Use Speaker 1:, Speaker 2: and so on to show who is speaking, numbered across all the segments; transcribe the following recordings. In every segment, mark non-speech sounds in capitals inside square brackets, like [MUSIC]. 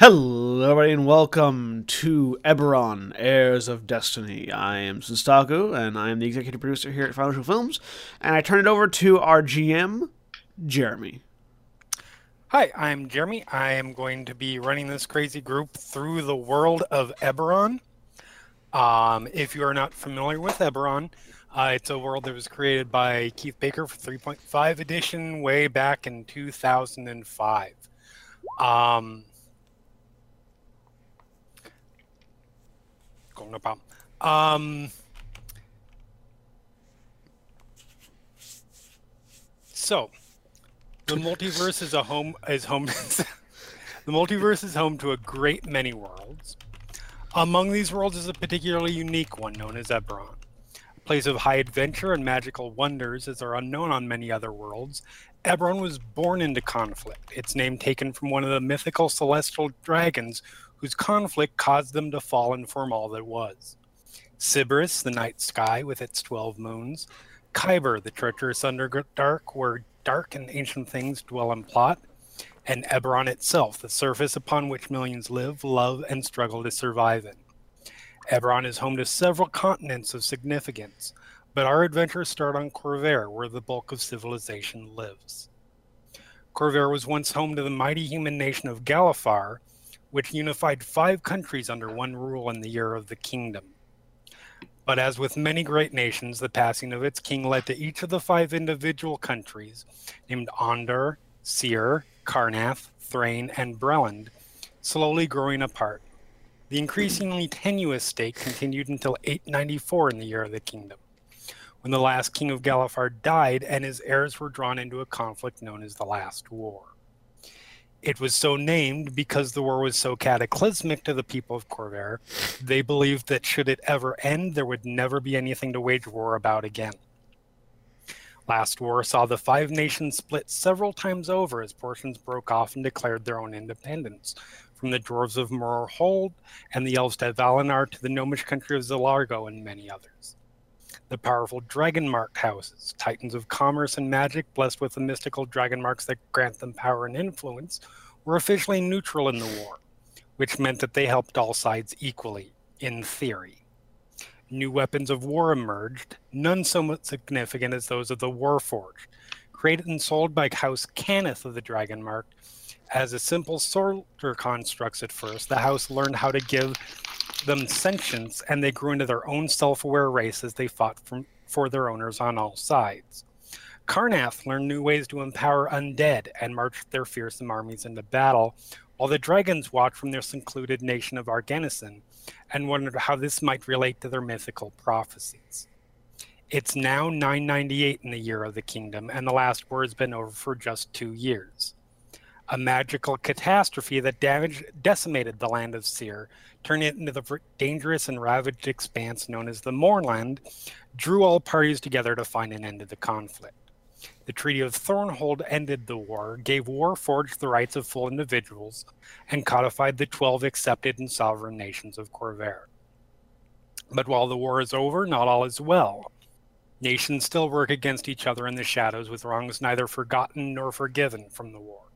Speaker 1: Hello, everybody, and welcome to Eberron, Heirs of Destiny. I am Senstaku, and I am the executive producer here at Financial Films, and I turn it over to our GM, Jeremy.
Speaker 2: Hi, I'm Jeremy. I am going to be running this crazy group through the world of Eberron. Um, if you are not familiar with Eberron, uh, it's a world that was created by Keith Baker for 3.5 edition way back in 2005. Um, no about. Um, so, the [LAUGHS] multiverse is a home is home. [LAUGHS] the multiverse is home to a great many worlds. Among these worlds is a particularly unique one known as Eberron. A place of high adventure and magical wonders as are unknown on many other worlds. Eberron was born into conflict, its name taken from one of the mythical celestial dragons whose conflict caused them to fall and form all that was. Siberys, the night sky with its 12 moons. Khyber, the treacherous underdark where dark and ancient things dwell and plot. And Eberron itself, the surface upon which millions live, love, and struggle to survive in. Eberron is home to several continents of significance, but our adventures start on Khorvaire, where the bulk of civilization lives. Khorvaire was once home to the mighty human nation of Galifar, which unified five countries under one rule in the year of the kingdom. But as with many great nations, the passing of its king led to each of the five individual countries, named Aundair, Cyre, Karrnath, Thrane, and Breland, slowly growing apart. The increasingly tenuous state continued until 894 in the year of the kingdom, when the last king of Galifar died and his heirs were drawn into a conflict known as the Last War. It was so named because the war was so cataclysmic to the people of Khorvaire. They believed that should it ever end, there would never be anything to wage war about again. Last war saw the five nations split several times over as portions broke off and declared their own independence, from the dwarves of Morrohold and the elves of Valenar to the gnomish country of Zilargo and many others the powerful dragon marked houses, titans of commerce and magic, blessed with the mystical dragon marks that grant them power and influence, were officially neutral in the war, which meant that they helped all sides equally, in theory. New weapons of war emerged, none so significant as those of the Warforged, created and sold by House Cannith of the Dragon Mark. As a simple soldier constructs at first, the house learned how to give them sentience, and they grew into their own self-aware race as they fought from, for their owners on all sides. Karrnath learned new ways to empower undead and marched their fearsome armies into battle, while the dragons watched from their secluded nation of Argonnessen and wondered how this might relate to their mythical prophecies. It's now 998 in the year of the kingdom, and the last war has been over for just two years. A magical catastrophe that damaged, decimated the land of Cyre turning it into the dangerous and ravaged expanse known as the Mournland, drew all parties together to find an end to the conflict. The Treaty of Thronehold ended the war, gave Warforged the rights of full individuals, and codified the 12 accepted and sovereign nations of Khorvaire. But while the war is over, not all is well. Nations still work against each other in the shadows with wrongs neither forgotten nor forgiven from the war.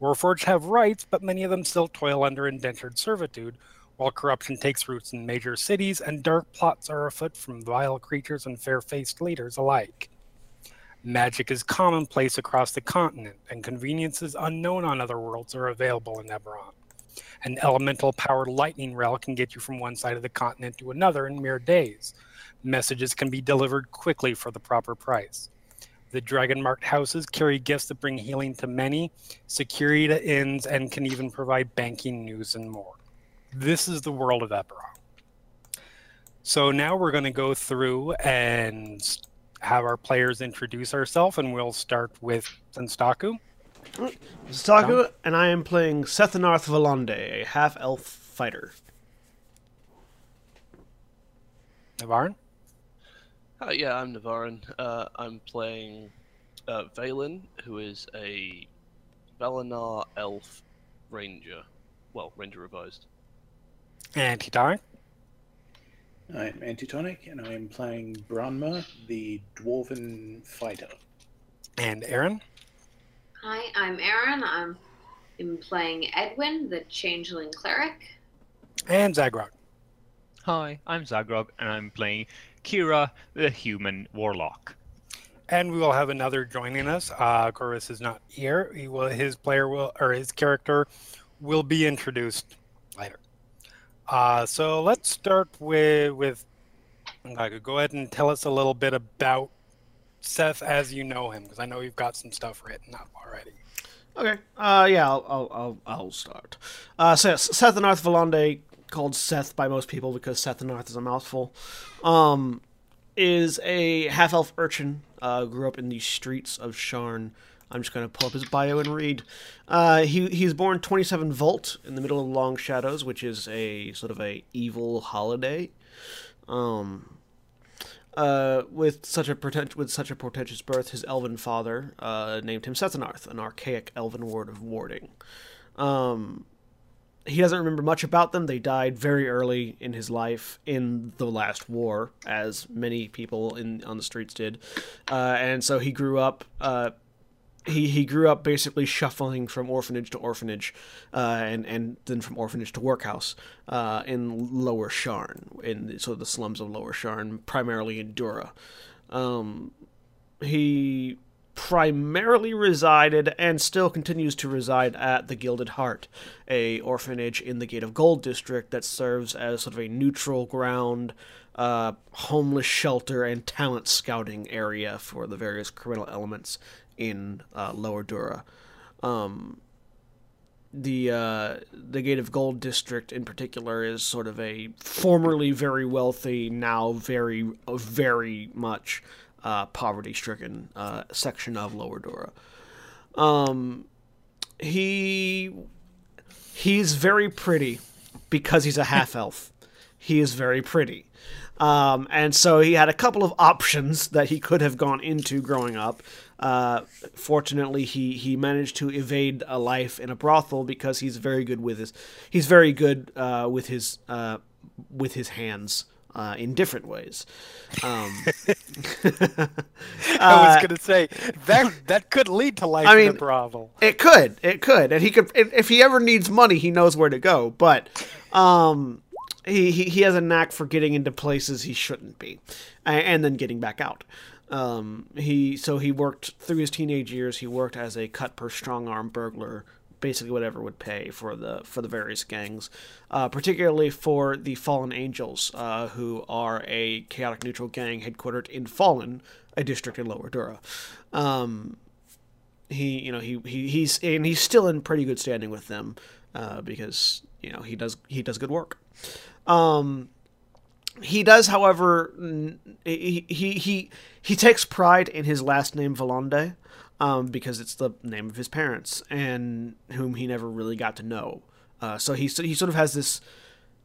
Speaker 2: Warforged have rights, but many of them still toil under indentured servitude, while corruption takes roots in major cities and dark plots are afoot from vile creatures and fair faced leaders alike. Magic is commonplace across the continent, and conveniences unknown on other worlds are available in Eberron. An elemental powered lightning rail can get you from one side of the continent to another in mere days. Messages can be delivered quickly for the proper price. The dragon marked houses carry gifts that bring healing to many, security to inns, and can even provide banking news and more this is the world of Eberron. So now we're going to go through and have our players introduce ourselves, and we'll start with Senstaku.
Speaker 1: Senstaku, and I am playing Sethanarthe Valonde, a half elf fighter.
Speaker 2: Navarran?
Speaker 3: Uh, yeah, I'm Navarran. Uh, I'm playing uh, Vaelin, who is a Valenar elf ranger. Well, ranger revised.
Speaker 2: Antitonic.
Speaker 4: I'm Antitonic, and I am playing Branma, the Dwarven fighter.
Speaker 2: And Erin.
Speaker 5: Hi, I'm Erin. I'm am playing Edwin, the Changeling Cleric.
Speaker 2: And Zaghrog.
Speaker 6: Hi, I'm Zaghrog, and I'm playing Kira, the human warlock.
Speaker 2: And we will have another joining us. Uh, Korvys is not here. He will. His player will, or his character, will be introduced later. Uh, so let's start with with. I go ahead and tell us a little bit about Seth as you know him, because I know you've got some stuff written up already.
Speaker 1: Okay. Uh, yeah, I'll I'll I'll, I'll start. Uh, so yes, Seth Anarth Valonde, called Seth by most people because Seth Anarth is a mouthful, um, is a half elf urchin. Uh, grew up in the streets of Sharn. I'm just gonna pull up his bio and read. Uh, he he's born 27 Vult in the middle of Long Shadows, which is a sort of a evil holiday. Um, uh, with such a potent- with such a portentous birth, his elven father uh, named him Sethanarthe, an archaic elven word of warding. Um, he doesn't remember much about them. They died very early in his life in the last war, as many people in on the streets did, uh, and so he grew up. Uh, he, he grew up basically shuffling from orphanage to orphanage, uh, and and then from orphanage to workhouse uh, in Lower Sharn, in sort of the slums of Lower Sharn, primarily in Dura. Um, he primarily resided and still continues to reside at the Gilded Heart, a orphanage in the Gate of Gold district that serves as sort of a neutral ground, uh, homeless shelter, and talent scouting area for the various criminal elements in uh, Lower Dura. Um, the uh, the Gate of Gold district in particular is sort of a formerly very wealthy, now very very much uh, poverty-stricken uh, section of Lower Dura. Um, he he's very pretty because he's a half [LAUGHS] elf. he is very pretty. Um, and so he had a couple of options that he could have gone into growing up. Uh, fortunately, he, he managed to evade a life in a brothel because he's very good with his he's very good uh, with his uh, with his hands uh, in different ways. Um, [LAUGHS]
Speaker 2: I
Speaker 1: uh,
Speaker 2: was gonna say that that could lead to life
Speaker 1: I
Speaker 2: in a
Speaker 1: mean-
Speaker 2: brothel.
Speaker 1: It could, it could, and he could. If he ever needs money, he knows where to go. But um, he he, he has a knack for getting into places he shouldn't be, a- and then getting back out. Um, he so he worked through his teenage years. He worked as a cut per strong arm burglar, basically whatever would pay for the for the various gangs, uh, particularly for the Fallen Angels, uh, who are a chaotic neutral gang headquartered in Fallen, a district in Lower Dura. Um, he you know he, he he's and he's still in pretty good standing with them uh, because you know he does he does good work um he does however he he he, he takes pride in his last name Valonde um, because it's the name of his parents and whom he never really got to know uh, so he he sort of has this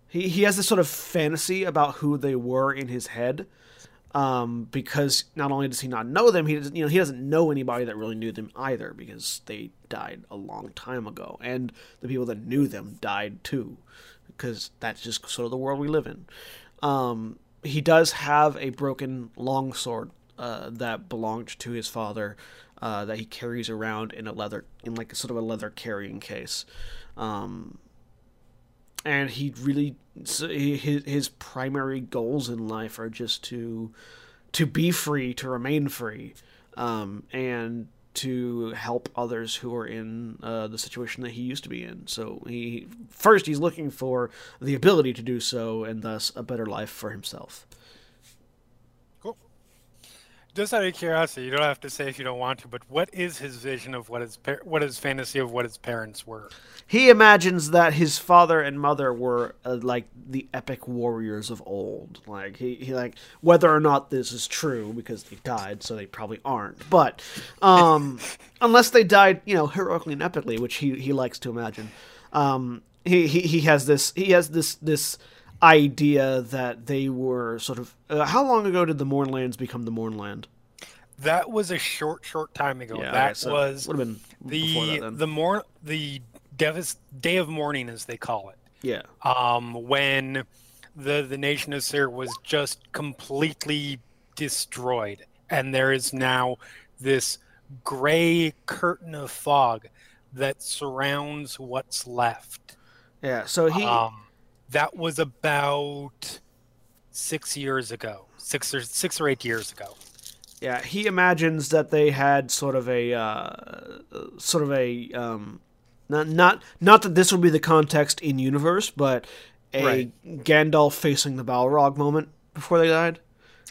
Speaker 1: he, he has this sort of fantasy about who they were in his head um, because not only does he not know them, he doesn't, you know, he doesn't know anybody that really knew them either because they died a long time ago, and the people that knew them died too, because that's just sort of the world we live in. Um, he does have a broken longsword uh, that belonged to his father uh, that he carries around in a leather, in like a sort of a leather carrying case. Um, and he really his his primary goals in life are just to to be free, to remain free, um, and to help others who are in uh, the situation that he used to be in. So he first he's looking for the ability to do so, and thus a better life for himself.
Speaker 2: Just out of curiosity, you don't have to say if you don't want to, but what is his vision of what his par- what his fantasy of what his parents were?
Speaker 1: He imagines that his father and mother were uh, like the epic warriors of old. Like he, he like whether or not this is true because they died, so they probably aren't. But um, [LAUGHS] unless they died, you know, heroically and epically, which he he likes to imagine. Um, he, he he has this he has this this idea that they were sort of uh, how long ago did the Mournlands become the Mournland?
Speaker 2: That was a short, short time ago. that was
Speaker 1: would have been
Speaker 2: the
Speaker 1: that
Speaker 2: the mor- the devis- day of mourning, as they call it.
Speaker 1: yeah.
Speaker 2: um, when the the nation of Cyre was just completely destroyed, and there is now this gray curtain of fog that surrounds what's left.
Speaker 1: Yeah. So he.
Speaker 2: Um, that was about six years ago, six or six or eight years ago.
Speaker 1: Yeah, he imagines that they had sort of a uh, sort of a um, not not not that this would be the context in universe, but a
Speaker 2: Right.
Speaker 1: Gandalf facing the Balrog moment before they died.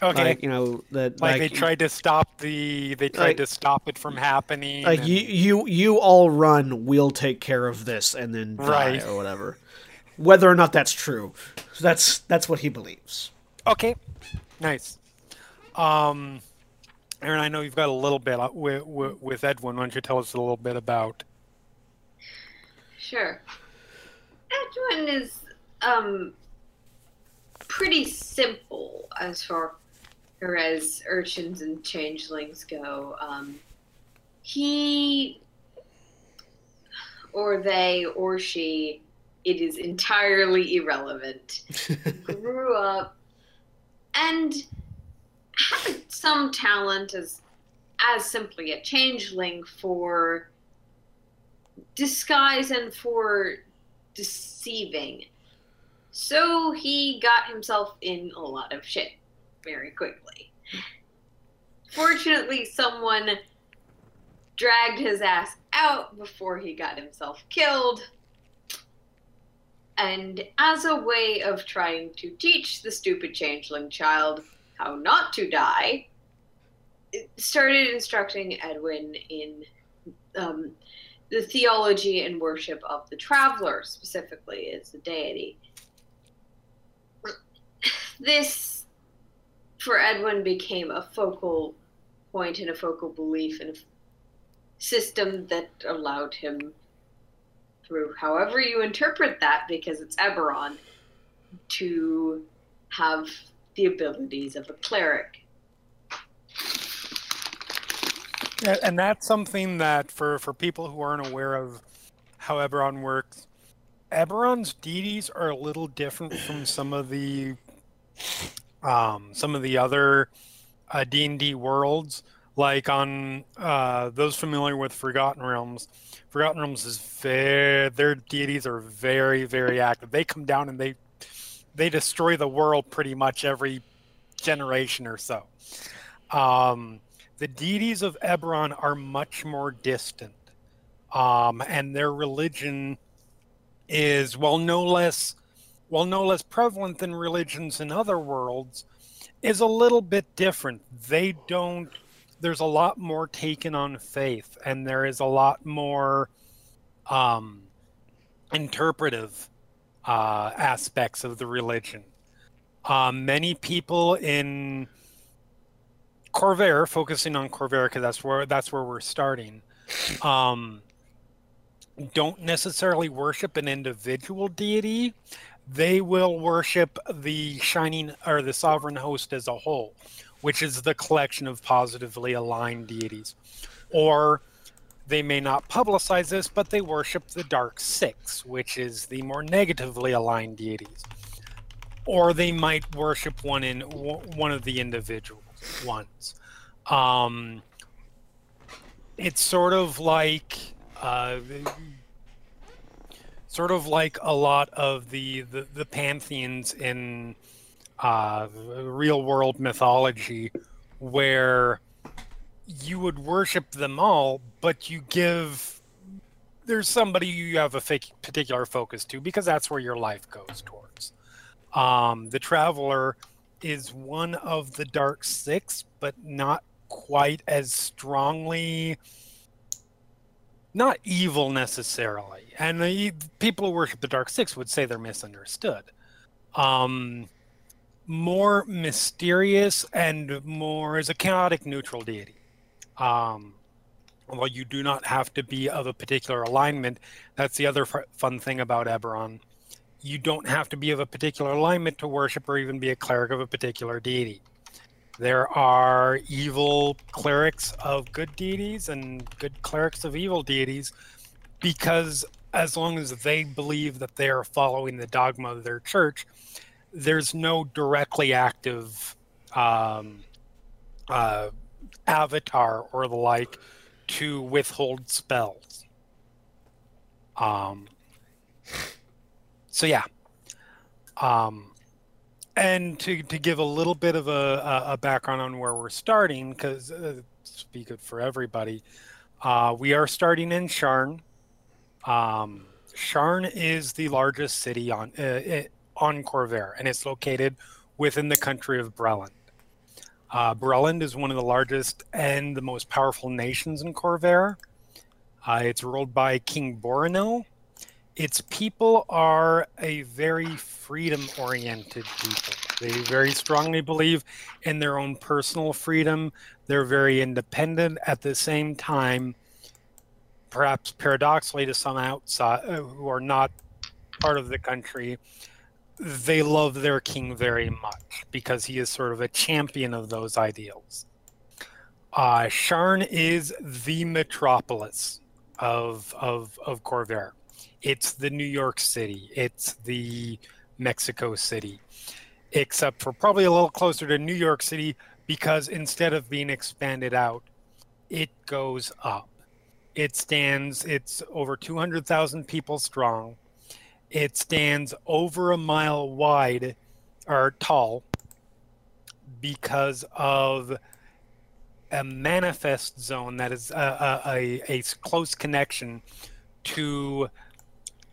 Speaker 2: Okay.
Speaker 1: Like you know that
Speaker 2: like,
Speaker 1: like,
Speaker 2: they tried to stop the they tried
Speaker 1: Like-
Speaker 2: to stop it from happening.
Speaker 1: like
Speaker 2: and-
Speaker 1: you you you all run, we'll take care of this, and then die
Speaker 2: Right.
Speaker 1: or whatever. Whether or not that's true, so that's that's what he believes.
Speaker 2: Okay, nice. Um, Erin, I know you've got a little bit uh, with, with, with Edwin. Why don't you tell us a little bit about?
Speaker 5: Sure. Edwin is um pretty simple as far as urchins and changelings go. Um, he or they or she, it is entirely irrelevant. [LAUGHS] grew up and had some talent as as simply a changeling for disguise and for deceiving. So he got himself in a lot of shit very quickly. Fortunately, someone dragged his ass out before he got himself killed. And as a way of trying to teach the stupid changeling child how not to die, started instructing Edwin in um, the theology and worship of the traveler, specifically as the deity. This, for Edwin, became a focal point and a focal belief and a system that allowed him, through however you interpret that, because it's Eberron, to have the abilities of a cleric.
Speaker 2: And that's something that for for people who aren't aware of how Eberron works, Eberron's deities are a little different from some of the um, some of the other uh, D&D worlds. Like on uh, those familiar with Forgotten Realms, Forgotten Realms is very their deities are very very active. They come down and they they destroy the world pretty much every generation or so. Um, the deities of Eberron are much more distant, um, and their religion is well no less well no less prevalent than religions in other worlds. Is a little bit different. They don't. There's a lot more taken on faith, and there is a lot more um, interpretive uh, aspects of the religion. Um, many people in Khorvaire, focusing on Khorvaire because that's where that's where we're starting. Um, don't necessarily worship an individual deity. They will worship the shining or the sovereign host as a whole, which is the collection of positively aligned deities. Or they may not publicize this, but they worship the Dark Six, which is the more negatively aligned deities. Or they might worship one in one of the individual ones. Um, it's sort of like uh, sort of like a lot of the the, the pantheons in uh, real world mythology, where you would worship them all, but you give there's somebody you have a fake, particular focus to because that's where your life goes towards. Um, the traveler is one of the dark six, but not quite as strongly not evil necessarily. And the people who worship the dark six would say they're misunderstood. Um, more mysterious and more as a chaotic neutral deity. Um, while you do not have to be of a particular alignment, that's the other f- fun thing about Eberron. You don't have to be of a particular alignment to worship or even be a cleric of a particular deity. There are evil clerics of good deities and good clerics of evil deities because as long as they believe that they are following the dogma of their church, there's no directly active um, uh, avatar or the like to withhold spells. Um, so yeah. Um, and to, to give a little bit of a, a, background on where we're starting, because uh, be good for everybody, uh, we are starting in Sharn. Um, Sharn is the largest city on uh, on Khorvaire, and it's located within the country of Breland. Uh, Breland is one of the largest and the most powerful nations in Khorvaire. Uh, it's ruled by King Boranel. Its people are a very freedom-oriented people. They very strongly believe in their own personal freedom. They're very independent. At the same time, perhaps paradoxically to some outside uh, who are not part of the country, they love their king very much because he is sort of a champion of those ideals. Uh, Sharn is the metropolis of of of Khorvaire. It's the New York City. It's the Mexico City, except for probably a little closer to New York City because instead of being expanded out, it goes up. It stands. It's over two hundred thousand people strong. It stands over a mile wide or tall because of a manifest zone that is a, a, a, close connection to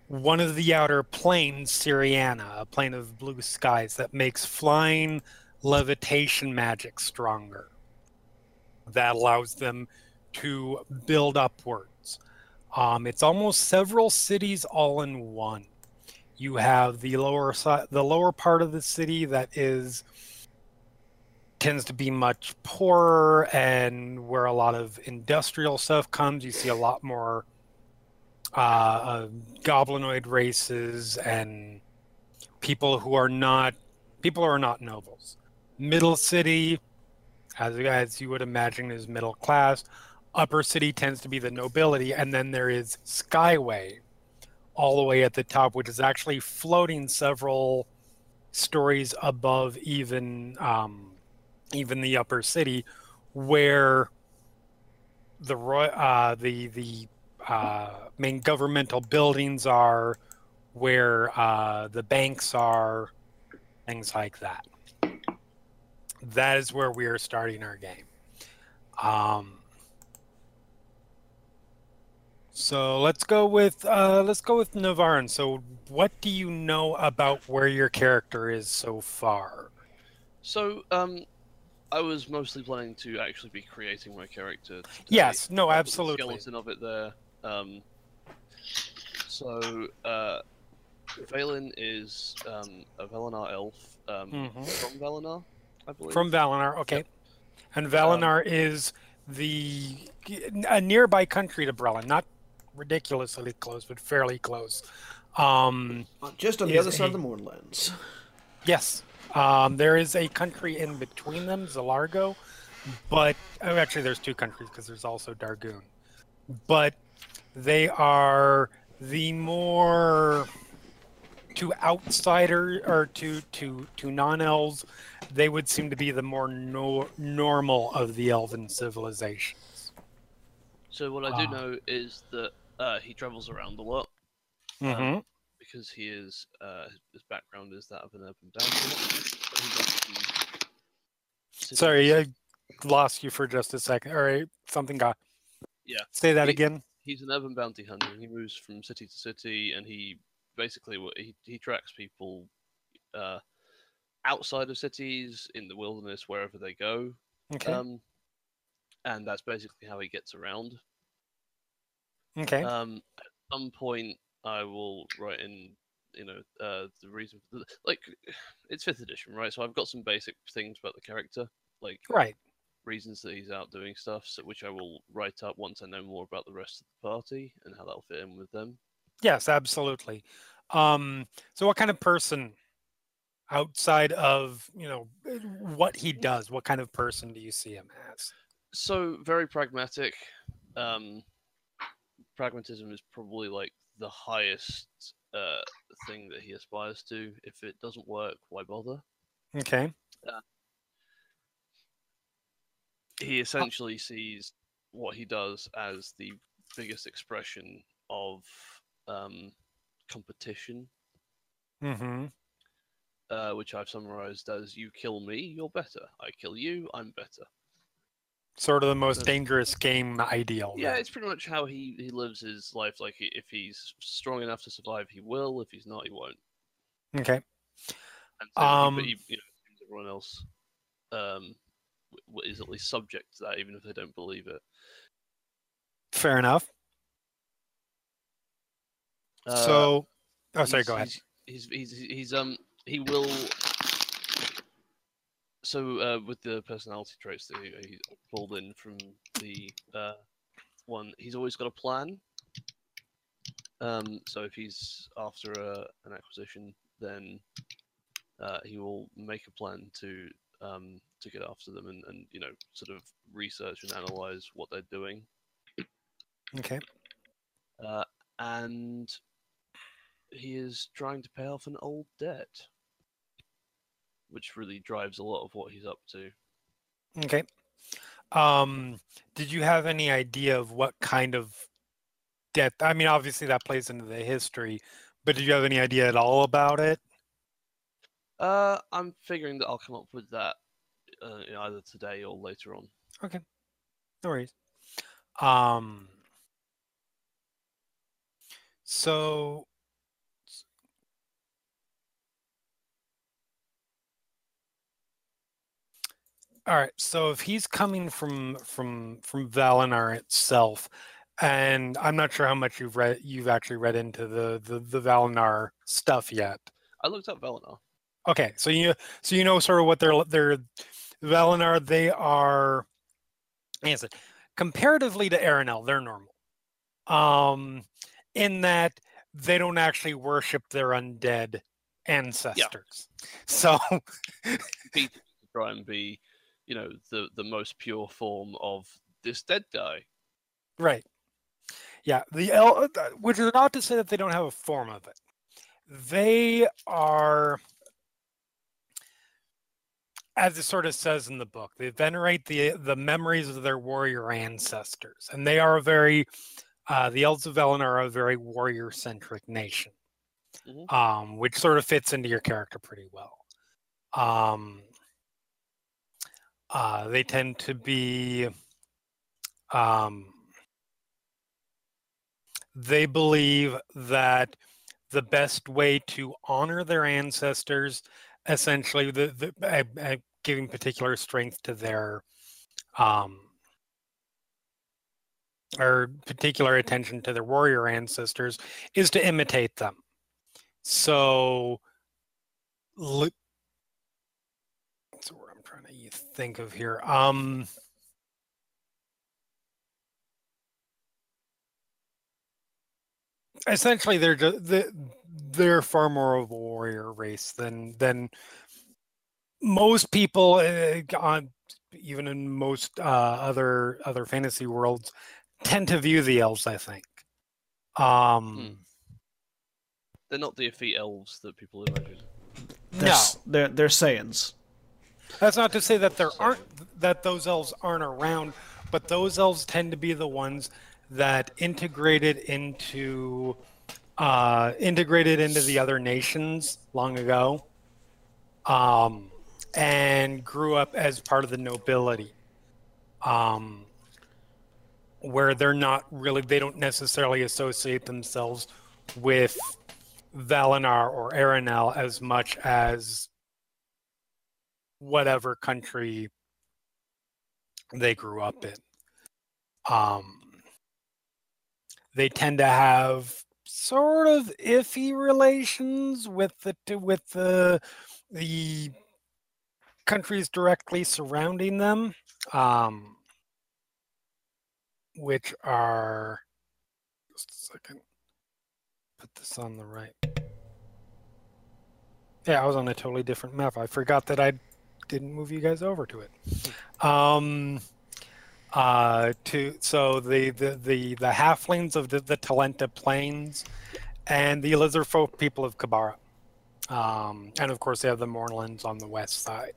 Speaker 2: one of the outer planes, Syrania, a plane of blue skies that makes flying levitation magic stronger. That allows them to build upwards. Um, it's almost several cities all in one. You have the lower side, the lower part of the city that is tends to be much poorer and where a lot of industrial stuff comes. You see a lot more uh, goblinoid races and people who are not people who are not nobles. Middle city, as, as you would imagine, is middle class. Upper city tends to be the nobility, and then there is Skyway, all the way at the top, which is actually floating several stories above even um, even the upper city, where the uh, the the uh, main governmental buildings are, where uh, the banks are, things like that. That is where we are starting our game. Um, so let's go with uh, let's go with Navarran. So, what do you know about where your character is so far?
Speaker 3: So, um, I was mostly planning to actually be creating my character. Today.
Speaker 2: Yes, no,
Speaker 3: got the
Speaker 2: absolutely.
Speaker 3: Skeleton of it there. Um, so, uh, Valen is um, a Valenar elf um,
Speaker 2: Mhm.
Speaker 3: from Valenar, I believe.
Speaker 2: From Valenar, okay. And Valenar is the a nearby country to Brelan, not ridiculously close, but fairly close. Um,
Speaker 1: Uh, Just on the
Speaker 2: Is
Speaker 1: other side
Speaker 2: a-
Speaker 1: of the Mournlands.
Speaker 2: Yes. Um, there is a country in between them, Zilargo, but oh, actually, there's two countries because there's also Darguun. But they are the more to outsider or to to to non-elves, they would seem to be the more nor- normal of the elven civilizations.
Speaker 3: So what I do
Speaker 2: Ah.
Speaker 3: know is that uh, he travels around a lot
Speaker 2: Mm-hmm.
Speaker 3: because he is uh, his- background is that of an urban dancer. He goes from city
Speaker 2: Sorry, I lost you for just a second. All right, something got.
Speaker 3: Yeah.
Speaker 2: Say that
Speaker 3: He-
Speaker 2: again.
Speaker 3: he's an urban bounty hunter. and He moves from city to city, and he basically he he tracks people uh, outside of cities in the wilderness wherever they go.
Speaker 2: Okay.
Speaker 3: Um, and that's basically how he gets around.
Speaker 2: Okay.
Speaker 3: Um, at some point, I will write in, you know, uh, the reason for the, like it's fifth edition, right? So I've got some basic things about the character, like
Speaker 2: right.
Speaker 3: reasons that he's out doing stuff, so, which I will write up once I know more about the rest of the party and how that'll fit in with them.
Speaker 2: Yes, absolutely. Um, so, what kind of person, outside of you know what he does, what kind of person do you see him as?
Speaker 3: So very pragmatic. Um, pragmatism is probably like the highest uh, thing that he aspires to. If it doesn't work, why bother?
Speaker 2: Okay.
Speaker 3: he essentially sees what he does as the biggest expression of um, competition,
Speaker 2: Mm-hmm.
Speaker 3: uh, which I've summarized as "You kill me, you're better. I kill you, I'm better."
Speaker 2: Sort of the most dangerous game ideal.
Speaker 3: Yeah, it's pretty much how he, he lives his life. Like if he's strong enough to survive, he will. If he's not, he won't.
Speaker 2: Okay.
Speaker 3: And so
Speaker 2: Um,
Speaker 3: he, you know, everyone else um, is at least subject to that, even if they don't believe it.
Speaker 2: Fair enough.
Speaker 3: Uh,
Speaker 2: so, oh, sorry. Go ahead.
Speaker 3: He's, he's he's he's um he will. So uh, with the personality traits that he, he pulled in from the uh, one, he's always got a plan. Um, so if he's after a, an acquisition, then uh, he will make a plan to um, to get after them and, and you know sort of research and analyze what they're doing.
Speaker 2: Okay.
Speaker 3: uh, and he is trying to pay off an old debt, which really drives a lot of what he's up to.
Speaker 2: Okay. Um, did you have any idea of what kind of debt? I mean, obviously that plays into the history, but did you have any idea at all about it?
Speaker 3: Uh, I'm figuring that I'll come up with that uh, either today or later on.
Speaker 2: Okay, no worries. Um, so all right. So if he's coming from from from Valenar itself, and I'm not sure how much you've read, you've actually read into the the, the Valenar stuff yet.
Speaker 3: I looked up Valenar.
Speaker 2: Okay, so you so you know sort of what they're they're Valenar. They are, I guess, comparatively to Aerenal, they're normal. Um, in that they don't actually worship their undead ancestors.
Speaker 3: Yeah. So [LAUGHS] try and be, you know, the the most pure form of this dead guy.
Speaker 2: right, yeah. The El, which is not to say that they don't have a form of it. They are. as it sort of says in the book, they venerate the the memories of their warrior ancestors, and they are a very uh, the Elves of Velen are a very warrior centric nation,
Speaker 3: Mhm.
Speaker 2: um, which sort of fits into your character pretty well. Um, uh, they tend to be. Um, they believe that the best way to honor their ancestors essentially the, the giving particular strength to their um or particular attention to their warrior ancestors is to imitate them so li- what's the word i'm trying to think of here um essentially they're just they're far more of a warrior race than than most people uh, on even in most uh, other other fantasy worlds tend to view the elves i think um
Speaker 3: They're not the effete elves that people imagine.
Speaker 1: They're,
Speaker 2: no
Speaker 1: they're they're Saiyans.
Speaker 2: That's not to say that there aren't that those elves aren't around but those elves tend to be the ones that integrated into uh, integrated into the other nations long ago um, and grew up as part of the nobility um, where they're not really they don't necessarily associate themselves with Valenar or Aerenal as much as whatever country they grew up in. Um, they tend to have sort of iffy relations with the with the the countries directly surrounding them, um, which are just a second. Put this on the right. Yeah, I was on a totally different map. I forgot that I didn't move you guys over to it. Um, uh, to so the the the, the halflings of the, the Talenta Plains and the lizard folk people of Q'barra. Um, and of course, they have the Mournlands on the west side.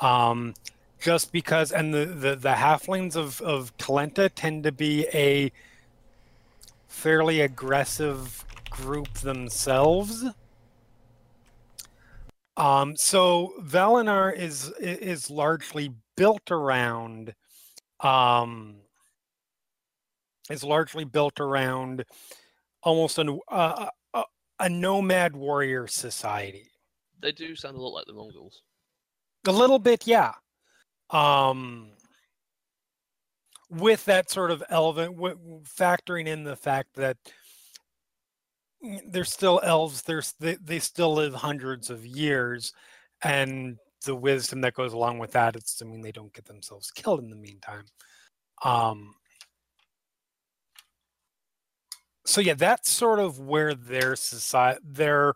Speaker 2: Um, just because, and the, the, the halflings of, of Talenta tend to be a fairly aggressive group themselves. Um, so Valenar is is largely built around um, is largely built around almost an, uh, a, a nomad warrior society.
Speaker 3: They do sound a lot like the Mongols.
Speaker 2: A little bit, yeah. Um, with that sort of element, w- factoring in the fact that they're still elves, there's they, they still live hundreds of years, and the wisdom that goes along with that. It's I mean they don't get themselves killed in the meantime. Um, so yeah, that's sort of where their society, their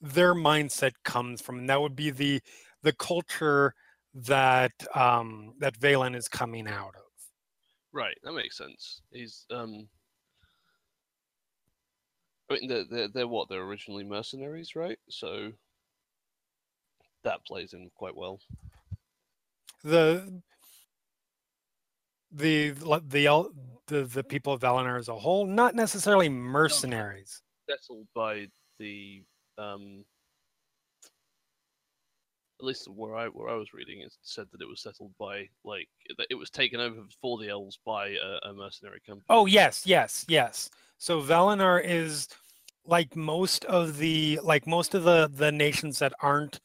Speaker 2: their mindset comes from, and that would be the the culture that um, that Vaelin is coming out of.
Speaker 3: Right, that makes sense. He's um. I mean, they're, they're, they're what? They're originally mercenaries, right? So that plays in quite well.
Speaker 2: The the the the the people of Valenar as a whole, not necessarily mercenaries.
Speaker 3: Settled by the um. At least where I where I was reading, it said that it was settled by like that it was taken over for the elves by a, a mercenary company.
Speaker 2: Oh yes, yes, yes. So Valenar is like most of the like most of the the nations that aren't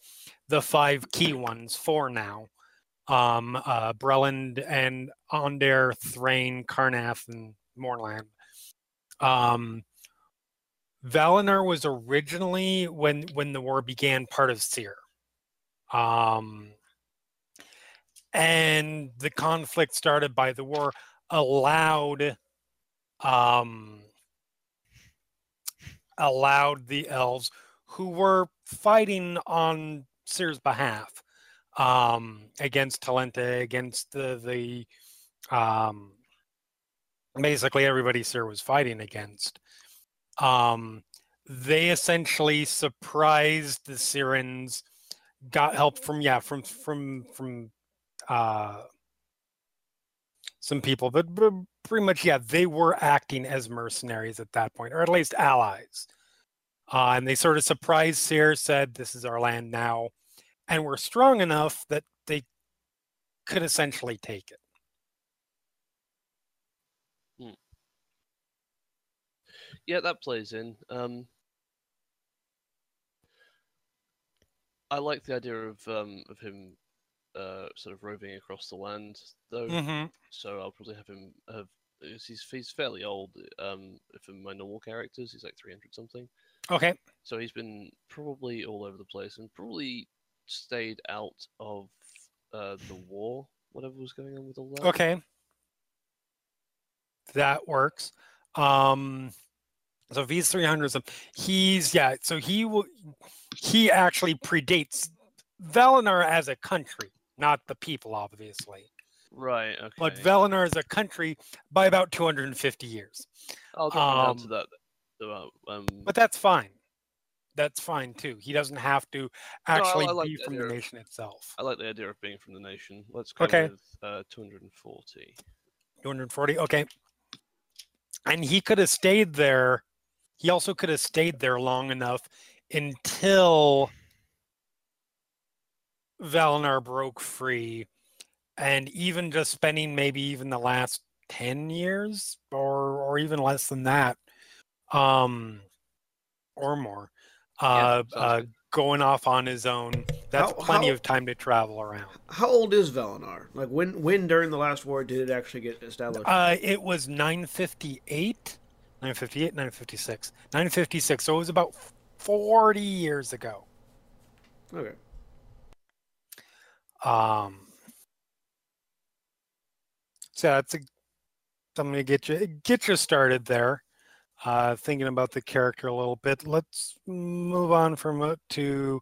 Speaker 2: the five key ones for now. Um, uh, Breland and Aundair, Thrain, Karrnath, and Morland. Um, Valenar was originally when when the war began part of Cyre. Um, and the conflict started by the war allowed um, allowed the elves who were fighting on Cyre's behalf um, against Talenta, against the the um, basically everybody Cyre was fighting against. Um, they essentially surprised the Cyrans, got help from yeah from from from uh, some people, but, but pretty much yeah they were acting as mercenaries at that point, or at least allies. Uh, and they sort of surprised Cyre, said, "This is our land now," and were strong enough that they could essentially take it.
Speaker 3: Yeah, that plays in. Um, I like the idea of um, of him uh, sort of roving across the land, though.
Speaker 2: Mm-hmm.
Speaker 3: So I'll probably have him have. He's he's fairly old. Um, for my normal characters, he's like three hundred something.
Speaker 2: Okay.
Speaker 3: So he's been probably all over the place and probably stayed out of uh, the war, whatever was going on with all that.
Speaker 2: Okay. That works. Um, so if he's 300, some- he's yeah. So he will. He actually predates Valenar as a country, not the people, obviously.
Speaker 3: Right. Okay.
Speaker 2: But Valenar is a country by about 250 years.
Speaker 3: I'll drop him down to
Speaker 2: um,
Speaker 3: that. So, um,
Speaker 2: But that's fine. That's fine too. He doesn't have to actually
Speaker 3: I like
Speaker 2: be
Speaker 3: the
Speaker 2: from the
Speaker 3: of-
Speaker 2: nation itself.
Speaker 3: I like the idea of being from the nation. Let's go
Speaker 2: Okay.
Speaker 3: with uh, 240.
Speaker 2: 240. Okay. And he could have stayed there. He also could have stayed there long enough until Valenar broke free. And even just spending maybe even the last 10 years or or even less than that, um, or more, uh,
Speaker 3: sounds
Speaker 2: uh, going off on his own. That's
Speaker 1: How-
Speaker 2: plenty
Speaker 1: how-
Speaker 2: of time to travel around.
Speaker 1: How old is Valenar? Like when when during the last war did it actually get established?
Speaker 2: Uh, it was 958, 958, 956, 956. So it was about 40 years ago.
Speaker 1: okay.
Speaker 2: Um, so that's a, something to get you get you started there. Uh, thinking about the character a little bit. Let's move on from it to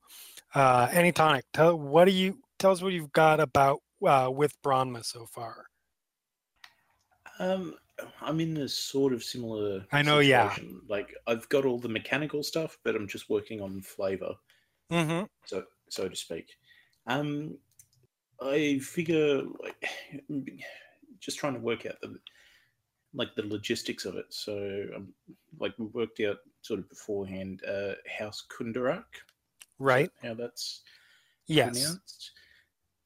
Speaker 2: uh, Antitonic. Tell what do you tell us what you've got about uh, with Branma so far.
Speaker 4: Um, I'm in a sort of similar.
Speaker 2: I know, yeah.
Speaker 4: Like I've got all the mechanical stuff, but I'm just working on flavor,
Speaker 2: Mm-hmm.
Speaker 4: so so to speak. Um, I figure like [SIGHS] just trying to work out the like the logistics of it. So, um, like we worked out sort of beforehand, uh, House Kundarak,
Speaker 2: Right.
Speaker 4: how that's
Speaker 2: Yes.
Speaker 4: pronounced.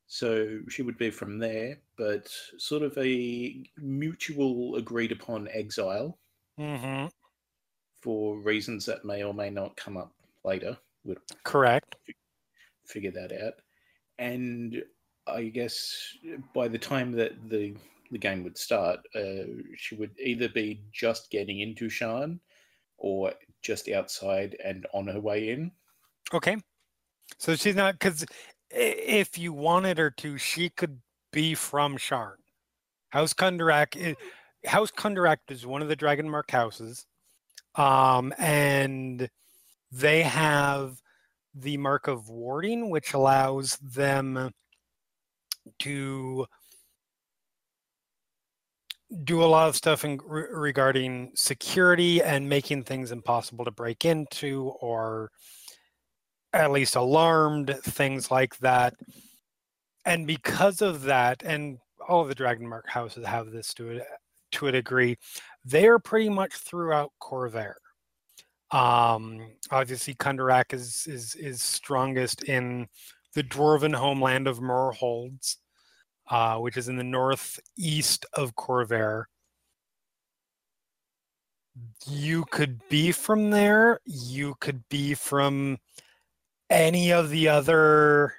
Speaker 4: So she would be from there, but sort of a mutual agreed upon exile
Speaker 2: hmm
Speaker 4: for reasons that may or may not come up later. We'll
Speaker 2: Correct.
Speaker 4: figure that out. And I guess by the time that the the game would start, uh, she would either be just getting into Sharn or just outside and on her way in.
Speaker 2: Okay. So she's not because if you wanted her to, she could be from Sharn. House Kundarak is House Kundarak is one of the Dragon Mark houses, um, and they have the mark of warding, which allows them to do a lot of stuff in, re- regarding security and making things impossible to break into or at least alarmed, things like that. And because of that, and all of the Dragon Mark houses have this to a, to a degree, they are pretty much throughout Khorvaire. Um, obviously, Kundarak is, is is strongest in the dwarven homeland of Mror Holds, uh, which is in the northeast of Khorvaire. You could be from there. You could be from any of the other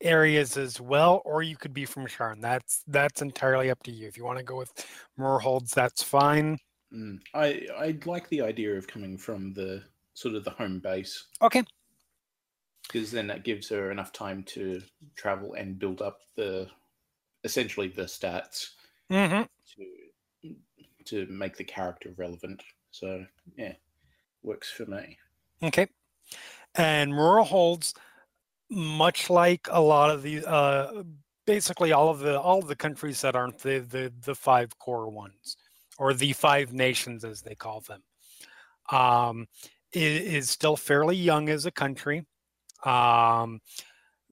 Speaker 2: areas as well, or you could be from Sharn. That's that's entirely up to you. If you want to go with Mror Holds, that's fine.
Speaker 4: Mm. I I like the idea of coming from the sort of the home base
Speaker 2: Okay.
Speaker 4: Because then that gives her enough time to travel and build up the essentially the stats
Speaker 2: hmm
Speaker 4: to to make the character relevant. So yeah, works for me.
Speaker 2: Okay. And Mror Holds, much like a lot of the uh basically all of the all of the countries that aren't the the the five core ones or the five nations as they call them um i- is, still fairly young as a country um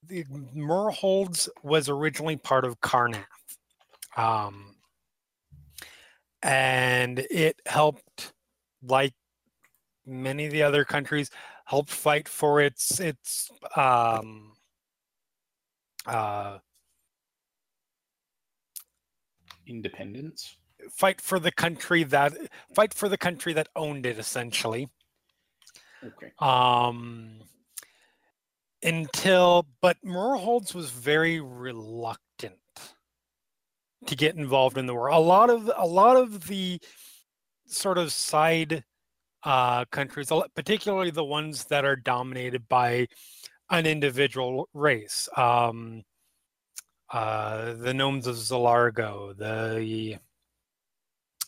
Speaker 2: the Mror Holds was originally part of Karrnath um and it helped like many of the other countries helped fight for its its um uh
Speaker 4: Independence.
Speaker 2: fight for the country that fight for the country that owned it essentially
Speaker 4: Okay.
Speaker 2: um until but Mror Holds was very reluctant to get involved in the war. A lot of a lot of the sort of side uh, countries, particularly the ones that are dominated by an individual race, um, uh, the gnomes of Zilargo, the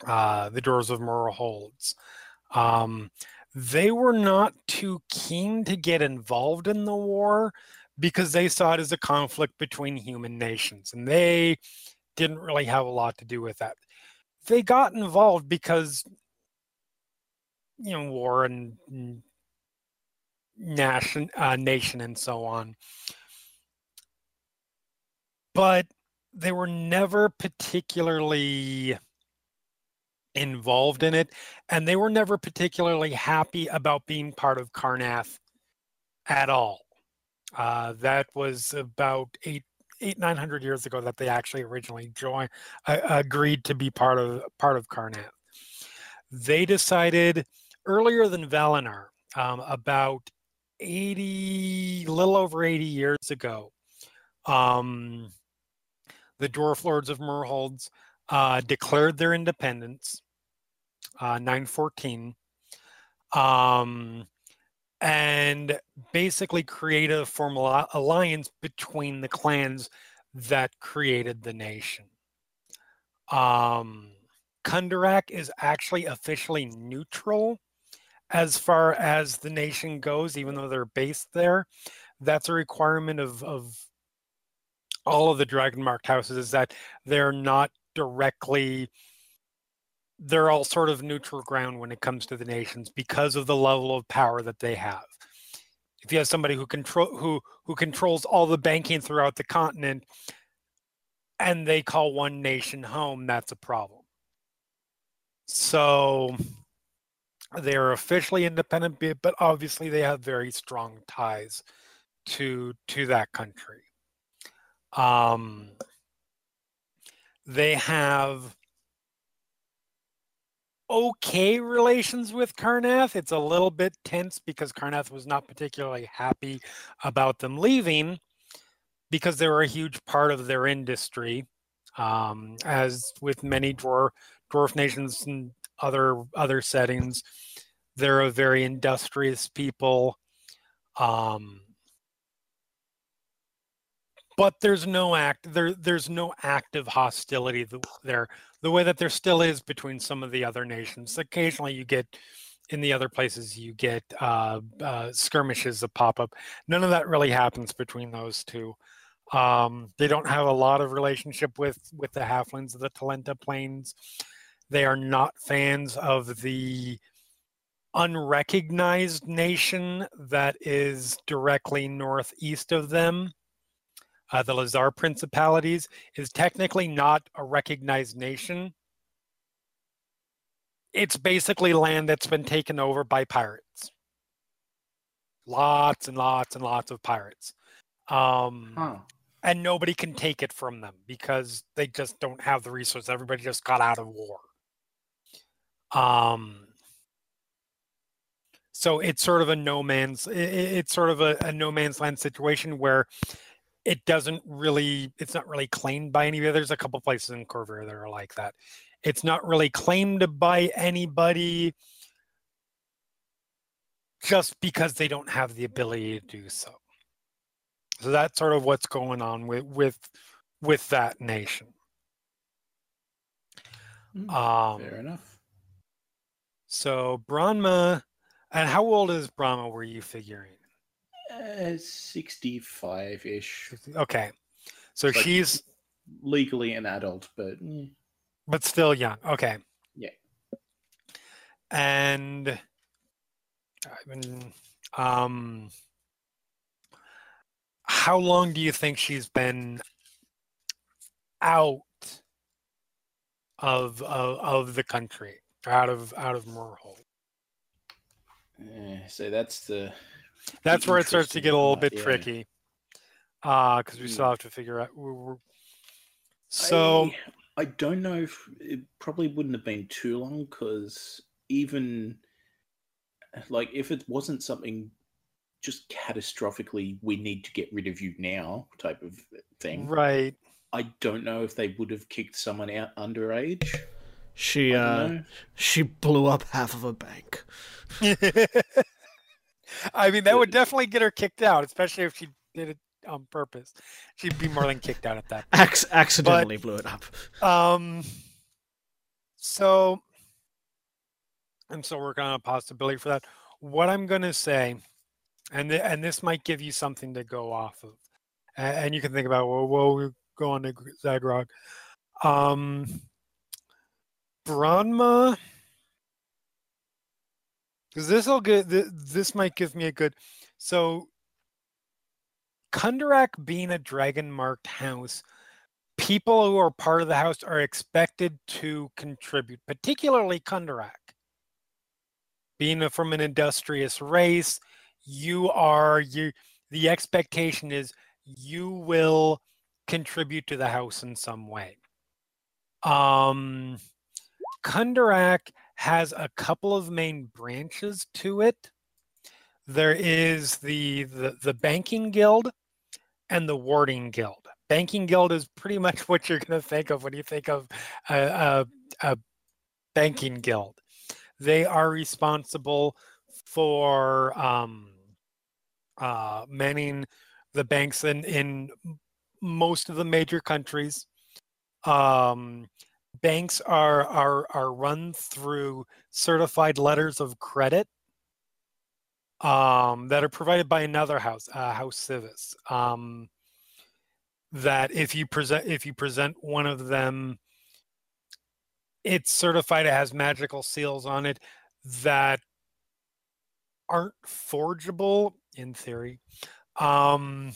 Speaker 2: uh, the doors of Mror Holds. Um, they were not too keen to get involved in the war because they saw it as a conflict between human nations and they didn't really have a lot to do with that. They got involved because, you know, war and nation, uh, nation and so on. But they were never particularly involved in it, and they were never particularly happy about being part of Karrnath at all. Uh, that was about eight, eight, nine hundred years ago that they actually originally joined, uh, agreed to be part of part of Karrnath. They decided earlier than Valenar, um, about eighty, little over eighty years ago. Um, the Dwarf Lords of Mror Holds uh, declared their independence, uh, 914, um, and basically created a formal alliance between the clans that created the nation. Um, Kundarak is actually officially neutral as far as the nation goes, even though they're based there. That's a requirement of, of all of the dragon marked houses is that they're not directly they're all sort of neutral ground when it comes to the nations because of the level of power that they have if you have somebody who control who who controls all the banking throughout the continent and they call one nation home, that's a problem. So they're officially independent, but obviously they have very strong ties to to that country. Um, they have okay relations with Karrnath. It's a little bit tense because Karrnath was not particularly happy about them leaving because they were a huge part of their industry. Um, as with many dwarf dwarf nations and other other settings, they're a very industrious people. Um, but there's no act there there's no active hostility there the way that there still is between some of the other nations. Occasionally you get in the other places you get uh, uh, skirmishes that pop up. None of that really happens between those two. Um, they don't have a lot of relationship with with the halflings of the talenta plains. They are not fans of the unrecognized nation that is directly northeast of them uh, the Lhazaar Principalities is technically not a recognized nation. It's basically land that's been taken over by pirates. Lots and lots and lots of pirates. Um,
Speaker 4: Huh.
Speaker 2: and nobody can take it from them because they just don't have the resources. Everybody just got out of war. Um, so it's sort of a no man's. It's sort of a, a no man's land situation where it doesn't really. It's not really claimed by anybody. There's a couple places in Khorvaire that are like that. It's not really claimed by anybody just because they don't have the ability to do so. So that's sort of what's going on with with with that nation.
Speaker 4: Mm,
Speaker 2: Um,
Speaker 4: Fair enough.
Speaker 2: so Branma and how old is Branma? Were you figuring?
Speaker 4: Uh, 65 ish.
Speaker 2: Okay, so
Speaker 4: like-
Speaker 2: she's
Speaker 4: Legally an adult, but eh,
Speaker 2: but still young. Okay.
Speaker 4: Yeah.
Speaker 2: And I mean, um, how long do you think she's been out of of, of the country, out of out of Mror Hold?
Speaker 4: eh, so that's the.
Speaker 2: That's where it starts to get a little bit
Speaker 4: yeah.
Speaker 2: tricky, because we still
Speaker 4: Mm.
Speaker 2: have to figure out. We're, we're- so
Speaker 4: I, I don't know if it probably wouldn't have been too long because even like if it wasn't something just catastrophically we need to get rid of you now type of thing
Speaker 2: right,
Speaker 4: i don't know if they would have kicked someone out underage
Speaker 1: She uh
Speaker 4: know.
Speaker 1: she blew up half of a bank. [LAUGHS]
Speaker 2: I mean, that would definitely get her kicked out, especially if she did it on purpose. She'd be more than kicked out at that.
Speaker 1: Ac- accidentally blew it up.
Speaker 2: Um, so I'm still working on a possibility for that. What I'm going to say, and th- and this might give you something to go off of, and, and you can think about well, well, we go on to Zaghrog. Um, Branma, because this will get th- this might give me a good. So, Kundarak being a dragon marked house people who are part of the house are expected to contribute, particularly Kundarak. Being from an industrious race, you are you the expectation is you will contribute to the house in some way. Um Kundarak has a couple of main branches to it. There is the the, the banking guild and the warding guild. Banking guild is pretty much [LAUGHS] what you're going to think of when you think of a, a, a banking guild. They are responsible for um, uh, manning the banks in, in most of the major countries. Um, banks are, are, are run through certified letters of credit um, that are provided by another house, uh, House Sivis. Um, that if you present if you present one of them, it's certified. It has magical seals on it that aren't forgeable in theory. Um,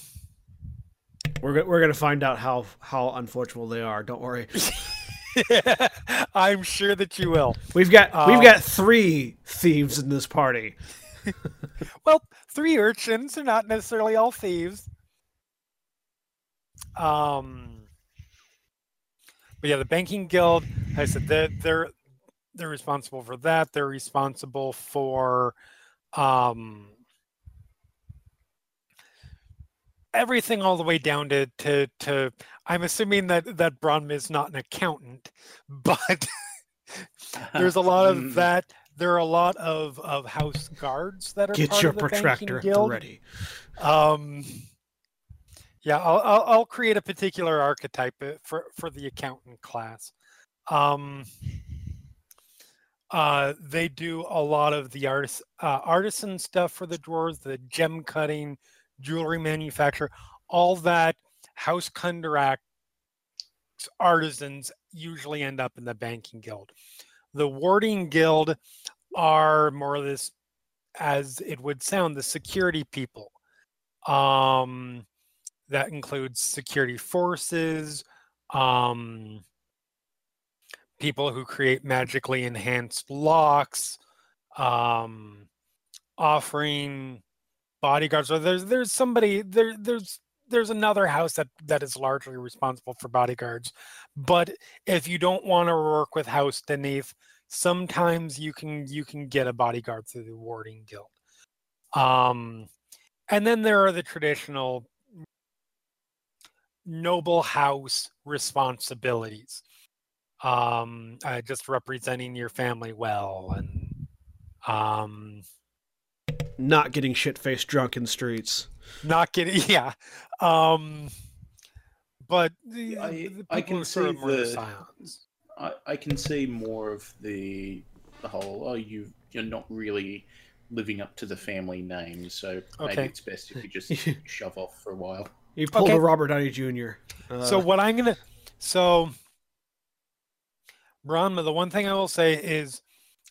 Speaker 1: We're go- we're gonna find out how how unfortunate they are. Don't worry. [LAUGHS] [LAUGHS]
Speaker 2: I'm sure that you will.
Speaker 1: We've got we've
Speaker 2: Um,
Speaker 1: got three thieves in this party. [LAUGHS]
Speaker 2: Well, three urchins are not necessarily all thieves. Um, but yeah, the banking guild. like I said they're they're they're responsible for that. They're responsible for um everything all the way down to to to. I'm assuming that that Bronm is not an accountant, [LAUGHS] but there's a lot of that. There are a lot of of house guards that are
Speaker 1: Get your protractor ready.
Speaker 2: Um, yeah, I'll, I'll I'll create a particular archetype uh, for for the accountant class. Um, uh, they do a lot of the artis, uh, artisan stuff for the dwarves, the gem cutting, jewelry manufacturer, all that house Kundarak artisans usually end up in the banking guild. The warding guild are more or less, as it would sound, the security people. Um, that includes security forces, um, people who create magically enhanced locks, um, offering bodyguards. or there's there's somebody there there's there's another house that that is largely responsible for bodyguards. But if you don't want to work with House Deneth, sometimes you can you can get a bodyguard through the warding guild. Um, and then there are the traditional noble house responsibilities um uh, just representing your family well and um
Speaker 1: Not getting shit faced drunk in the streets.
Speaker 2: not getting [LAUGHS] yeah um but the,
Speaker 4: I-
Speaker 2: the
Speaker 4: I can
Speaker 2: who sort of
Speaker 4: see
Speaker 2: more the
Speaker 4: the-
Speaker 2: silence
Speaker 4: I, I can see more of the the whole oh you you're not really living up to the family name, so maybe it's best if you just [LAUGHS] [LAUGHS] shove off for a while.
Speaker 1: You pulled
Speaker 2: Okay.
Speaker 1: a Robert Downey Jr. Uh,
Speaker 2: so what i'm gonna so Branma, the one thing i will say is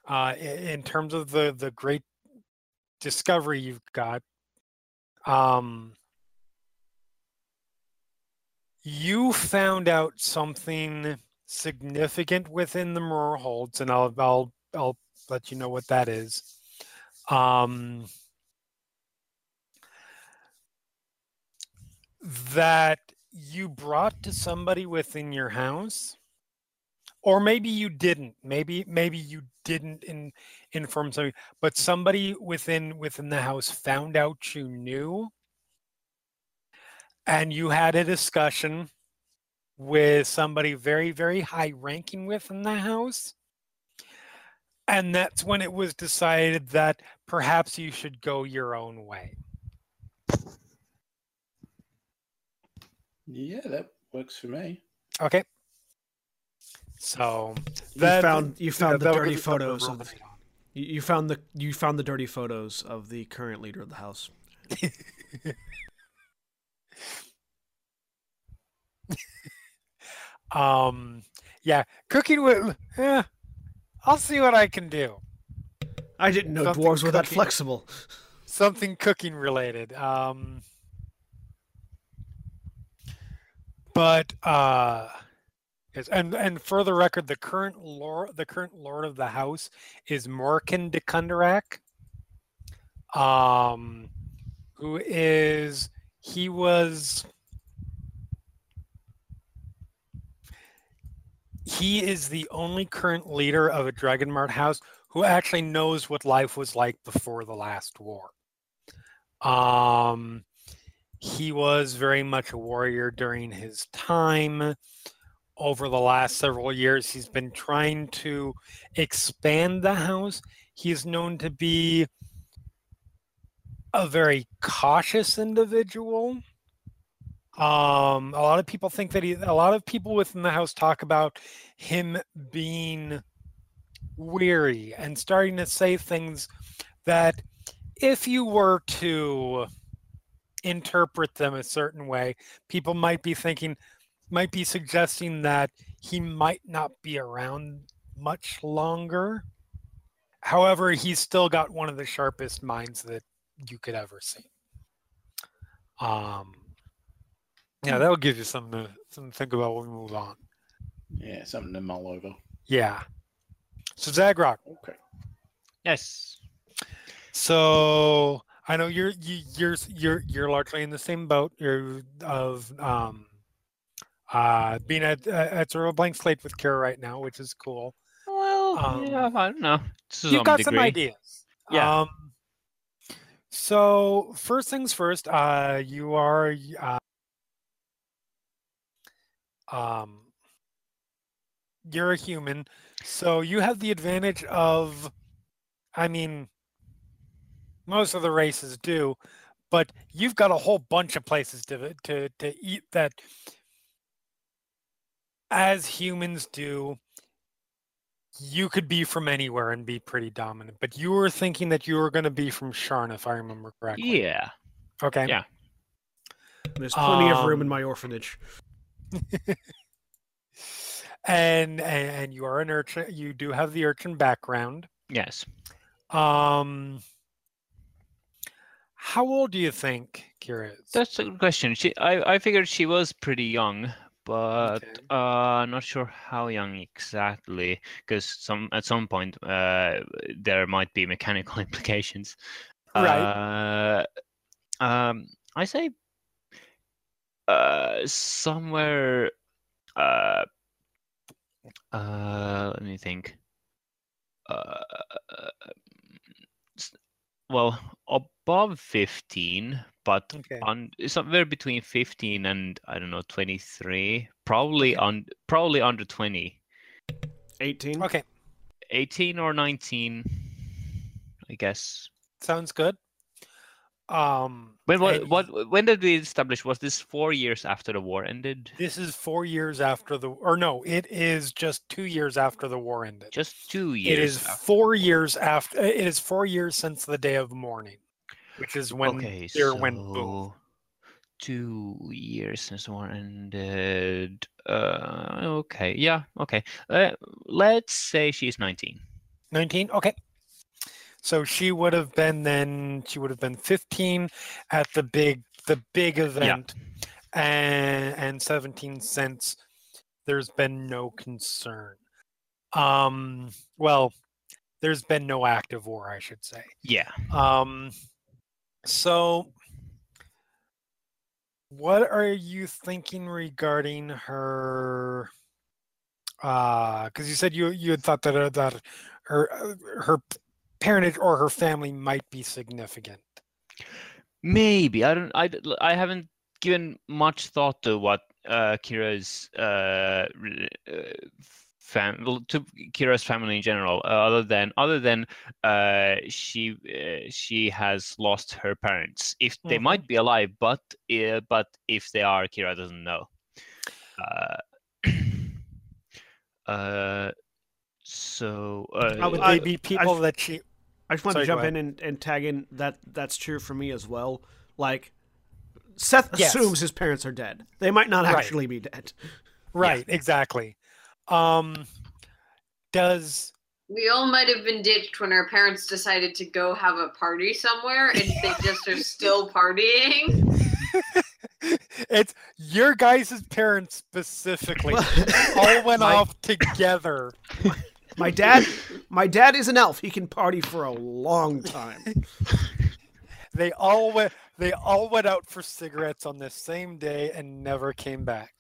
Speaker 2: uh in terms of the the great discovery you've got um you found out something significant within the Mror Holds and I'll I'll I'll let you know what that is. Um that you brought to somebody within your house or maybe you didn't. Maybe maybe you didn't in, inform somebody but somebody within within the house found out you knew and you had a discussion with somebody very very high ranking within the house and that's when it was decided that perhaps you should go your own way
Speaker 4: Yeah, that works for me.
Speaker 2: okay so
Speaker 1: you
Speaker 2: that-
Speaker 1: found you found the
Speaker 2: that'll
Speaker 1: dirty
Speaker 2: give you
Speaker 1: photos of
Speaker 2: ruminate on.
Speaker 1: You found the you found the dirty photos of the current leader of the house. [LAUGHS]
Speaker 2: Um, yeah, cooking with. Eh, I'll see what I can do.
Speaker 1: I didn't know
Speaker 2: Something
Speaker 1: dwarves were that
Speaker 2: cooking.
Speaker 1: flexible.
Speaker 2: Something cooking related. Um, but uh, yes, and and for the record, the current lord, the current lord of the house is Morkan de Kundarak. Um, who is he was he is the only current leader of a Dragonmart house who actually knows what life was like before the last war. Um, he was very much a warrior during his time. Over the last several years, he's been trying to expand the house. He's known to be a very cautious individual. Um, a lot of people think that he, a lot of people within the house talk about him being weary and starting to say things that if you were to interpret them a certain way, people might be thinking, might be suggesting that he might not be around much longer. However, he's still got one of the sharpest minds that you could ever see. Um, Yeah, that'll give you something to, something to think about when we move on.
Speaker 4: Yeah, something to mull over.
Speaker 2: Yeah. So Zaghrog.
Speaker 4: Okay.
Speaker 6: Yes.
Speaker 2: So I know you're you, you're you're you're largely in the same boat. You're of um uh being at at sort of a blank slate with Kira right now, which is cool.
Speaker 6: Well,
Speaker 2: Um,
Speaker 6: yeah, I don't know.
Speaker 2: You've got
Speaker 6: degree.
Speaker 2: some ideas.
Speaker 6: Yeah.
Speaker 2: Um, so first things first, uh, you are uh, um, you're a human, so you have the advantage of, I mean, most of the races do, but you've got a whole bunch of places to to to eat that, as humans do you could be from anywhere and be pretty dominant, but you were thinking that you were going to be from Sharn, if I remember correctly.
Speaker 6: Yeah.
Speaker 2: Okay.
Speaker 6: Yeah.
Speaker 1: There's plenty of room in
Speaker 2: Um,
Speaker 1: my orphanage. [LAUGHS]
Speaker 2: And, and and you are an urchin. You do have the urchin background.
Speaker 6: Yes.
Speaker 2: Um. How old do you think Kira is?
Speaker 6: That's a good question. She, I, I figured she was pretty young, but
Speaker 2: Okay.
Speaker 6: uh, not sure how young exactly. Because some at some point, uh, there might be mechanical [LAUGHS] implications.
Speaker 2: Right.
Speaker 6: Uh, um, I say, uh, somewhere. Uh, uh, let me think. Uh, well, above 15, but
Speaker 2: Okay.
Speaker 6: on somewhere between 15 and I don't know 23, probably on probably under 20,
Speaker 1: 18.
Speaker 2: Okay.
Speaker 6: 18 or 19, I guess.
Speaker 2: Sounds good. Um.
Speaker 6: When what,
Speaker 2: and
Speaker 6: what when did we establish? Was this four years after the war ended?
Speaker 2: This is four years after the, or no, it is just two years after the war ended.
Speaker 6: Just two years.
Speaker 2: It is
Speaker 6: af-
Speaker 2: four years after. It is four years since the day of mourning, which is when
Speaker 6: okay,
Speaker 2: there
Speaker 6: so
Speaker 2: went boom.
Speaker 6: two years since the war ended. Uh, okay, yeah, okay. Uh, let's say she's 19.
Speaker 2: 19 okay so she would have been then she would have been 15 at the big the big event and and 17 cents there's been no concern um well there's been no active war i should say
Speaker 6: Yeah.
Speaker 2: um so what are you thinking regarding her uh because you said you you had thought that uh, that her uh, her parentage or her family might be significant
Speaker 6: Maybe I don't. I I haven't given much thought to what uh, Kira's uh, uh, fam well, to Kira's family in general. Uh, other than other than uh, she uh, she has lost her parents. If they
Speaker 2: Mhm.
Speaker 6: might be alive, but uh, but if they are, Kira doesn't know. Uh, [CLEARS THROAT] uh, so uh,
Speaker 2: would
Speaker 1: I-
Speaker 2: they be people that she
Speaker 1: I just want
Speaker 2: Sorry,
Speaker 1: to jump in and, and tag in that that's true for me as well. Like, Seth
Speaker 2: Yes.
Speaker 1: assumes his parents are dead. They might not
Speaker 2: Right.
Speaker 1: actually be dead.
Speaker 2: right exactly um does
Speaker 5: We all might have been ditched when our parents decided to go have a party somewhere and they just are still [LAUGHS] partying. [LAUGHS]
Speaker 2: it's your guys' parents specifically all went
Speaker 1: My-
Speaker 2: off together
Speaker 1: My dad, my dad is an elf. He can party for a long time. [LAUGHS]
Speaker 2: they all went they all went out for cigarettes on the same day and never came back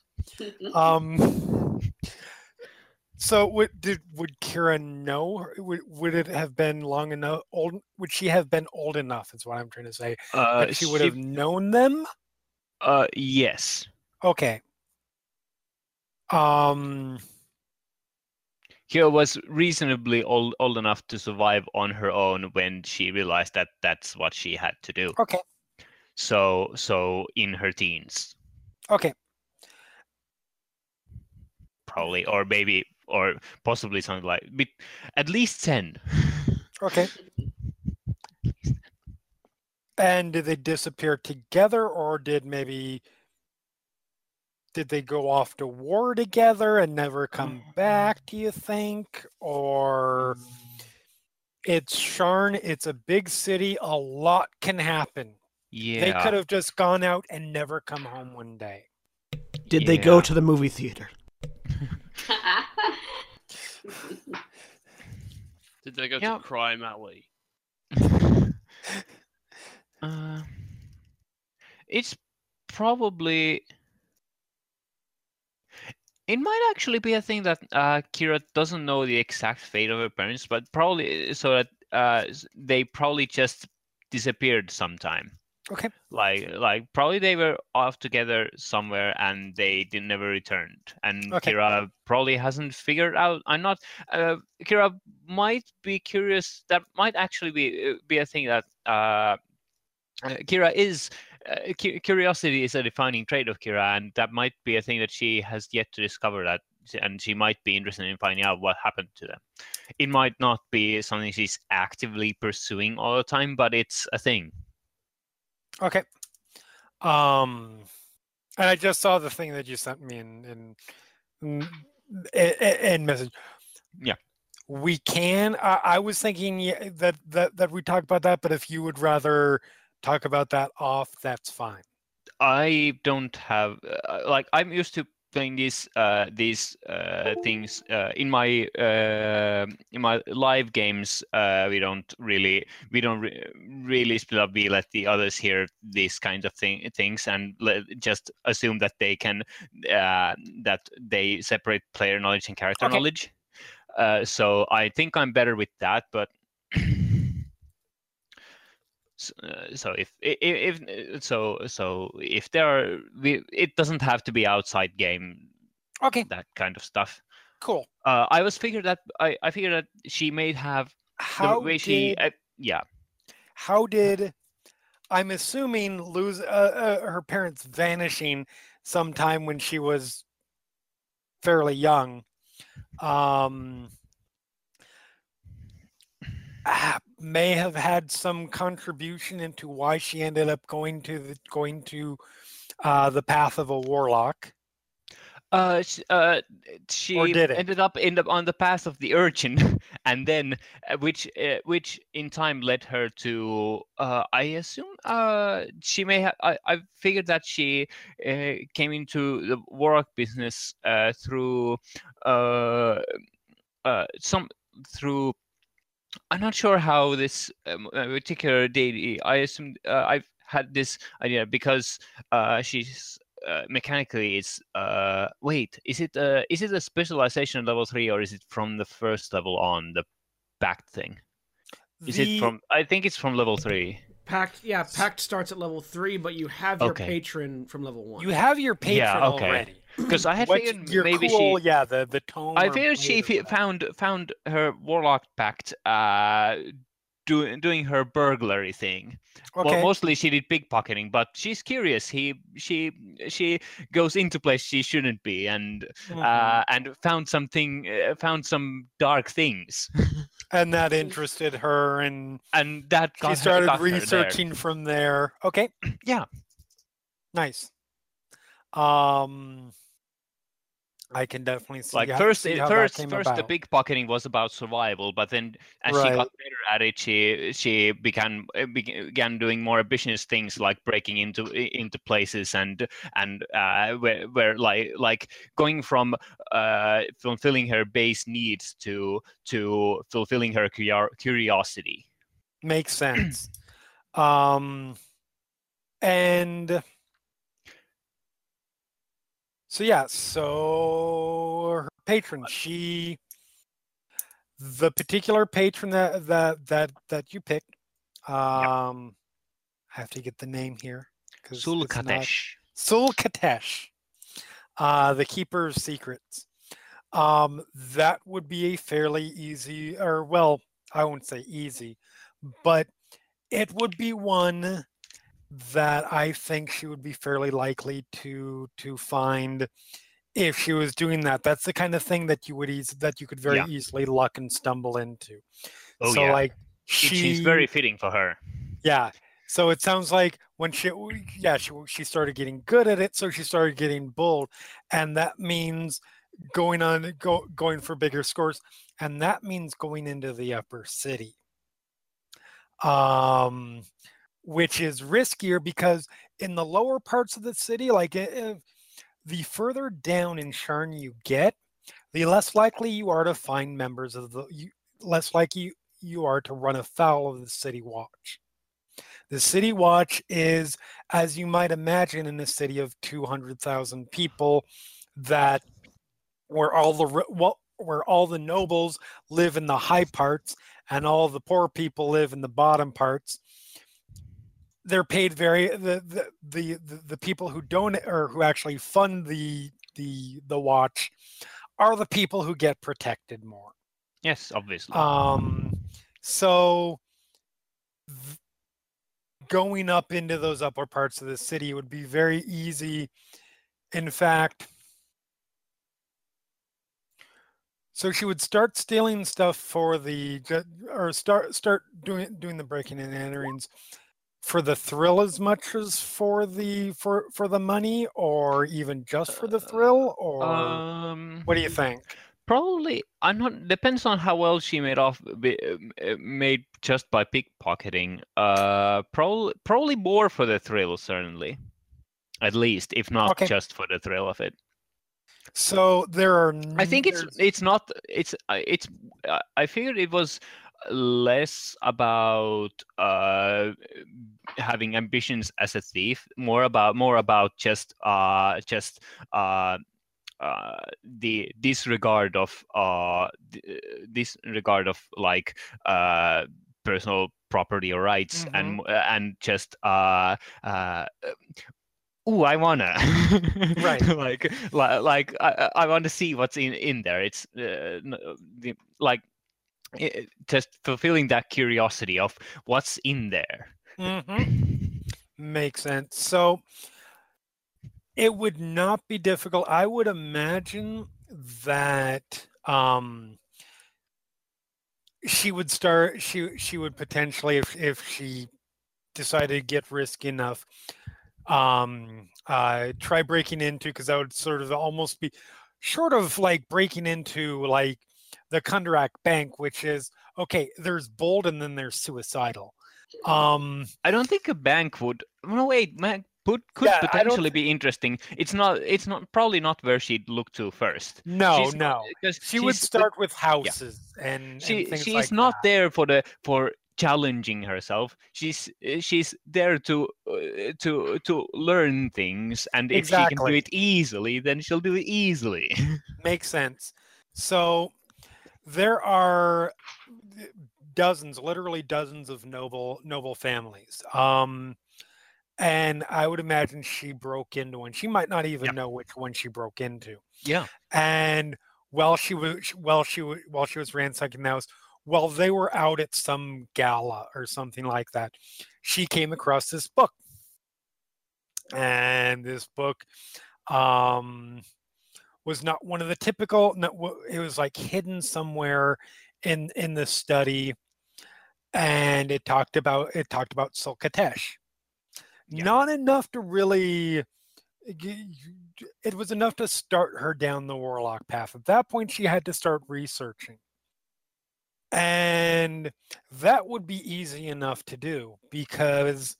Speaker 2: um so would did would kira know would, would it have been long enough old would she have been old enough is what i'm trying to say
Speaker 6: uh,
Speaker 2: that she would have known them?
Speaker 6: Uh, yes.
Speaker 2: okay. Um.
Speaker 6: Kira was reasonably old, old enough to survive on her own when she realized that that's what she had to do.
Speaker 2: okay.
Speaker 6: So, so in her teens,
Speaker 2: okay.
Speaker 6: Probably, or maybe, or possibly something like, be, at least ten.
Speaker 2: okay and did they disappear together or did maybe did they go off to war together and never come back do you think or it's Sharn, it's a big city, a lot can happen.
Speaker 6: Yeah.
Speaker 2: They could have just gone out and never come home one day.
Speaker 1: Did they go to the movie theater?
Speaker 3: Did they go
Speaker 6: Yeah.
Speaker 3: to Crime Alley? [LAUGHS]
Speaker 6: uh, it's probably. It might actually be a thing that uh, Kira doesn't know the exact fate of her parents, but probably so that uh, they probably just disappeared sometime.
Speaker 2: Okay.
Speaker 6: Like, like probably they were off together somewhere and they did never returned. And
Speaker 2: Okay.
Speaker 6: Kira probably hasn't figured out. I'm not. Uh, Kira might be curious. That might actually be uh, be a thing that uh, uh, Kira is. Uh, curiosity is a defining trait of Kira, and that might be a thing that she has yet to discover. That, and she might be interested in finding out what happened to them. It might not be something she's actively pursuing all the time, but it's a thing.
Speaker 2: Okay. Um, and I just saw the thing that you sent me in in in, in, message.
Speaker 6: Yeah.
Speaker 2: We can. I, I was thinking that that that we talk about that, but if you would rather talk about that off, that's fine.
Speaker 6: I don't have uh, like I'm used to playing these uh, these uh, things uh, in my uh, in my live games. Uh, we don't really we don't re- really split up. We let the others hear these kinds of thing, things and just assume that they can uh, that they separate player knowledge and character
Speaker 2: Okay.
Speaker 6: knowledge. Uh, so I think I'm better with that, but. Uh, so if, i- i- if uh, so so if there are we, it doesn't have to be outside game
Speaker 2: Okay.
Speaker 6: that kind of stuff
Speaker 2: Cool.
Speaker 6: uh, i was figured that i i figured that she may have the
Speaker 2: How
Speaker 6: way
Speaker 2: did
Speaker 6: she uh, yeah
Speaker 2: how did I'm assuming lose uh, uh, her parents vanishing sometime when she was fairly young. Um, [SIGHS] ah, may have had some contribution into why she ended up going to the going to uh, the path of a warlock.
Speaker 6: uh, uh she
Speaker 2: did it?
Speaker 6: ended up in the, on the path of the urchin [LAUGHS] and then uh, which uh, which in time led her to uh, i assume uh she may have I, I figured that she uh, came into the warlock business uh, through uh, uh some through i'm not sure how this um, uh, particular deity i assume uh, i've had this idea because uh she's uh, mechanically it's uh wait is it uh is it a specialization level three or is it from the first level on the back thing? Is
Speaker 2: The-
Speaker 6: it from i think it's from level three
Speaker 1: Pact, yeah, Pact starts at level three, but you have your
Speaker 6: Okay.
Speaker 1: patron from level one.
Speaker 2: You have your patron
Speaker 6: Yeah, okay.
Speaker 2: already. [CLEARS THROAT]
Speaker 6: because i had
Speaker 2: What
Speaker 6: figured
Speaker 2: your
Speaker 6: maybe
Speaker 2: cool,
Speaker 6: she
Speaker 2: yeah, the the tone.
Speaker 6: I
Speaker 2: or
Speaker 6: figured she
Speaker 2: blade or
Speaker 6: fi-
Speaker 2: whatever.
Speaker 6: found found her warlock pact uh doing doing her burglary thing.
Speaker 2: Okay.
Speaker 6: Well, mostly she did pickpocketing, but she's curious. He she she goes into place she shouldn't be, and
Speaker 2: Mhm.
Speaker 6: uh, and found something, uh, found some dark things, [LAUGHS]
Speaker 2: and that interested her, and
Speaker 6: and that got
Speaker 2: she started
Speaker 6: her there.
Speaker 2: researching from there. Okay.
Speaker 6: Yeah.
Speaker 2: Nice. Um, I can definitely see.
Speaker 6: Like
Speaker 2: how-
Speaker 6: first,
Speaker 2: see
Speaker 6: it-
Speaker 2: how that
Speaker 6: first, first, the
Speaker 2: big
Speaker 6: pickpocketing was about survival, but then as she got better at it, she she began uh, began doing more ambitious things like breaking into into places and and uh, where where like like going from uh, fulfilling her base needs to to fulfilling her curiosity.
Speaker 2: makes sense. um, and so yeah, so her patron, she, the particular patron that that that that you picked, um, I have to get the name here because
Speaker 6: Sul Khatesh.
Speaker 2: Sul Khatesh, uh, the Keeper of Secrets. Um, that would be a fairly easy, or well, I won't say easy, but it would be one that I think she would be fairly likely to to find if she was doing that. That's the kind of thing that you would eas- that you could very
Speaker 6: Yeah.
Speaker 2: easily luck and stumble into.
Speaker 6: Oh
Speaker 2: so
Speaker 6: yeah,
Speaker 2: like she
Speaker 6: seems very fitting for her.
Speaker 2: yeah. So it sounds like when she, yeah, she she started getting good at it, so she started getting bold, and that means going on, go going for bigger scores, and that means going into the upper city, um, which is riskier because in the lower parts of the city, like if the further down in Sharn you get, the less likely you are to find members of the you, less likely you are to run afoul of the city watch. The city watch is, as you might imagine, in a city of 200,000 people, that where all the where all the nobles live in the high parts and all the poor people live in the bottom parts they're paid very the the the, the, the people who don't or who actually fund the the the watch are the people who get protected more.
Speaker 6: Yes, obviously.
Speaker 2: um so th- going up into those upper parts of the city would be very easy. In fact so she would start stealing stuff for the or start start doing doing the breaking and enterings for the thrill as much as for the for for the money or even just for the thrill or
Speaker 6: um,
Speaker 2: what do you think
Speaker 6: Probably, I'm not. Depends on how well she made off, uh, made just by pickpocketing. Uh, probably, probably more for the thrill, certainly. At least, if not
Speaker 2: Okay.
Speaker 6: just for the thrill of it.
Speaker 2: so there are
Speaker 6: I think it's it's not it's uh, it's. uh, I figured it was less about uh having ambitions as a thief more about more about just uh just uh uh the disregard of uh disregard of like uh personal property or rights and uh, and just uh uh Ooh, I wanna.
Speaker 2: Right. [LAUGHS]
Speaker 6: like, like, like, I, I want to see what's in in there. It's uh, the, like, it, just fulfilling that curiosity of what's in there.
Speaker 2: Mhm. Makes sense. So it would not be difficult. I would imagine that um, she would start. She she would potentially, if if she decided to get risky enough, um, uh, try breaking into because that would sort of almost be short of like breaking into like the Kundarak Bank, which is okay. There's bold and then there's suicidal. Um,
Speaker 6: I don't think a bank would. No, wait, man. Could, could
Speaker 2: Yeah,
Speaker 6: potentially be interesting. It's not. It's not. Probably not where she'd look to first.
Speaker 2: no,
Speaker 6: She's
Speaker 2: no.
Speaker 6: 'cause
Speaker 2: She would start with houses and,
Speaker 6: She
Speaker 2: and things
Speaker 6: she's
Speaker 2: like
Speaker 6: not
Speaker 2: that.
Speaker 6: there for the for challenging herself. She's uh, she's there to uh, to to learn things, and if she can do it easily, then she'll do it easily. [LAUGHS]
Speaker 2: Makes sense. So there are dozens, literally dozens of noble noble families. Um, and I would imagine she broke into one. She might not even
Speaker 6: Yeah.
Speaker 2: know which one she broke into.
Speaker 6: Yeah.
Speaker 2: And while she was while she wa- while she was ransacking the house, while they were out at some gala or something like that, she came across this book. And this book um was not one of the typical no, it was like hidden somewhere in in the study and it talked about it talked about Sul Khatesh.
Speaker 6: Yeah.
Speaker 2: Not enough to really it was enough to start her down the warlock path. At that point she had to start researching. And that would be easy enough to do because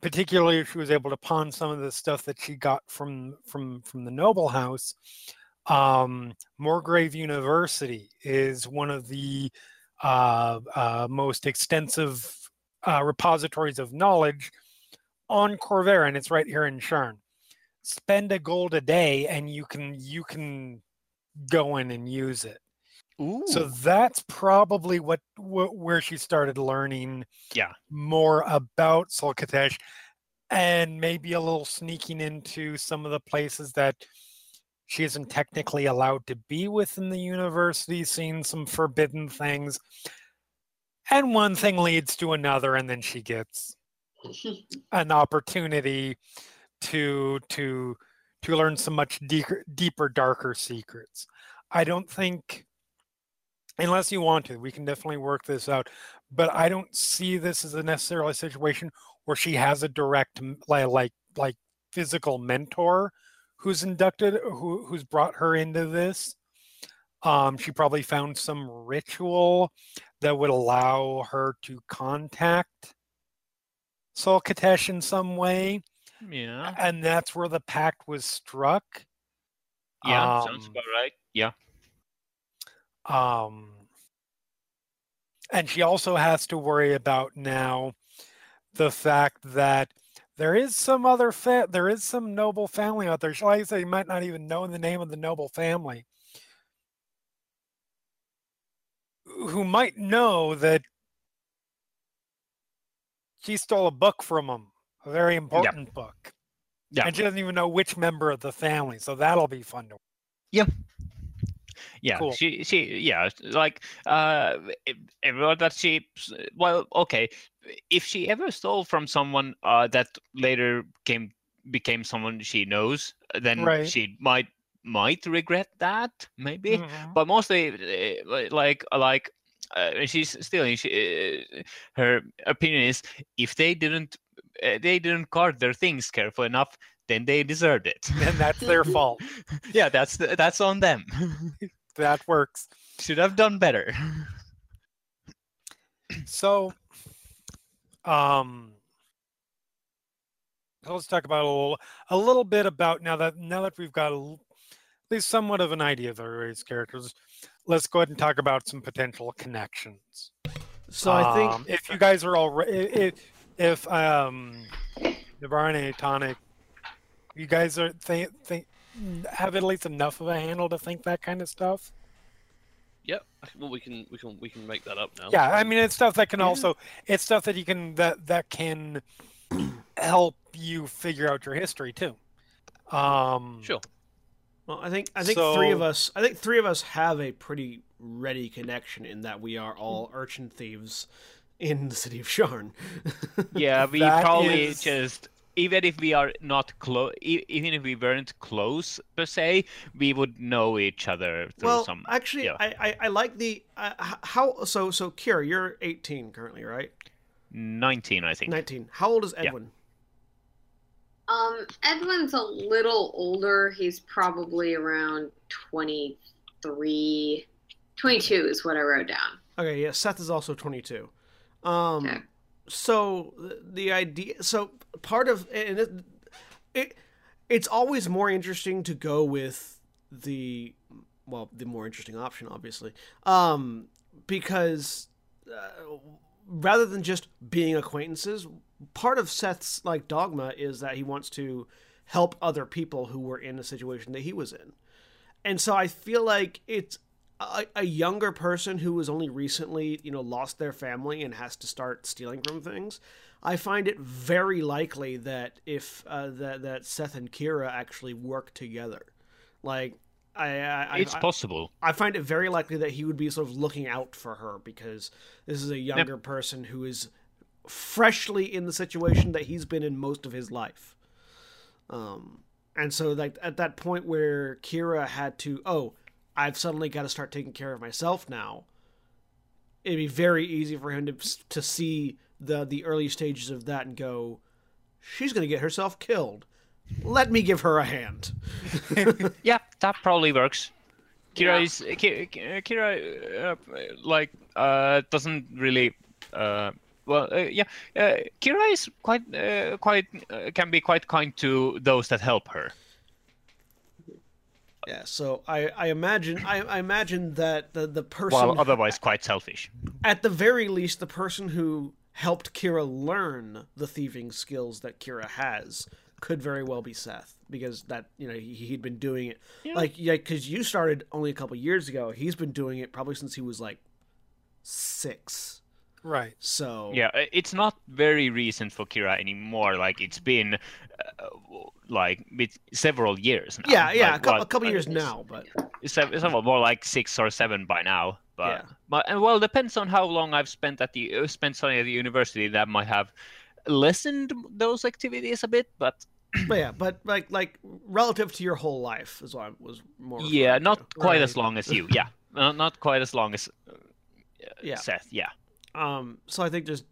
Speaker 2: particularly if she was able to pawn some of the stuff that she got from from from the noble house um morgrave university is one of the uh, uh most extensive uh repositories of knowledge on Khorvaire and it's right here in sharn spend a gold a day and you can you can go in and use it
Speaker 6: Ooh.
Speaker 2: so that's probably what, wh- where she started learning
Speaker 6: Yeah.
Speaker 2: more about Sul Khatesh and maybe a little sneaking into some of the places that she isn't technically allowed to be within the university, seeing some forbidden things. And one thing leads to another, and then she gets [LAUGHS] an opportunity to to to learn some much deeper, deeper darker secrets. I don't think unless you want to, we can definitely work this out. But I don't see this as a necessarily situation where she has a direct like like like physical mentor who's inducted who who's brought her into this. Um, she probably found some ritual that would allow her to contact Sul Khatesh in some way.
Speaker 6: Yeah.
Speaker 2: and that's where the pact was struck.
Speaker 6: Yeah. sounds
Speaker 2: Um,
Speaker 6: about right. Yeah.
Speaker 2: Um, and she also has to worry about now the fact that there is some other fa- there is some noble family out there. Shall I say, you might not even know the name of the noble family, who might know that she stole a book from them, a very important book.
Speaker 6: Yeah.
Speaker 2: And she doesn't even know which member of the family, so that'll be fun to
Speaker 6: yeah
Speaker 2: Cool.
Speaker 6: she she yeah like uh everyone that she well okay if she ever stole from someone uh that later came became someone she knows then
Speaker 2: Right.
Speaker 6: she might might regret that maybe
Speaker 2: Mhm.
Speaker 6: but mostly uh, like like uh, she's stealing she, uh, her opinion is if they didn't uh, they didn't guard their things careful enough then they deserved it
Speaker 2: and that's their fault. [LAUGHS]
Speaker 6: yeah that's the, that's on them [LAUGHS]
Speaker 2: That works.
Speaker 6: should have done better [CLEARS THROAT]
Speaker 2: So, um, so let's talk about a little, a little bit about now that now that we've got a, l- at least somewhat of an idea of the various characters. Let's go ahead and talk about some potential connections.
Speaker 1: So I think
Speaker 2: Um, if you guys are already, if, if um, the RNA tonic, you guys are think think have at least enough of a handle to think that kind of stuff.
Speaker 3: Yep. Well, we can we can we can make that up now.
Speaker 2: Yeah, I mean it's stuff that can
Speaker 1: Yeah.
Speaker 2: also it's stuff that you can that that can help you figure out your history too. Um
Speaker 3: Sure.
Speaker 1: Well, I think I think three of us I think three of us have a pretty ready connection in that we are all urchin thieves in the city of Sharn. [LAUGHS]
Speaker 6: Yeah, we
Speaker 2: That
Speaker 6: probably
Speaker 2: is-
Speaker 6: just even if we are not close, even if we weren't close per se, we would know each other through
Speaker 1: well,
Speaker 6: some.
Speaker 1: actually,
Speaker 6: yeah.
Speaker 1: I, I I like the uh, how so so Kira, you're 18 currently, right?
Speaker 6: Nineteen, I think.
Speaker 1: 19. How old is
Speaker 6: Yeah.
Speaker 1: Edwin?
Speaker 5: Um, Edwin's a little older. He's probably around 23. 22 is what I wrote down.
Speaker 1: Okay, yeah, Seth is also 22. Um
Speaker 5: Okay.
Speaker 1: So the idea so part of and it, it it's always more interesting to go with the well the more interesting option obviously um because uh, rather than just being acquaintances part of Seth's like dogma is that he wants to help other people who were in a situation that he was in. And so I feel like it's a, a younger person who has only recently, you know, lost their family and has to start stealing from things. I find it very likely that if uh, that that Seth and Kira actually work together, like I, I
Speaker 6: It's
Speaker 1: I,
Speaker 6: possible.
Speaker 1: I find it very likely that he would be sort of looking out for her because this is a younger person who is freshly in the situation that he's been in most of his life. Um, and so like at that point where Kira had to, oh, I've suddenly got to start taking care of myself now. It'd be very easy for him to to see the the early stages of that and go, she's gonna get herself killed. Let me give her a hand. [LAUGHS]
Speaker 6: Yeah, that probably works. Kira
Speaker 5: Yeah.
Speaker 6: is Ki- Ki- Kira, uh, like uh, doesn't really. Uh, well, uh, yeah, uh, Kira is quite, uh, quite, uh, can be quite kind to those that help her.
Speaker 1: Yeah, so I, I imagine I, I imagine that the the person
Speaker 6: While otherwise quite selfish.
Speaker 1: at the very least the person who helped Kira learn the thieving skills that Kira has could very well be Seth because that you know he, he'd been doing it
Speaker 6: Yeah.
Speaker 1: like yeah because you started only a couple years ago he's been doing it probably since he was like six
Speaker 2: right.
Speaker 1: so
Speaker 6: Yeah, it's not very recent for Kira anymore. Like it's been uh, like with several years now.
Speaker 1: yeah yeah a,
Speaker 6: Like, what,
Speaker 1: a couple
Speaker 6: uh,
Speaker 1: years now but
Speaker 6: it's, several more like six or seven by now. But
Speaker 1: Yeah.
Speaker 6: but and well, depends on how long I've spent at the uh, spent studying at the university. That might have lessened those activities a bit, but [CLEARS THROAT]
Speaker 1: but yeah but like like relative to your whole life is what I was more
Speaker 6: yeah, not
Speaker 1: to.
Speaker 6: quite as long as you. [LAUGHS] Yeah, not, not quite as long as uh,
Speaker 1: Yeah.
Speaker 6: Seth. Yeah.
Speaker 1: Um, so I think there's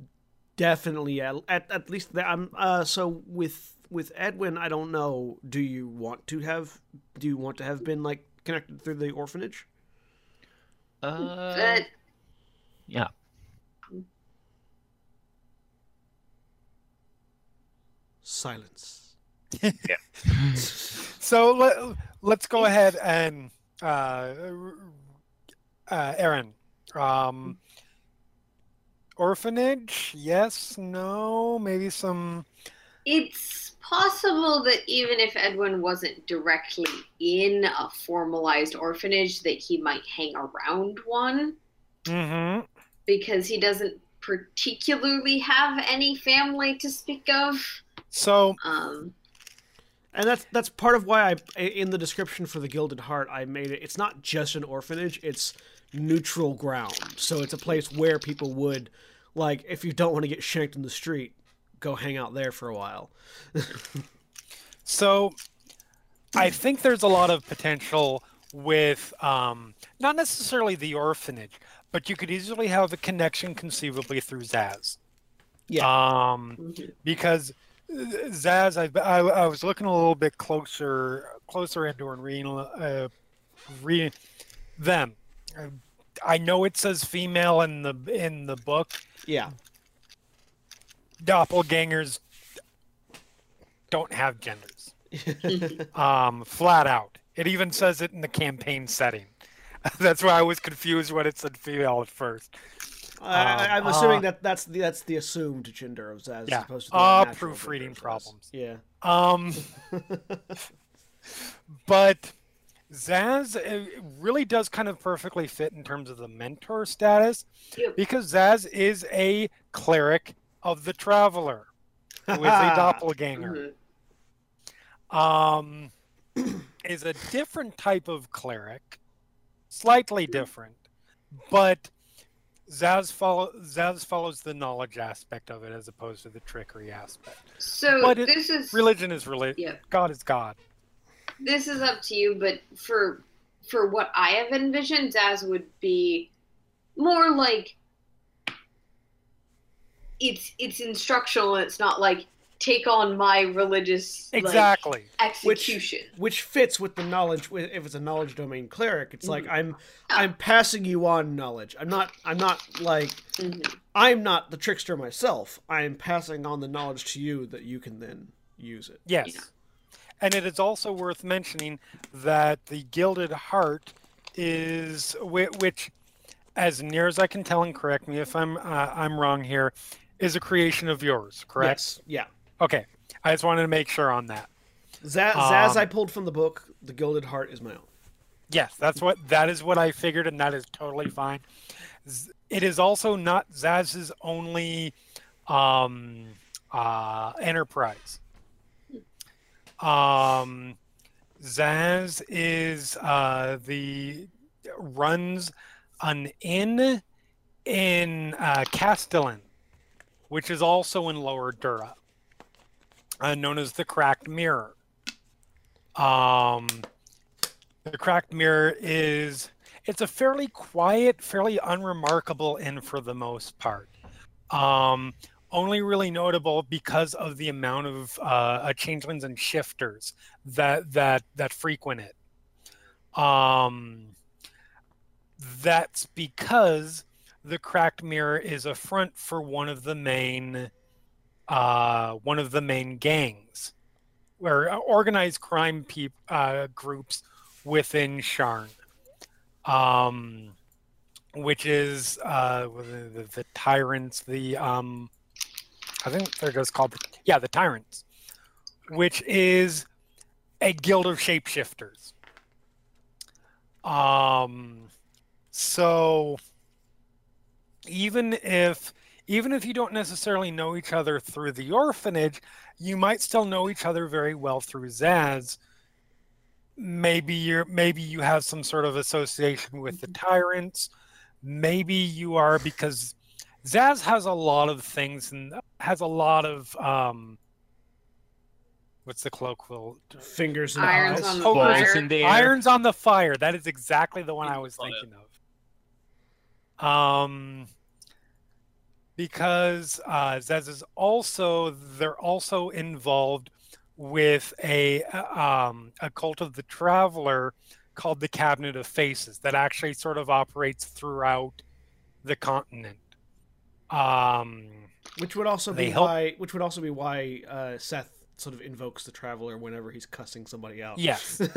Speaker 1: definitely at at, at least that. I'm uh, so with with Edwin, I don't know. Do you want to have? Do you want to have been like connected through the orphanage?
Speaker 6: Uh, yeah.
Speaker 1: Silence. Yeah. [LAUGHS]
Speaker 2: so let, let's go ahead and uh, uh, Erin. Um, orphanage? Yes, no, maybe some.
Speaker 5: It's possible that even if Edwin wasn't directly in a formalized orphanage, that he might hang around one
Speaker 2: Mm-hmm.
Speaker 5: because he doesn't particularly have any family to speak of.
Speaker 2: So
Speaker 5: Um,
Speaker 1: And that's that's part of why I in the description for the Gilded Heart I made it. It's not just an orphanage; it's neutral ground. So it's a place where people would, like, if you don't want to get shanked in the street, go hang out there for a while.
Speaker 2: So I think there's a lot of potential with um, not necessarily the orphanage, but you could easily have a connection conceivably through Zaz. Yeah.
Speaker 5: Um,
Speaker 2: because Zaz, I, I, I was looking a little bit closer closer into and reading uh, reading them. I know it says female in the in the book.
Speaker 1: Yeah,
Speaker 2: Doppelgangers don't have genders. [LAUGHS] um, flat out. It even says it in the campaign setting. [LAUGHS] That's why I was confused when it said female at first.
Speaker 1: I, I, I'm
Speaker 2: Uh,
Speaker 1: assuming that that's the that's the assumed gender of Zaz
Speaker 2: Yeah.
Speaker 1: as opposed to the
Speaker 2: Uh, proofreading
Speaker 1: gender of Zaz.
Speaker 2: problems.
Speaker 1: Yeah.
Speaker 2: Um, [LAUGHS] but Zaz uh, really does kind of perfectly fit in terms of the mentor status
Speaker 5: Yep.
Speaker 2: because Zaz is a cleric of the traveler who is a [LAUGHS] doppelganger.
Speaker 5: mhm.
Speaker 2: um, [CLEARS THROAT] is a different type of cleric, slightly different, but Zaz follow Zaz follows the knowledge aspect of it as opposed to the trickery aspect.
Speaker 5: So
Speaker 2: But
Speaker 5: this is
Speaker 2: Religion is religion.
Speaker 5: Yeah.
Speaker 2: God is God.
Speaker 5: This is up to you, but for for what I have envisioned, Zaz would be more like it's it's instructional. It's not like take on my religious exactly like,
Speaker 2: Exactly.
Speaker 5: execution.
Speaker 1: Which fits with the knowledge. If it's a knowledge domain cleric, it's like
Speaker 2: Mm-hmm.
Speaker 1: I'm I'm passing you on knowledge. I'm not I'm not like
Speaker 5: Mhm.
Speaker 1: I'm not the trickster myself. I am passing on the knowledge to you that you can then use it.
Speaker 2: Yes. And it is also worth mentioning that the Gilded Heart is which as near as I can tell and correct me if I'm uh, I'm wrong here is a creation of yours, correct?
Speaker 1: Yes. Yeah.
Speaker 2: Okay. I just wanted to make sure on that.
Speaker 1: Zaz, Zaz
Speaker 2: Um,
Speaker 1: I pulled from the book. The Gilded Heart is my own.
Speaker 2: Yes, that's what that is what I figured, and that is totally fine. It is also not Zaz's only um, uh, enterprise. Um, Zaz is uh, the runs an inn in uh, Callestan, which is also in Lower Dura, uh, known as the Cracked Mirror. Um, the Cracked Mirror is it's a fairly quiet, fairly unremarkable inn for the most part. Um, only really notable because of the amount of uh, uh, changelings and shifters that that that frequent it. Um, that's because the Cracked Mirror is a front for one of the main uh, one of the main gangs, where organized crime peop, uh, groups within Sharn, um, which is uh, the, the, the tyrants. The um, I think they're just called yeah the tyrants, which is a guild of shapeshifters. Um, so even if even if you don't necessarily know each other through the orphanage, you might still know each other very well through Zaz. Maybe you're maybe you have some sort of association with the tyrants. Maybe you are because zaz has a lot of things and has a lot of um what's the colloquial
Speaker 1: Fingers in the
Speaker 5: Irons
Speaker 1: eyes.
Speaker 5: on the
Speaker 2: Oh,
Speaker 5: fire.
Speaker 6: in the air.
Speaker 2: irons on the fire that is exactly the one i was thinking of um because uh zaz is also they're also involved with a uh, um, a cult of the traveler called the Cabinet of Faces that actually sort of operates throughout the continent. Um,
Speaker 1: Which would also
Speaker 2: They
Speaker 1: be
Speaker 2: help-
Speaker 1: why which would also be why uh, Seth sort of invokes the traveler whenever he's cussing somebody out.
Speaker 2: Yes. [LAUGHS]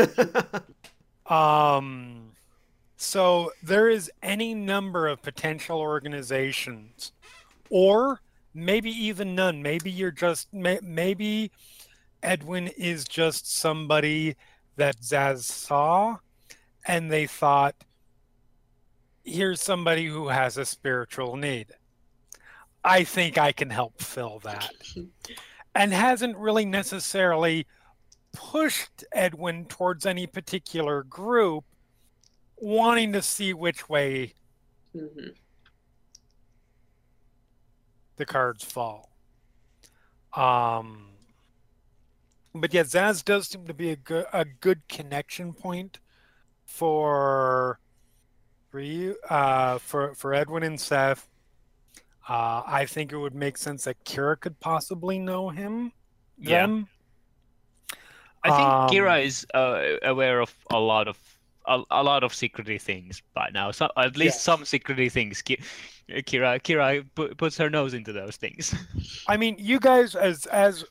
Speaker 2: Um, so there is any number of potential organizations, or maybe even none. Maybe you're just may, maybe Edwin is just somebody that Zaz saw, and they thought, "Here's somebody who has a spiritual need. I think I can help fill that," [LAUGHS] and hasn't really necessarily pushed Edwin towards any particular group, wanting to see which way
Speaker 5: Mhm.
Speaker 2: the cards fall. Um, but yeah, Zaz does seem to be a good a good connection point for for you uh, for for Edwin and Seth. Uh, I think it would make sense that Kira could possibly know him.
Speaker 6: Yeah.
Speaker 2: Them.
Speaker 6: I think
Speaker 2: Um,
Speaker 6: Kira is uh, aware of a lot of a, a lot of secrety things by now. So at least
Speaker 2: Yes.
Speaker 6: some secrety things. Ki- Kira Kira pu- puts her nose into those things. [LAUGHS]
Speaker 2: I mean, you guys as as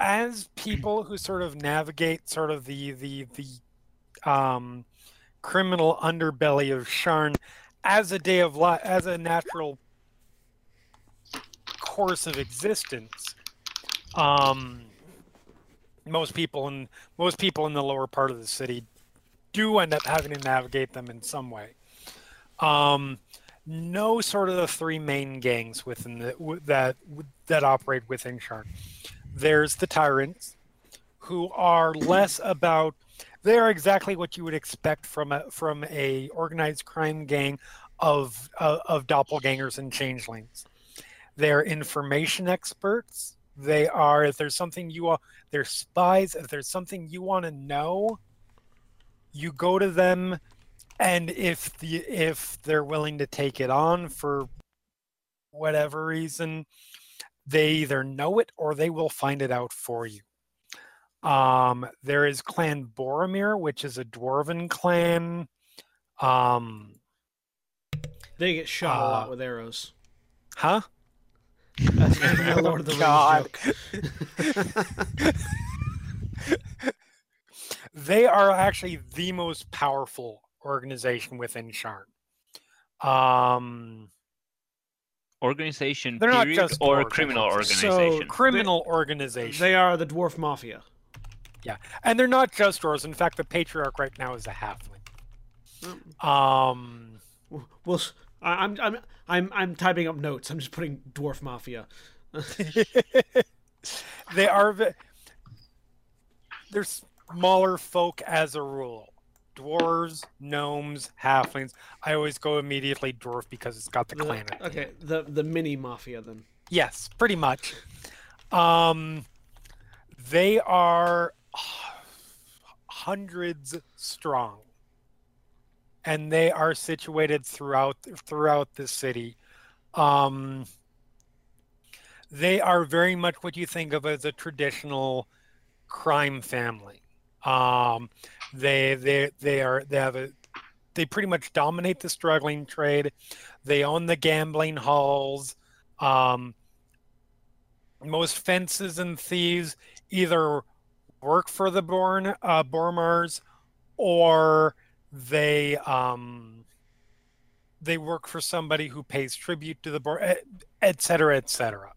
Speaker 2: as people who sort of navigate sort of the the the um criminal underbelly of Sharn as a day of life as a natural course of existence. Um most people in most people in the lower part of the city do end up having to navigate them in some way. Um no sort of the three main gangs within the that that operate within Sharn. There's the tyrants, who are less about. They are exactly what you would expect from a from a organized crime gang of of, of doppelgangers and changelings. They're information experts. They are if there's something you want, they're spies. If there's something you want to know, you go to them and if the if they're willing to take it on for whatever reason they either know it or they will find it out for you um there is clan Boromar which is a dwarven clan um
Speaker 1: They get shot a lot
Speaker 2: Uh,
Speaker 1: with arrows.
Speaker 2: huh
Speaker 1: That's a Lord of the Rings
Speaker 2: God.
Speaker 1: joke.
Speaker 2: they are actually the most powerful organization within Sharn. Um,
Speaker 6: Organization
Speaker 2: They're not just
Speaker 6: or
Speaker 2: dwarves,
Speaker 6: criminal
Speaker 2: so
Speaker 6: organization.
Speaker 2: criminal organization.
Speaker 1: They are the dwarf mafia.
Speaker 2: Yeah, and they're not just dwarves. In fact, the patriarch right now is a halfling. Um,
Speaker 1: Well, s- I- I'm I'm I'm I'm typing up notes. I'm just putting dwarf mafia. [LAUGHS]
Speaker 2: they are ve- they're smaller folk as a rule. Dwarves, gnomes, halflings. I always go immediately dwarf because it's got the
Speaker 1: The-
Speaker 2: clan.
Speaker 1: okay, the the mini mafia then.
Speaker 2: Yes, pretty much. Um, they are hundreds strong, and they are situated throughout throughout the city. Um, they are very much what you think of as a traditional crime family. Um, they they they are they have a they pretty much dominate the struggling trade. They own the gambling halls. Um, most fences and thieves either work for the Born uh, Boromars or they um, they work for somebody who pays tribute to the Bor, et, et cetera, et cetera.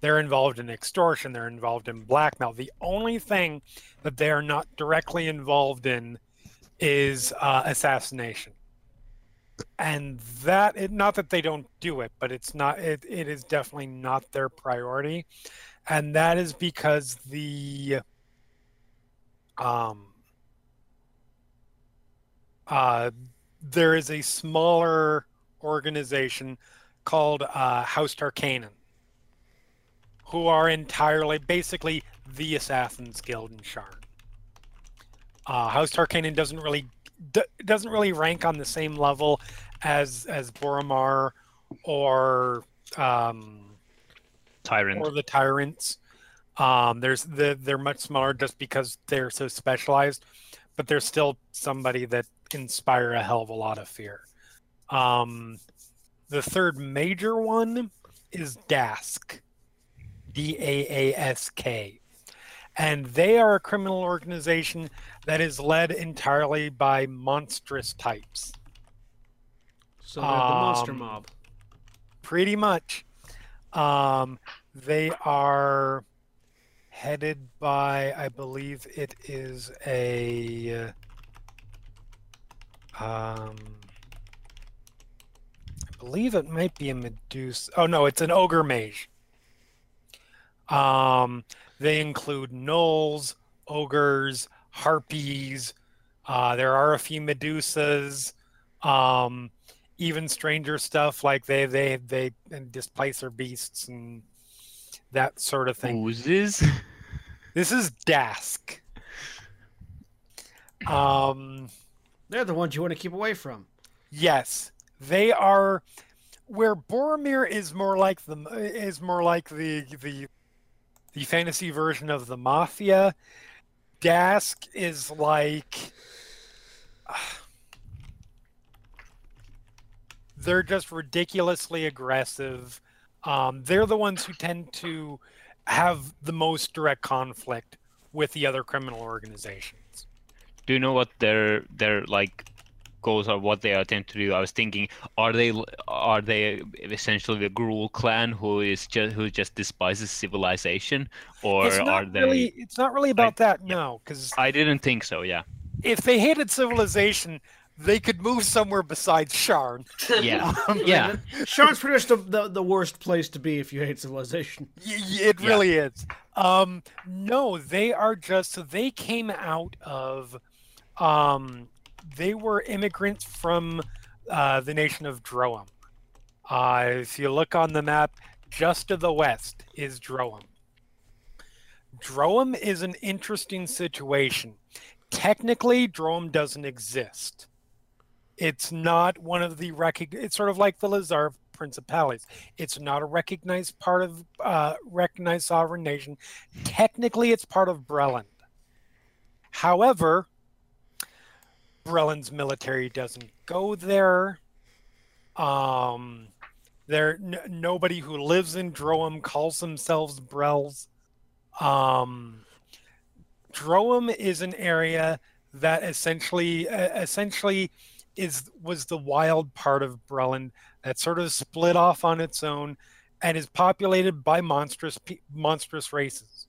Speaker 2: They're involved in extortion. They're involved in blackmail. The only thing that they are not directly involved in is uh, assassination and that it, not that they don't do it but it's not it, it is definitely not their priority and that is because the um uh there is a smaller organization called uh, House Tarkanan, who are entirely basically the Assassins Guild in Sharn. Uh, House Tarkanan doesn't really d- doesn't really rank on the same level as as Boromar or um,
Speaker 6: Tyrant.
Speaker 2: or the tyrants. Um, there's the they're much smaller just because they're so specialized, but they're still somebody that inspire a hell of a lot of fear. Um, the third major one is Daask, D A A S K, and they are a criminal organization that is led entirely by monstrous types.
Speaker 1: So they're the monster
Speaker 2: Um,
Speaker 1: mob.
Speaker 2: Pretty much. Um, they are headed by, I believe it is a. Um, I believe it might be a Medusa. Oh no, it's an ogre mage. Um, they include gnolls, ogres, harpies. Uh, there are a few Medusas. Um, even stranger stuff like they they they displace their beasts and that sort of thing.
Speaker 6: Oozes.
Speaker 2: This is Daask. [LAUGHS] Um,
Speaker 1: They're the ones you want to keep away from.
Speaker 2: yes, they are. Where Boromar is more like the is more like the the the fantasy version of the mafia. Daask is like [SIGHS] they're just ridiculously aggressive. Um, they're the ones who tend to have the most direct conflict with the other criminal organizations.
Speaker 6: Do you know what their their like goals are? What they attempt to do? I was thinking, are they are they essentially the Gruul clan who is just who just despises civilization, or
Speaker 2: it's
Speaker 6: are they?
Speaker 2: really it's not really about that,
Speaker 6: yeah.
Speaker 2: no, because
Speaker 6: I didn't think so. Yeah.
Speaker 2: if they hated civilization, they could move somewhere besides Sharn. [LAUGHS]
Speaker 6: Yeah.
Speaker 1: Um, [LAUGHS]
Speaker 6: Yeah.
Speaker 1: Sharn's pretty much the, the, the worst place to be if you hate civilization. [LAUGHS]
Speaker 2: Y- y- It
Speaker 6: Yeah.
Speaker 2: really is. Um, no, they are just so they came out of. Um, they were immigrants from uh, the nation of Droaam. Uh, if you look on the map, just to the west is Droaam. Droaam is an interesting situation. Technically, Droaam doesn't exist. It's not one of the recog- It's sort of like the Lhazaar principalities. It's not a recognized part of uh, recognized sovereign nation. Technically, it's part of Breland. However, Breland's military doesn't go there. Um, there n- nobody who lives in Droaam calls themselves Brels. Um, Droaam is an area that essentially uh, essentially is was the wild part of Breland that sort of split off on its own and is populated by monstrous monstrous races.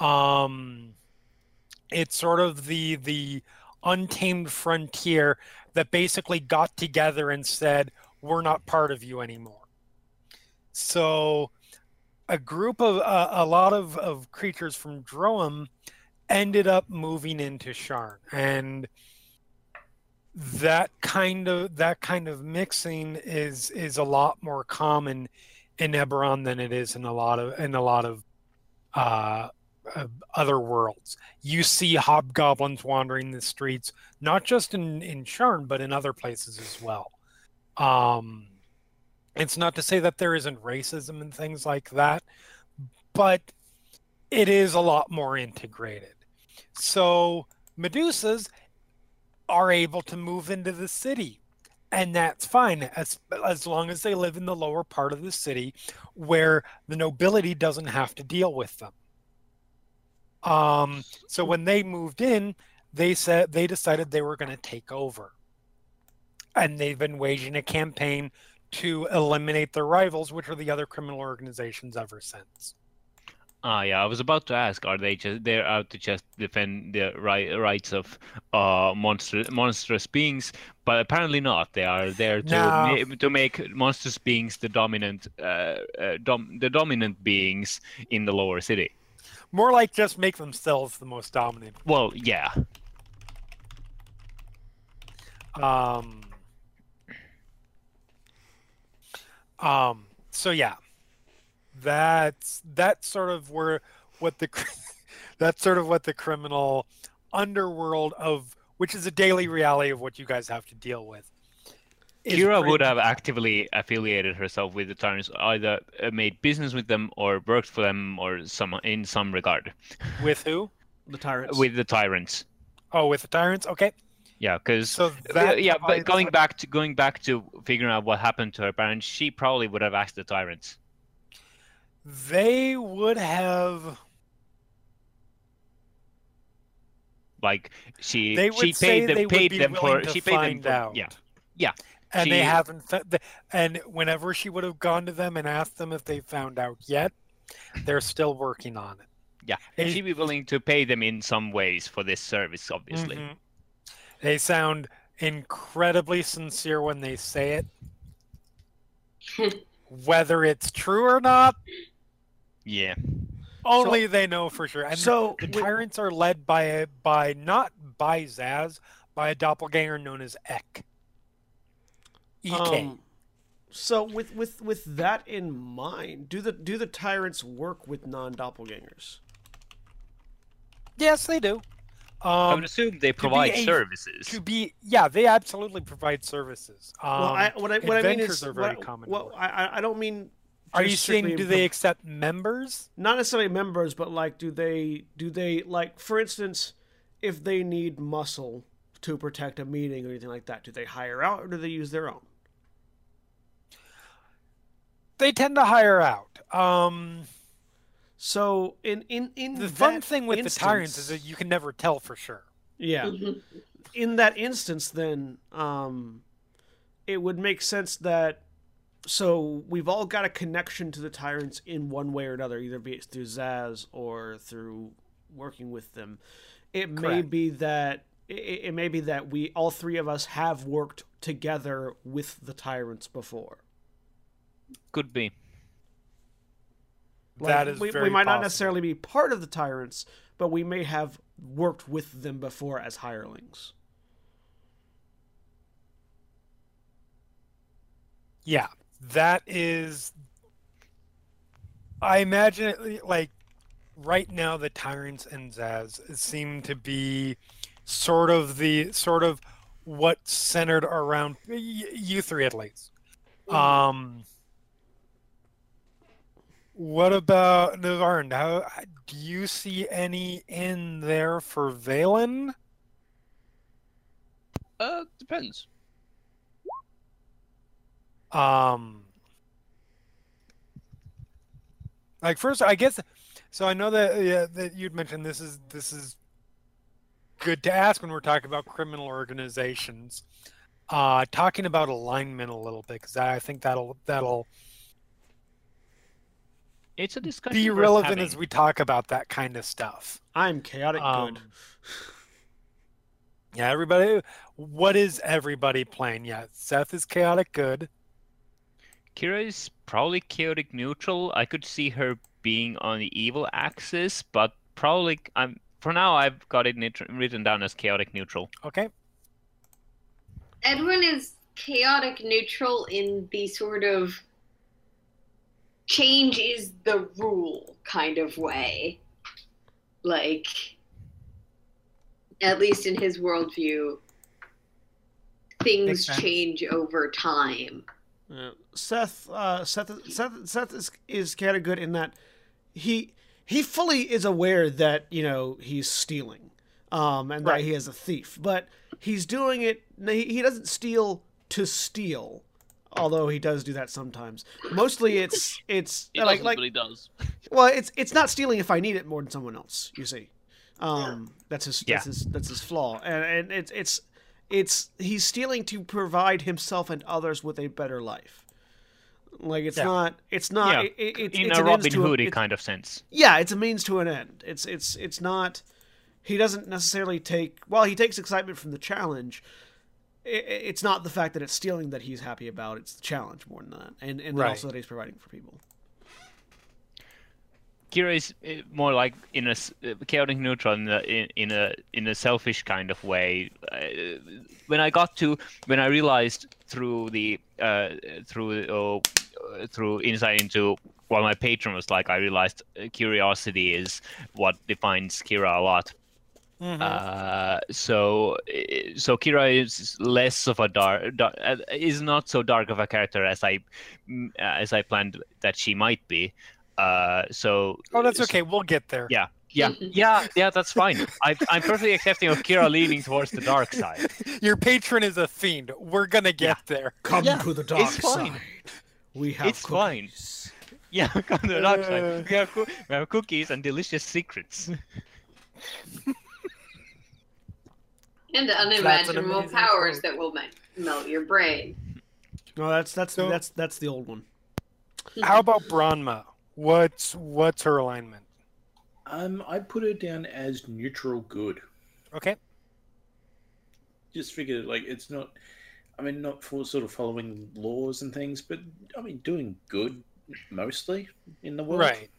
Speaker 2: Um, it's sort of the the untamed frontier that basically got together and said, "We're not part of you anymore." So, a group of uh, a lot of, of creatures from Droaam ended up moving into Sharn, and that kind of that kind of mixing is is a lot more common in Eberron than it is in a lot of in a lot of uh, uh, other worlds. You see hobgoblins wandering the streets, not just in in Sharn, but in other places as well. Um, it's not to say that there isn't racism and things like that, but it is a lot more integrated. So Medusas are able to move into the city and that's fine as as long as they live in the lower part of the city where the nobility doesn't have to deal with them um so when they moved in they said they decided they were going to take over and they've been waging a campaign to eliminate their rivals which are the other criminal organizations ever since
Speaker 6: Ah, yeah. I was about to ask, are they just they're out to just defend the right rights of uh monster monstrous beings? But apparently not. They are there to
Speaker 2: No.
Speaker 6: ma- to make monstrous beings the dominant uh, uh dom- the dominant beings in the lower city.
Speaker 2: More like just make themselves the most dominant
Speaker 6: Well, yeah.
Speaker 2: Um, um, so yeah, that's that's sort of where what the cr- [LAUGHS] that's sort of what the criminal underworld of which is a daily reality of what you guys have to deal with. Is
Speaker 6: Kira
Speaker 2: pretty-
Speaker 6: would have actively affiliated herself with the Tyrants, either uh, made business with them or worked for them, or some in some regard
Speaker 2: with who?
Speaker 1: The tyrants.
Speaker 6: with the Tyrants.
Speaker 2: Oh, with the tyrants. Okay,
Speaker 6: Yeah, because
Speaker 2: so
Speaker 6: Uh,
Speaker 2: that
Speaker 6: yeah, but going back to going back to figuring out what happened to her parents, she probably would have asked the tyrants.
Speaker 2: they would have
Speaker 6: Like she
Speaker 2: They would
Speaker 6: she
Speaker 2: say
Speaker 6: paid them
Speaker 2: they
Speaker 6: paid
Speaker 2: would be
Speaker 6: them
Speaker 2: willing
Speaker 6: for
Speaker 2: to
Speaker 6: she paid them
Speaker 2: find
Speaker 6: for
Speaker 2: out.
Speaker 6: yeah yeah
Speaker 2: and they haven't. fa- the- And whenever she would have gone to them and asked them if they found out yet, they're still working on it.
Speaker 6: yeah. And she'd be willing to pay them in some ways for this service, obviously.
Speaker 2: Mhm. They sound incredibly sincere when they say it. [LAUGHS] Whether it's true or not,
Speaker 6: Yeah.
Speaker 2: only they know for sure. And
Speaker 1: so
Speaker 2: the
Speaker 1: with-
Speaker 2: tyrants are led by a by not by Zaz, by a doppelganger known as Ek. EK.
Speaker 1: Um, so with with with that in mind, do the do the tyrants work with non doppelgangers?
Speaker 2: yes, they do.
Speaker 6: I
Speaker 2: Um,
Speaker 6: would assume they
Speaker 2: be
Speaker 6: provide
Speaker 2: a-
Speaker 6: services.
Speaker 2: to be yeah, they absolutely provide services. Um,
Speaker 1: well, I, what I what I mean is,
Speaker 2: are very
Speaker 1: what,
Speaker 2: common.
Speaker 1: what I I- I don't mean.
Speaker 2: are you saying do they accept members?
Speaker 1: not necessarily members, but like, do they do they like, for instance, if they need muscle to protect a meeting or anything like that, do they hire out or do they use their own?
Speaker 2: They tend to hire out. Um,
Speaker 1: So in in in
Speaker 2: the fun thing with the tyrants is that you can never tell for sure.
Speaker 1: yeah,
Speaker 5: Mhm.
Speaker 1: in that instance, then um, it would make sense that so we've all got a connection to the tyrants in one way or another, either be it through Zaz or through working with them. It may be that it, it may be that we all three of us have worked together with the tyrants before.
Speaker 6: Could be.
Speaker 1: Like,
Speaker 2: that is
Speaker 1: we,
Speaker 2: very
Speaker 1: we might not necessarily be part of the tyrants, but we may have worked with them before as hirelings.
Speaker 2: Yeah, that is. I imagine it like right now the tyrants and Zaz seem to be sort of the sort of what centered around y- you three at least. Um. What about Navarran? How do you see any in there for Vaelin?
Speaker 3: Uh, depends.
Speaker 2: Um, like first, I guess. So I know that yeah, that you'd mentioned this is this is good to ask when we're talking about criminal organizations. Uh, talking about alignment a little bit because I think that'll that'll
Speaker 6: It's a discussion.
Speaker 2: be relevant as we talk about that kind of stuff.
Speaker 1: I'm chaotic
Speaker 2: Um,
Speaker 1: good. [LAUGHS]
Speaker 2: Yeah, everybody. What is everybody playing? Yeah, Seth is chaotic good.
Speaker 6: Kira is probably chaotic neutral. I could see her being on the evil axis, but probably I'm for now I've got it nit- written down as chaotic neutral.
Speaker 2: Okay.
Speaker 5: Edwin is chaotic neutral in the sort of change is the rule kind of way. Like, at least in his worldview, things change over time.
Speaker 1: Yeah. Seth, uh, Seth, Seth, Seth is is kind of good in that he he fully is aware that you know he's stealing, um, and
Speaker 2: Right.
Speaker 1: that he is a thief, but he's doing it. He, he doesn't steal to steal, although he does do that sometimes. Mostly, it's it's
Speaker 3: He
Speaker 1: like like
Speaker 3: but he does.
Speaker 1: well, it's it's not stealing if I need it more than someone else. You see, um, that's his
Speaker 6: Yeah.
Speaker 1: that's his that's his flaw, and and it's it's it's he's stealing to provide himself and others with a better life. Like it's
Speaker 2: Yeah.
Speaker 1: not it's not
Speaker 6: Yeah,
Speaker 1: it, it, it's,
Speaker 6: In
Speaker 1: it's
Speaker 6: a Robin Hoodie kind of sense.
Speaker 1: yeah, it's a means to an end. It's it's it's not. He doesn't necessarily take. Well, he takes excitement from the challenge. i- i it's not the fact that it's stealing that he's happy about. It's the challenge more than that, and and
Speaker 2: Right.
Speaker 1: also that he's providing for people.
Speaker 6: Kira is uh, more like in a uh, chaotic neutral in a, in, a in a selfish kind of way. Uh, when I got to when I realized through the uh, through uh, through insight into what my patron was like, I realized uh, curiosity is what defines Kira a lot.
Speaker 2: Mhm.
Speaker 6: Uh, so uh, so Kira is less of a dark, dark uh, is not so dark of a character as I as I planned that she might be. Uh, so
Speaker 2: oh, that's
Speaker 6: so-
Speaker 2: okay. We'll get there.
Speaker 6: Yeah. Yeah, yeah, yeah. That's fine. I, I'm perfectly accepting of Kira leaning towards the dark side. [LAUGHS]
Speaker 2: Your patron is a fiend. We're gonna get there.
Speaker 1: Come
Speaker 6: Yeah,
Speaker 1: to the dark
Speaker 6: it's fine.
Speaker 1: side. We have
Speaker 6: It's fine. [LAUGHS] Yeah, come to the dark side. We have, coo- we have cookies and delicious secrets. [LAUGHS]
Speaker 5: And unimaginable
Speaker 2: amazing
Speaker 5: powers
Speaker 2: quote.
Speaker 5: that will me- melt your brain.
Speaker 1: No, that's that's
Speaker 2: So-
Speaker 1: that's that's the old one.
Speaker 2: How about Branma? What's what's her alignment?
Speaker 4: Um, I put her down as neutral good.
Speaker 2: Okay.
Speaker 4: Just figured like it's not. I mean, not for sort of following laws and things, but I mean, doing good mostly in the world,
Speaker 2: Right.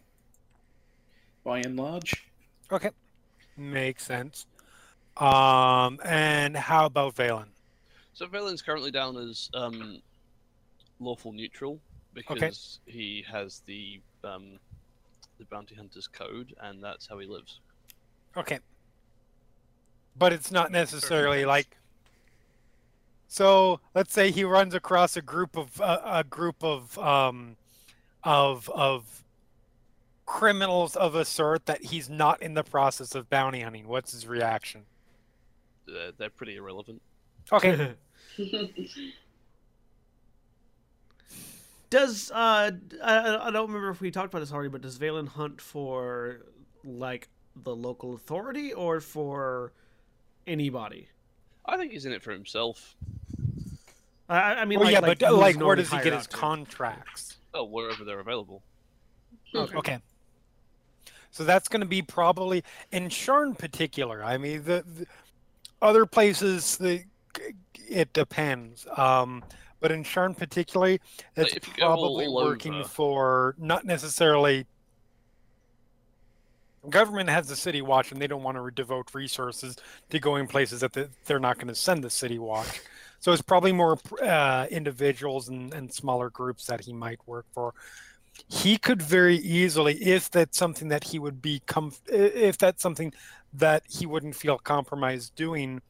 Speaker 4: By and large.
Speaker 2: Okay. Makes sense. Um, and how about Vaelin?
Speaker 3: So Vaelin's currently down as um, lawful neutral because he has the um, the bounty hunter's code, and that's how he lives.
Speaker 2: Okay. But it's not necessarily
Speaker 3: sense.
Speaker 2: like. So let's say he runs across a group of uh, a group of um, of of criminals of a sort that he's not in the process of bounty hunting. What's his reaction?
Speaker 3: They're, they're pretty irrelevant.
Speaker 2: Okay. [LAUGHS]
Speaker 1: Does uh, I, I don't remember if we talked about this already, but does Vaelin hunt for like the local authority or for anybody?
Speaker 3: I think he's in it for himself.
Speaker 1: I, I I mean,
Speaker 2: well,
Speaker 1: like,
Speaker 2: yeah,
Speaker 1: like,
Speaker 2: but uh, like, where does he get his
Speaker 1: to?
Speaker 2: contracts?
Speaker 3: Oh, wherever they're available.
Speaker 2: Okay. So that's going to be probably in Sharn particular. I mean, the, the other places, the it depends. Um, but in Sharn particularly, it's
Speaker 3: if you go all-
Speaker 2: probably working
Speaker 3: over-
Speaker 2: for not necessarily. Government has the city watch, and they don't want to devote resources to going places that the, they're not going to send the city watch. So it's probably more uh, individuals and, and smaller groups that he might work for he could very easily if that's something that he would be comf- if that's something that he wouldn't feel compromised doing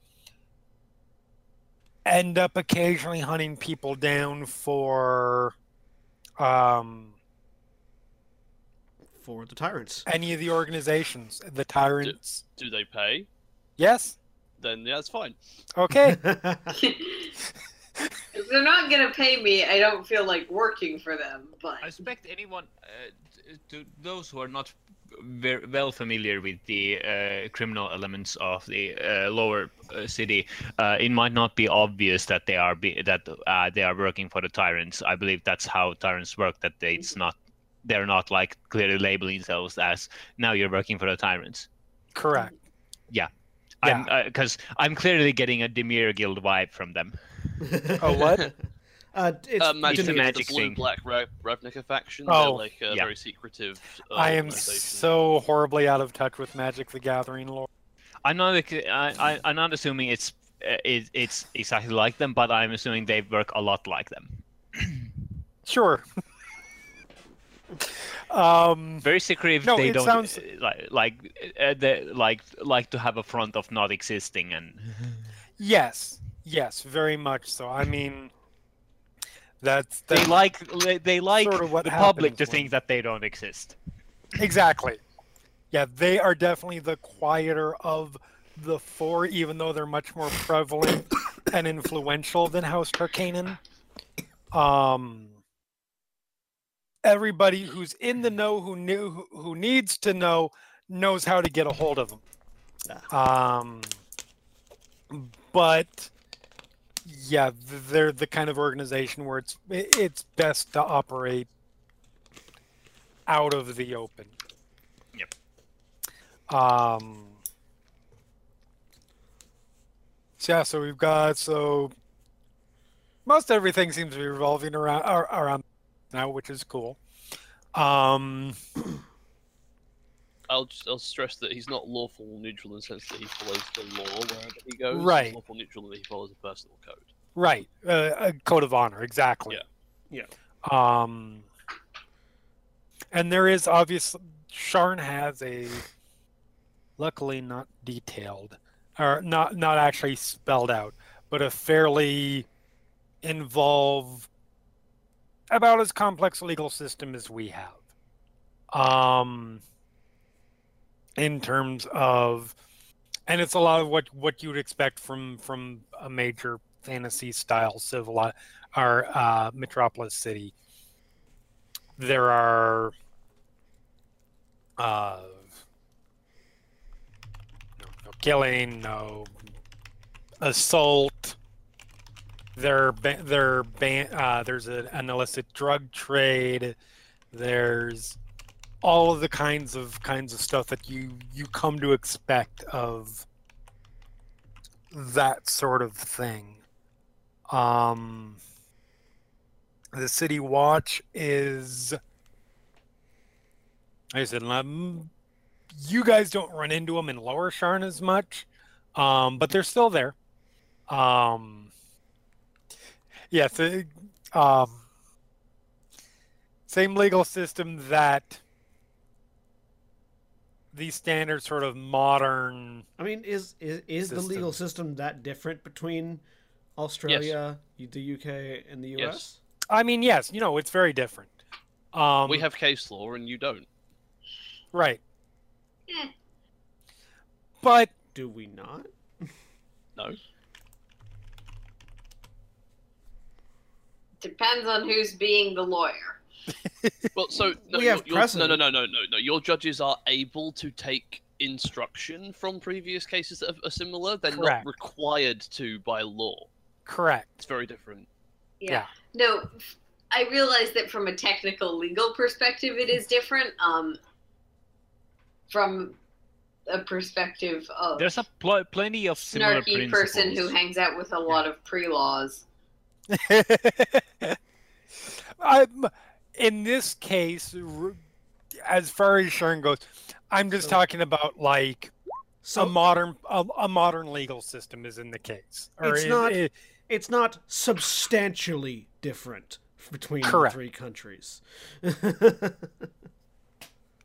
Speaker 2: end up occasionally hunting people down for um
Speaker 1: for the tyrants.
Speaker 2: any of the organizations the tyrants
Speaker 3: Do they pay?
Speaker 2: yes
Speaker 3: Then yeah, it's fine.
Speaker 2: okay [LAUGHS]
Speaker 5: if they're not gonna pay me, I don't feel like working for them. But
Speaker 6: I suspect anyone, uh, to those who are not very well familiar with the uh, criminal elements of the uh, lower uh, city, uh, it might not be obvious that they are be- that uh, they are working for the tyrants. I believe that's how tyrants work. That they, it's not they're not like clearly labeling themselves as now you're working for the tyrants.
Speaker 2: correct Yeah.
Speaker 6: I'm because I'm clearly getting a Dimir Guild vibe from them. [LAUGHS]
Speaker 2: Oh, what?
Speaker 1: Uh, it's,
Speaker 3: uh, magic,
Speaker 6: it's a magic
Speaker 3: the blue
Speaker 6: thing.
Speaker 3: black Rev- Ravnica faction.
Speaker 2: Oh,
Speaker 3: They're like a
Speaker 6: yeah.
Speaker 3: very secretive. Uh,
Speaker 2: i am so horribly out of touch with magic the gathering lore
Speaker 6: I'm not I, I, I'm not assuming it's uh, it, it's exactly like them, but I'm assuming they work a lot like them.
Speaker 2: sure [LAUGHS] um
Speaker 6: very secretive
Speaker 2: No,
Speaker 6: they
Speaker 2: it
Speaker 6: don't
Speaker 2: sounds-
Speaker 6: uh, like like uh, they like like to have a front of not existing and [LAUGHS]
Speaker 2: Yes, yes, very much so. I mean, that's,
Speaker 6: they like they- like
Speaker 2: sort of
Speaker 6: the public to think that they don't exist
Speaker 2: exactly. Yeah, they are definitely the quieter of the four, even though they're much more prevalent [COUGHS] and influential than House Tarkanan. Um, everybody who's in the know, who knew, who, needs to know, knows how to get a hold of them. Um, but yeah, they're the kind of organization where it's it's best to operate out of the open.
Speaker 6: Yep.
Speaker 2: Um. So yeah, so we've got so most everything seems to be revolving around around now, which is cool. Um. [CLEARS THROAT]
Speaker 3: I'll just, I'll stress that he's not lawful neutral in the sense that he follows the law wherever he goes.
Speaker 2: Right.
Speaker 3: He's lawful neutral in that he follows a personal code.
Speaker 2: Right, uh, a code of honor, exactly.
Speaker 3: Yeah.
Speaker 1: Yeah.
Speaker 2: Um, and there is obviously Sharn has a, luckily not detailed, or not not actually spelled out, but a fairly involved, about as complex legal system as we have. Um, in terms of, and it's a lot of what what you would expect from from a major fantasy style civil or uh, metropolis city. There are uh, no, no killing, no assault. There, ban- uh, there's an illicit drug trade. There's all of the kinds of kinds of stuff that you you come to expect of that sort of thing. Um, the city watch is. I said, um, you guys don't run into them in Lower Sharn as much, um, but they're still there. Um, yes, um, same legal system that the standard sort of modern.
Speaker 1: I mean, is is, is the legal system that different between Australia, the UK, and the US?
Speaker 3: Yes.
Speaker 2: I mean, yes, you know, it's very different. Um,
Speaker 3: we have case law and you don't.
Speaker 2: right,
Speaker 5: Eh,
Speaker 2: but
Speaker 1: Do we not? [LAUGHS]
Speaker 3: No.
Speaker 5: Depends on who's being the lawyer. [LAUGHS]
Speaker 3: Well, so no,
Speaker 1: We
Speaker 3: your-
Speaker 1: have
Speaker 3: your- no, no, no, no, no, no. Your judges are able to take instruction from previous cases that are similar. They're
Speaker 2: Correct.
Speaker 3: not required to by law.
Speaker 2: correct.
Speaker 3: It's very different.
Speaker 5: Yeah.
Speaker 2: Yeah.
Speaker 5: No, I realize that from a technical legal perspective, it is different. Um, from a perspective of
Speaker 6: There's a pl- plenty of similar
Speaker 5: snarky
Speaker 6: principles.
Speaker 5: person who hangs out with a lot of pre-laws. [LAUGHS]
Speaker 2: I'm, in this case, as far as Sharn goes, I'm just
Speaker 1: So-
Speaker 2: talking about like
Speaker 1: So
Speaker 2: a modern a, a modern legal system is in the case. Or
Speaker 1: It's
Speaker 2: it-
Speaker 1: not-
Speaker 2: it-
Speaker 1: it's not substantially different between the three countries. [LAUGHS]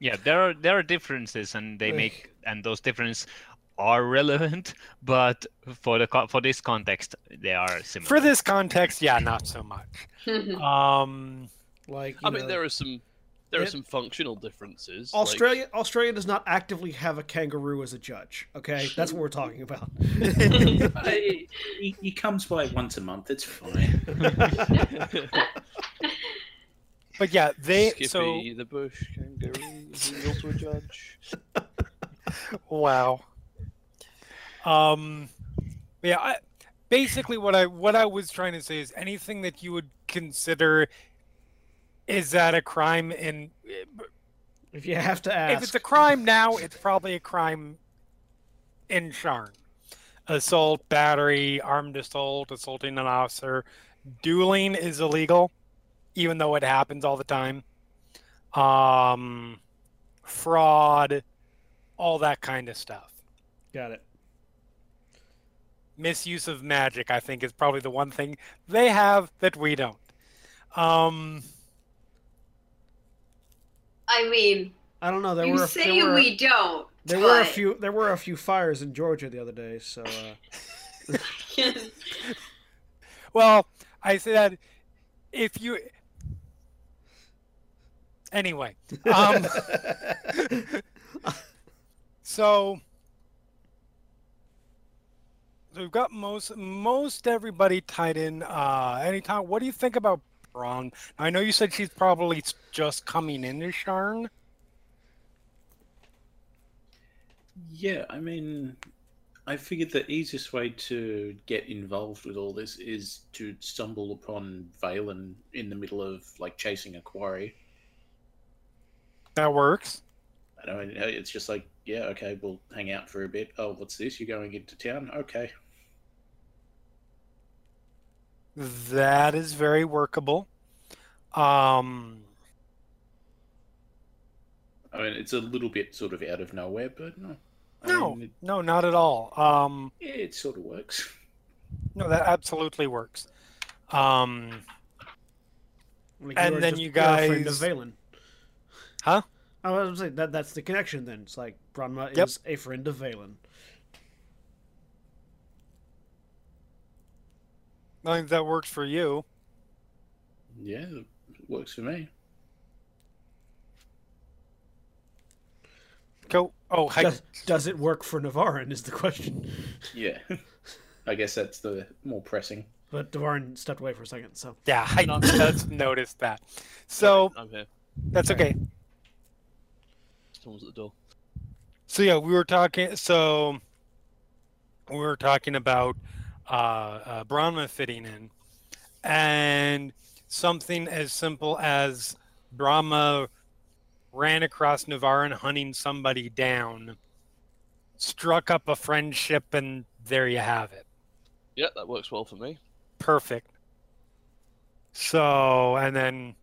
Speaker 6: Yeah, there are there are differences, and they make and those differences are relevant, [LAUGHS] but for the for this context, they are similar.
Speaker 2: for this context, yeah, not so much. [LAUGHS] Um,
Speaker 1: like,
Speaker 3: I
Speaker 1: you
Speaker 3: mean, there are some there are some functional differences. like-
Speaker 1: Australia Australia does not actively have a kangaroo as a judge. Okay, [LAUGHS] that's what we're talking about.
Speaker 4: He, he comes by once a month. It's fine.
Speaker 2: but yeah, they
Speaker 3: Skippy
Speaker 2: so
Speaker 3: the bush kangaroo is also a judge.
Speaker 2: Wow. Um, yeah. I, basically, what I what I was trying to say is anything that you would consider is that a crime in
Speaker 1: if you have to ask if
Speaker 2: it's a crime now, it's probably a crime in Sharn. Assault, battery, armed assault, assaulting an officer, dueling is illegal, even though it happens all the time. Um, fraud, all that kind of stuff.
Speaker 1: got it.
Speaker 2: Misuse of magic i think is probably the one thing they have that we don't um
Speaker 5: I mean,
Speaker 1: I don't know. There
Speaker 5: you
Speaker 1: were a,
Speaker 5: say
Speaker 1: there were,
Speaker 5: we don't.
Speaker 1: there were a few there were a few fires in Georgia the other day. So uh, [LAUGHS]
Speaker 2: well i said if you anyway um [LAUGHS] so so we've got most most everybody tied in uh anytime what do you think about Braun? i know you said she's probably just coming into sharn
Speaker 4: Yeah, I mean, I figured the easiest way to get involved with all this is to stumble upon Vaelin in the middle of like chasing a quarry.
Speaker 2: that works
Speaker 4: I don't know. It's just like, yeah, okay, we'll hang out for a bit. Oh, what's this? You're going into town? Okay.
Speaker 2: That is very workable. Um,
Speaker 4: I mean, it's a little bit sort of out of nowhere, but no. I
Speaker 2: no,
Speaker 4: mean, it,
Speaker 2: no, not at all. Um,
Speaker 4: yeah, it sort of works. [LAUGHS]
Speaker 2: no, that absolutely works. Um,
Speaker 1: like,
Speaker 2: And then
Speaker 1: just-
Speaker 2: you
Speaker 1: you're friend of
Speaker 2: guys-
Speaker 1: Vaelin.
Speaker 2: Huh?
Speaker 1: I was saying that that's the connection. Then it's like Branma
Speaker 2: Yep.
Speaker 1: is a friend of Vaelin.
Speaker 2: I think that works for you.
Speaker 4: Yeah, it works for me.
Speaker 2: Go. Oh, hi.
Speaker 1: Does, does it work for Navarran? Is the question.
Speaker 4: Yeah. [LAUGHS] I guess that's the more pressing.
Speaker 1: But Navarran stepped away for a second. So
Speaker 2: yeah, I [LAUGHS] just noticed that. So
Speaker 3: I'm here.
Speaker 2: that's okay.
Speaker 3: Someone's at the door.
Speaker 2: So yeah, we were talking. So we were talking about uh, uh, Branma fitting in, and something as simple as Branma ran across Navarran hunting somebody down, struck up a friendship, and there you have it.
Speaker 3: Yeah, that works well for me.
Speaker 2: Perfect. So, and then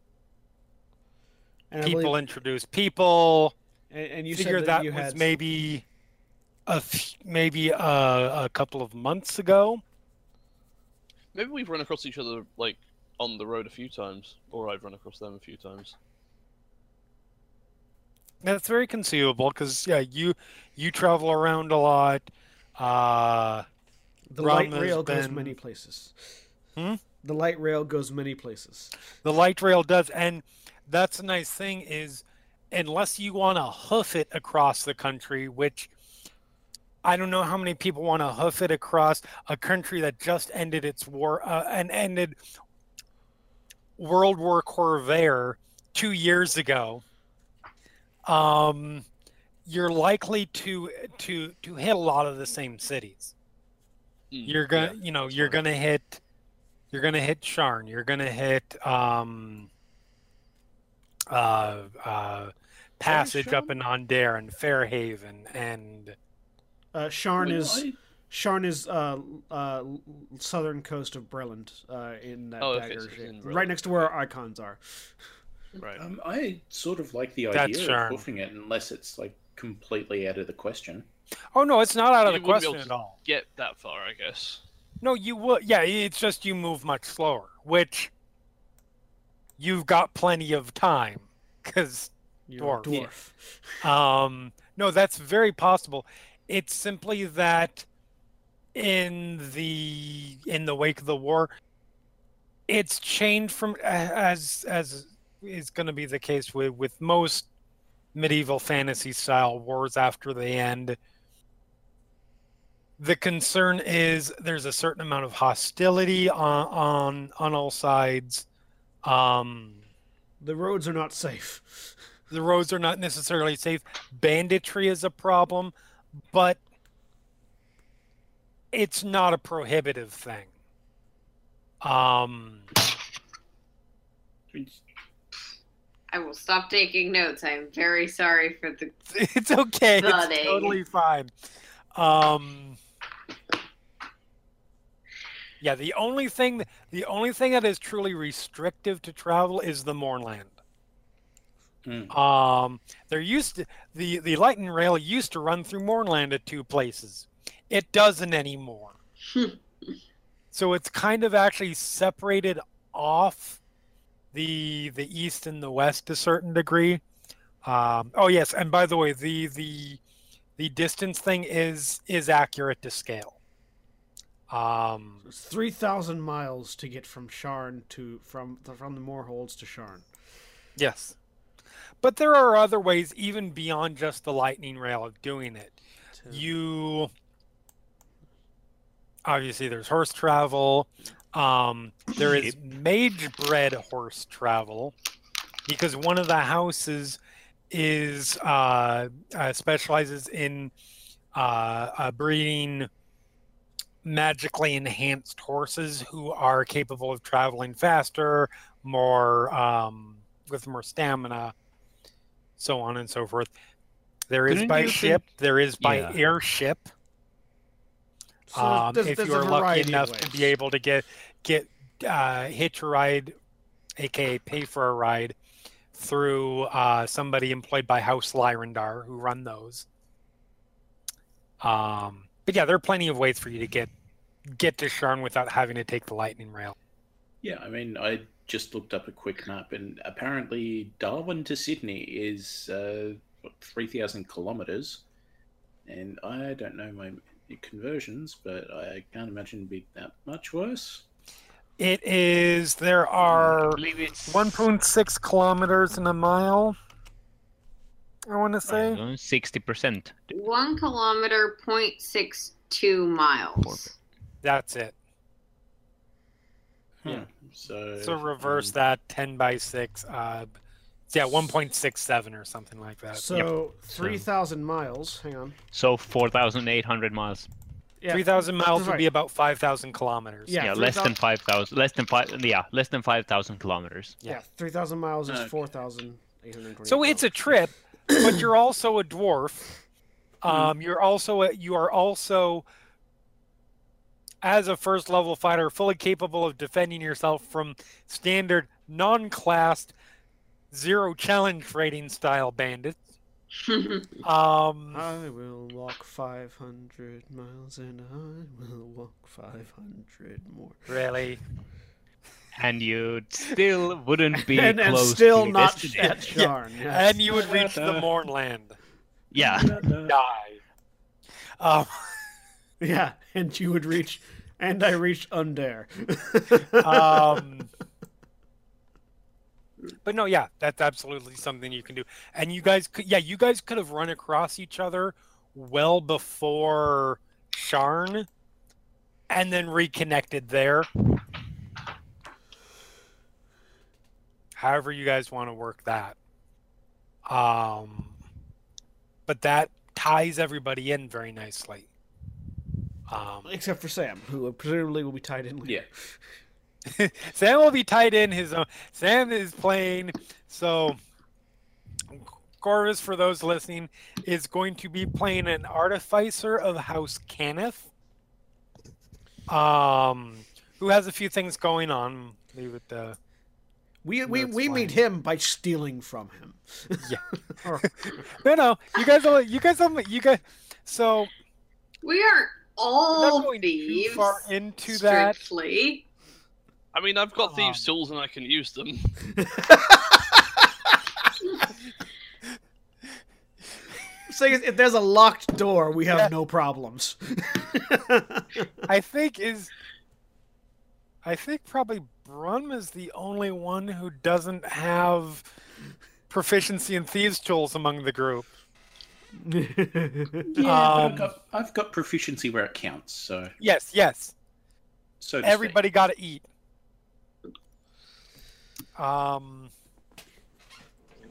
Speaker 1: And
Speaker 2: people
Speaker 1: believe-
Speaker 2: introduce people.
Speaker 1: And, and you
Speaker 2: figure
Speaker 1: said
Speaker 2: that,
Speaker 1: that, you
Speaker 2: was
Speaker 1: had
Speaker 2: maybe a f- maybe a, a couple of months ago.
Speaker 3: Maybe we've run across each other like on the road a few times, or I've run across them a few times.
Speaker 2: That's very conceivable because yeah, you you travel around a lot. Uh,
Speaker 1: the light
Speaker 2: Branma's
Speaker 1: rail goes many places.
Speaker 2: Hmm?
Speaker 1: The light rail goes many places.
Speaker 2: the light rail does, and that's a nice thing is, unless you want to hoof it across the country, which I don't know how many people want to hoof it across a country that just ended its war uh, and ended World War Khorvaire two years ago. Um, you're likely to to to hit a lot of the same cities.
Speaker 3: Mm,
Speaker 2: You're gonna,
Speaker 3: yeah,
Speaker 2: you know, you're gonna hit, you're gonna hit Sharn. You're gonna hit um, uh, uh, Passage up
Speaker 3: Sharn?
Speaker 2: in Aundair and Fairhaven and
Speaker 1: Uh, Sharn is
Speaker 4: I-
Speaker 1: Sharn is uh, uh, southern coast of Breland uh, in that
Speaker 3: Oh,
Speaker 1: dagger
Speaker 3: so
Speaker 1: shape.
Speaker 3: in
Speaker 1: right next to where our icons are.
Speaker 3: Right.
Speaker 4: Um, I sort of like the
Speaker 2: That's
Speaker 4: idea
Speaker 2: Sharn.
Speaker 4: of hoofing it, unless it's like completely out of the question.
Speaker 2: oh no, it's not out of
Speaker 3: You
Speaker 2: the
Speaker 3: wouldn't be
Speaker 2: question
Speaker 3: able
Speaker 2: at all.
Speaker 3: Get that far, I guess.
Speaker 2: No, you would. Yeah, it's just you move much slower, which you've got plenty of time because
Speaker 1: You're
Speaker 2: Dwarf.
Speaker 1: dwarf. [LAUGHS]
Speaker 2: Um, no, that's very possible. It's simply that in the in the wake of the war, it's changed from as as is going to be the case with with most medieval fantasy style wars after they end. The concern is there's a certain amount of hostility on on on all sides. Um,
Speaker 1: The roads are not safe. [LAUGHS]
Speaker 2: the roads are not necessarily safe. Banditry is a problem, but it's not a prohibitive thing. Um,
Speaker 5: I will stop taking notes. I am very sorry for the. [LAUGHS]
Speaker 2: it's okay. It's totally fine. Um, yeah, the only thing the only thing that is truly restrictive to travel is the Mournland.
Speaker 4: Hmm.
Speaker 2: Um, there used to the the lightning rail used to run through Mournland at two places. It doesn't anymore. [LAUGHS] so it's kind of actually separated off the the east and the west to a certain degree. Um, oh yes, and by the way, the the the distance thing is is accurate to scale. Um,
Speaker 1: It's three thousand miles to get from Sharn to from the, from the Mror Holds to Sharn.
Speaker 2: Yes. But there are other ways, even beyond just the lightning rail, of doing it. You obviously there's horse travel. Um, there is mage bred horse travel because one of the houses is uh, uh, specializes in uh, uh, breeding magically enhanced horses who are capable of traveling faster, more um, with more stamina, so on and so forth. There is
Speaker 6: Didn't
Speaker 2: by
Speaker 6: you
Speaker 2: ship. There is by
Speaker 6: Yeah.
Speaker 2: airship.
Speaker 1: So
Speaker 2: Um,
Speaker 1: there's-
Speaker 2: if you are lucky enough to be able to get get uh, hitch a ride, aka pay for a ride, through uh, somebody employed by House Lyrandar who run those. Um, but yeah, there are plenty of ways for you to get get to Sharn without having to take the lightning rail.
Speaker 4: Yeah, I mean, I just looked up a quick map, and apparently Darwin to Sydney is uh, 3,000 kilometers. And I don't know my conversions, but I can't imagine it'd be that much worse.
Speaker 2: It is there are
Speaker 6: I believe it's
Speaker 2: 1.6 kilometers in a mile. I want to say.
Speaker 6: sixty percent.
Speaker 5: One kilometer, point six two miles.
Speaker 2: That's it.
Speaker 4: Yeah. So,
Speaker 2: So reverse
Speaker 4: um,
Speaker 2: that 10 by 6. Uh, yeah, 1.67 or something like that.
Speaker 1: So three thousand miles. Hang on.
Speaker 6: So four thousand eight hundred miles.
Speaker 1: Yeah.
Speaker 2: 3,000 miles would be about 5,000 kilometers.
Speaker 1: Yeah,
Speaker 6: Yeah, less
Speaker 1: 3,000
Speaker 6: than five thousand. Less than five. Yeah, less than five thousand kilometers.
Speaker 1: Yeah, three thousand miles is
Speaker 4: Okay.
Speaker 1: four thousand eight hundred twenty.
Speaker 2: So it's a trip, but you're also a dwarf. Um, you're also a, you are also as a first level fighter fully capable of defending yourself from standard non-classed zero challenge rating style bandits. [LAUGHS] Um,
Speaker 1: I will walk five hundred miles and I will walk five hundred more.
Speaker 2: really?
Speaker 6: And you still [LAUGHS] wouldn't be
Speaker 1: and, and still
Speaker 6: to
Speaker 1: not
Speaker 6: destination.
Speaker 1: at Sharn. [LAUGHS] yes.
Speaker 2: And you would reach the Mournland.
Speaker 6: Yeah.
Speaker 2: Die. Um,
Speaker 1: yeah, and you would reach, and I reached Aundair.
Speaker 2: um, [LAUGHS] but no, yeah, that's absolutely something you can do. And you guys could, yeah, you guys could have run across each other well before Sharn, and then reconnected there. However, you guys want to work that. Um, but that ties everybody in very nicely. Um,
Speaker 1: Except for Sam, who presumably will be tied in later.
Speaker 4: Yeah. [LAUGHS]
Speaker 2: Sam will be tied in his own. Sam is playing. So, Korvys, for those listening, is going to be playing an artificer of House Cannith. Um, who has a few things going on. Leave it. Uh,
Speaker 1: We we,
Speaker 2: That's
Speaker 1: we meet him by stealing from him.
Speaker 2: Yeah.
Speaker 1: Or- [LAUGHS] [LAUGHS]
Speaker 2: no, no, you guys, all, you guys, all, you guys. So
Speaker 5: we aren't
Speaker 2: we're
Speaker 5: all
Speaker 2: not going too
Speaker 5: thieves.
Speaker 2: far into that.
Speaker 5: strictly.
Speaker 3: I mean, I've got thieves'
Speaker 2: Um,
Speaker 3: tools and I can use them. [LAUGHS]
Speaker 1: Saying is, if there's a locked door, we have
Speaker 2: Yeah.
Speaker 1: no problems.
Speaker 2: I [LAUGHS] think is I think probably Brum is the only one who doesn't have proficiency in thieves tools among the group. [LAUGHS]
Speaker 4: Yeah,
Speaker 2: Um,
Speaker 4: I've, got, I've got proficiency where it counts, so
Speaker 2: Yes, yes.
Speaker 4: so to speak.
Speaker 2: Everybody got to eat. Um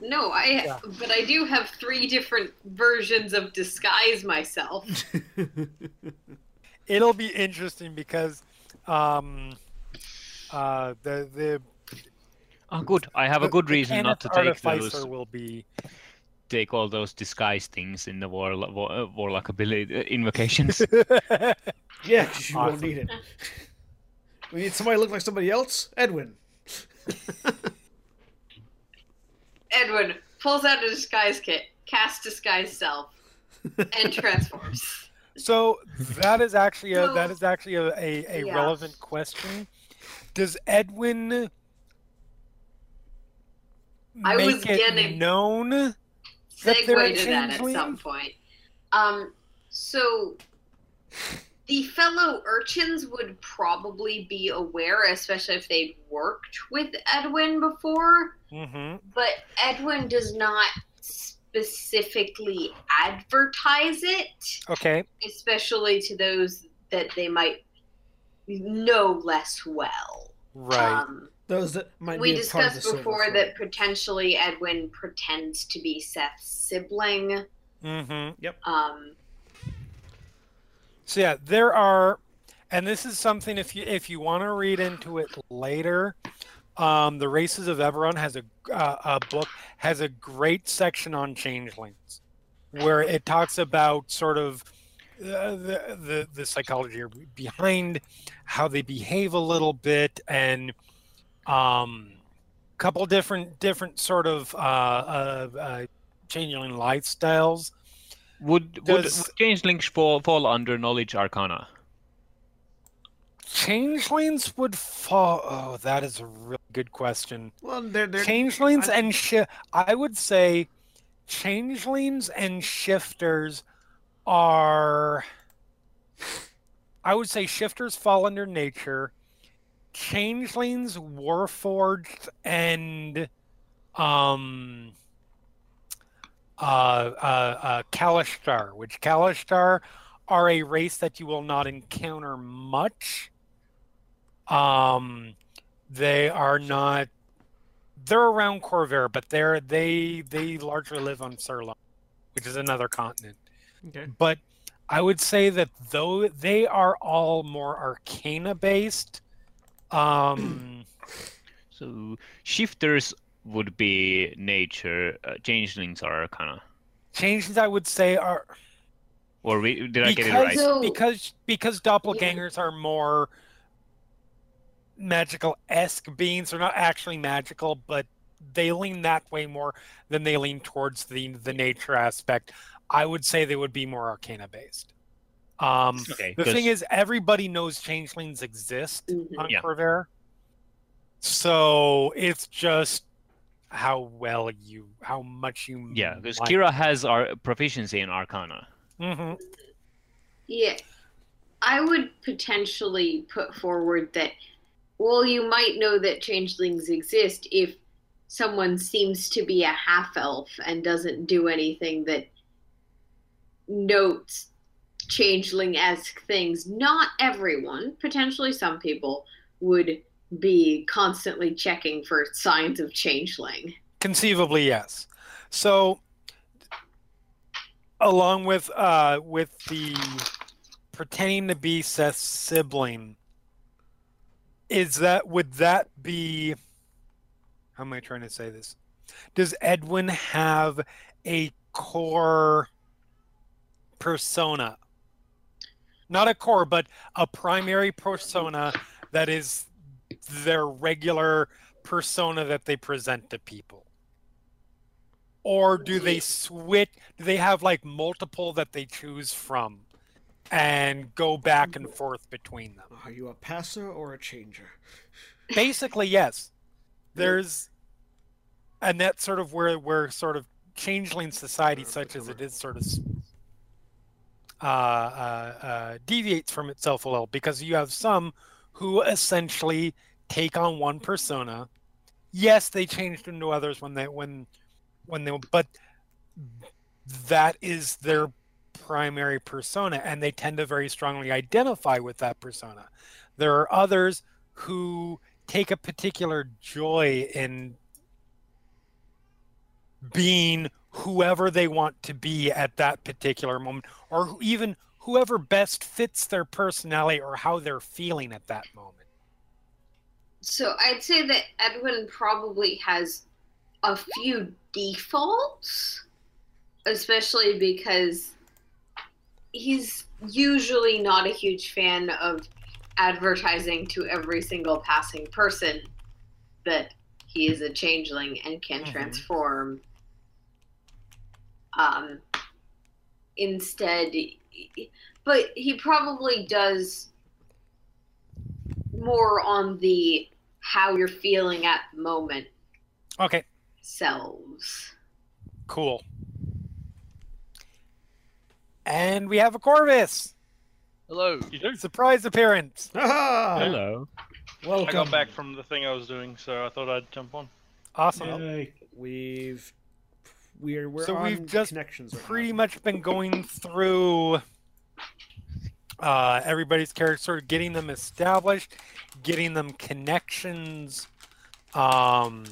Speaker 5: No, I.
Speaker 2: Yeah.
Speaker 5: But I do have three different versions of disguise myself. [LAUGHS]
Speaker 2: it'll be interesting because um uh the the
Speaker 6: Oh, good. I have a
Speaker 2: the-
Speaker 6: good
Speaker 2: the
Speaker 6: reason not to
Speaker 2: Cannith
Speaker 6: take
Speaker 2: artificer
Speaker 6: those.
Speaker 2: will be
Speaker 6: Take all those disguise things in the war, war, uh, warlock ability uh, invocations. [LAUGHS]
Speaker 1: yeah, 'cause you won't need it. [LAUGHS] We need somebody to look like somebody else. Edwin. [LAUGHS]
Speaker 5: Edwin pulls out a disguise kit, casts disguise self, and transforms.
Speaker 2: So that is actually a that is actually a, a, a
Speaker 5: yeah.
Speaker 2: relevant question. Does Edwin
Speaker 5: I
Speaker 2: make
Speaker 5: was
Speaker 2: it
Speaker 5: getting-
Speaker 2: known? That they're
Speaker 5: segue to that at some point. Um, so the fellow urchins would probably be aware, especially if they'd worked with Edwin before.
Speaker 2: Mm-hmm.
Speaker 5: But Edwin does not specifically advertise it,
Speaker 2: Okay.
Speaker 5: especially to those that they might know less well.
Speaker 2: Right.
Speaker 5: Um,
Speaker 1: Those that might
Speaker 5: we
Speaker 1: be a part of the
Speaker 5: discussed before that potentially Edwin pretends to be Seth's sibling.
Speaker 2: mm-hmm. Yep.
Speaker 5: Um,
Speaker 2: So yeah, there are, and this is something if you if you want to read into it later, um, the Races of Eberron has a uh, a book has a great section on changelings, where it talks about sort of uh, the, the the psychology behind how they behave a little bit and um couple different different sort of uh, uh, uh changeling lifestyles
Speaker 6: would would,
Speaker 2: Does-
Speaker 6: would changelings fall fall under knowledge arcana?
Speaker 2: Changelings would fall. Oh, that is a really good question.
Speaker 1: Well, they're, they're
Speaker 2: Changelings
Speaker 1: I-
Speaker 2: and shi I would say changelings and shifters are. I would say shifters fall under nature. Changelings, Warforged, and um, uh, uh, uh, Kalashtar, which Kalashtar are a race that you will not encounter much. Um, they are not. They're around Khorvaire, but they're they they largely live on Surlon, which is another continent.
Speaker 1: Okay.
Speaker 2: But I would say that though they are all more arcana based, um, [CLEARS THROAT]
Speaker 6: So shifters would be nature. Uh, changelings are kind
Speaker 2: of. Changelings, I would say are
Speaker 6: Or we, did I get it right?
Speaker 5: So-
Speaker 2: because because doppelgangers are more magical esque beings. They're not actually magical, but they lean that way more than they lean towards the the nature aspect. I would say they would be more arcana based. Um,
Speaker 6: Okay.
Speaker 2: the
Speaker 6: 'cause-
Speaker 2: thing is, everybody knows changelings exist on
Speaker 6: Yeah.
Speaker 2: Khorvaire. So it's just how well you, how much you.
Speaker 6: yeah, because
Speaker 2: like-
Speaker 6: Kira has our proficiency in arcana.
Speaker 2: Mm-hmm.
Speaker 5: Yeah. I would potentially put forward that, well, you might know that changelings exist if someone seems to be a half elf and doesn't do anything that notes changeling esque things. Not everyone, potentially some people, would be constantly checking for signs of changeling.
Speaker 2: Conceivably, yes. So, along with uh, with the pretending to be Seth's sibling, is that would that be? How am I trying to say this? Does Edwin have a core persona? Not a core, but a primary persona that is their regular persona that they present to people. Or do they switch do they have like multiple that they choose from and go back and forth between them?
Speaker 1: Are you a passer or a changer?
Speaker 2: basically yes. [LAUGHS] There's and that's sort of where where sort of changeling society such as it is sort of Uh, uh, uh, deviates from itself a little because you have some who essentially take on one persona. Yes they changed into others when they when when they but that is their primary persona and they tend to very strongly identify with that persona. There are others who take a particular joy in being whoever they want to be at that particular moment or even whoever best fits their personality or how they're feeling at that moment
Speaker 5: So I'd say that Edwin probably has a few defaults, especially because he's usually not a huge fan of advertising to every single passing person that he is a changeling and can
Speaker 2: Mhm.
Speaker 5: transform. Um, instead, but he probably does more on the how you're feeling at the moment
Speaker 2: okay
Speaker 5: selves.
Speaker 2: cool and we have a Korvys
Speaker 3: Hello.
Speaker 2: Surprise appearance
Speaker 1: Ah, [LAUGHS]
Speaker 6: Hello.
Speaker 1: welcome.
Speaker 7: I got back from the thing I was doing, so I thought I'd jump on.
Speaker 2: awesome
Speaker 1: Yay. We've we're we're
Speaker 2: So
Speaker 1: on
Speaker 2: we've just
Speaker 1: connections right
Speaker 2: pretty
Speaker 1: now.
Speaker 2: much been going through uh, everybody's character, sort of getting them established, getting them connections, um,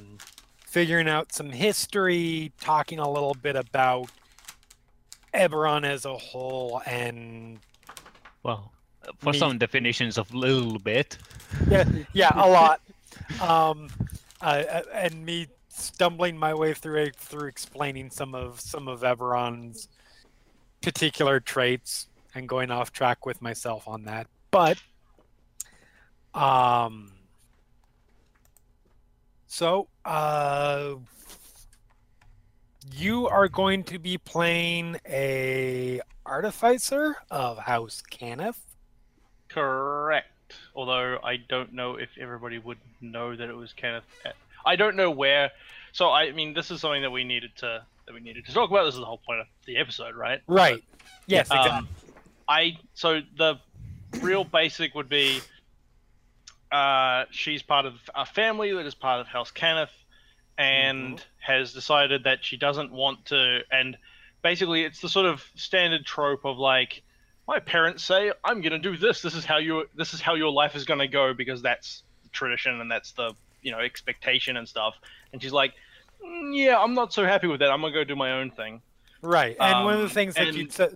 Speaker 2: figuring out some history, talking a little bit about Eberron as a whole, and
Speaker 6: Well, for
Speaker 2: Me-
Speaker 6: some definitions of little bit.
Speaker 2: yeah, yeah, a lot. [LAUGHS] Um, uh, and me stumbling my way through through explaining some of some of Eberron's particular traits and going off track with myself on that. But um so uh you are going to be playing a artificer of House Cannith.
Speaker 7: Correct. Although I don't know if everybody would know that it was Cannith. I don't know where. So I mean, this is something that we needed to that we needed to talk about. This is the whole point of the episode, right?
Speaker 2: Right. Yes, exactly.
Speaker 7: Um, I so the real basic would be uh, she's part of a family that is part of House Cannith and has decided that she doesn't want to and basically it's the sort of standard trope of like my parents say I'm going to do this this is how you this is how your life is going to go because that's the tradition and that's the you know expectation and stuff and she's like "Mm, yeah I'm not so happy with that I'm going to go do my own thing
Speaker 2: Right, and one of the
Speaker 7: Um,
Speaker 2: things that you
Speaker 7: and-
Speaker 2: said,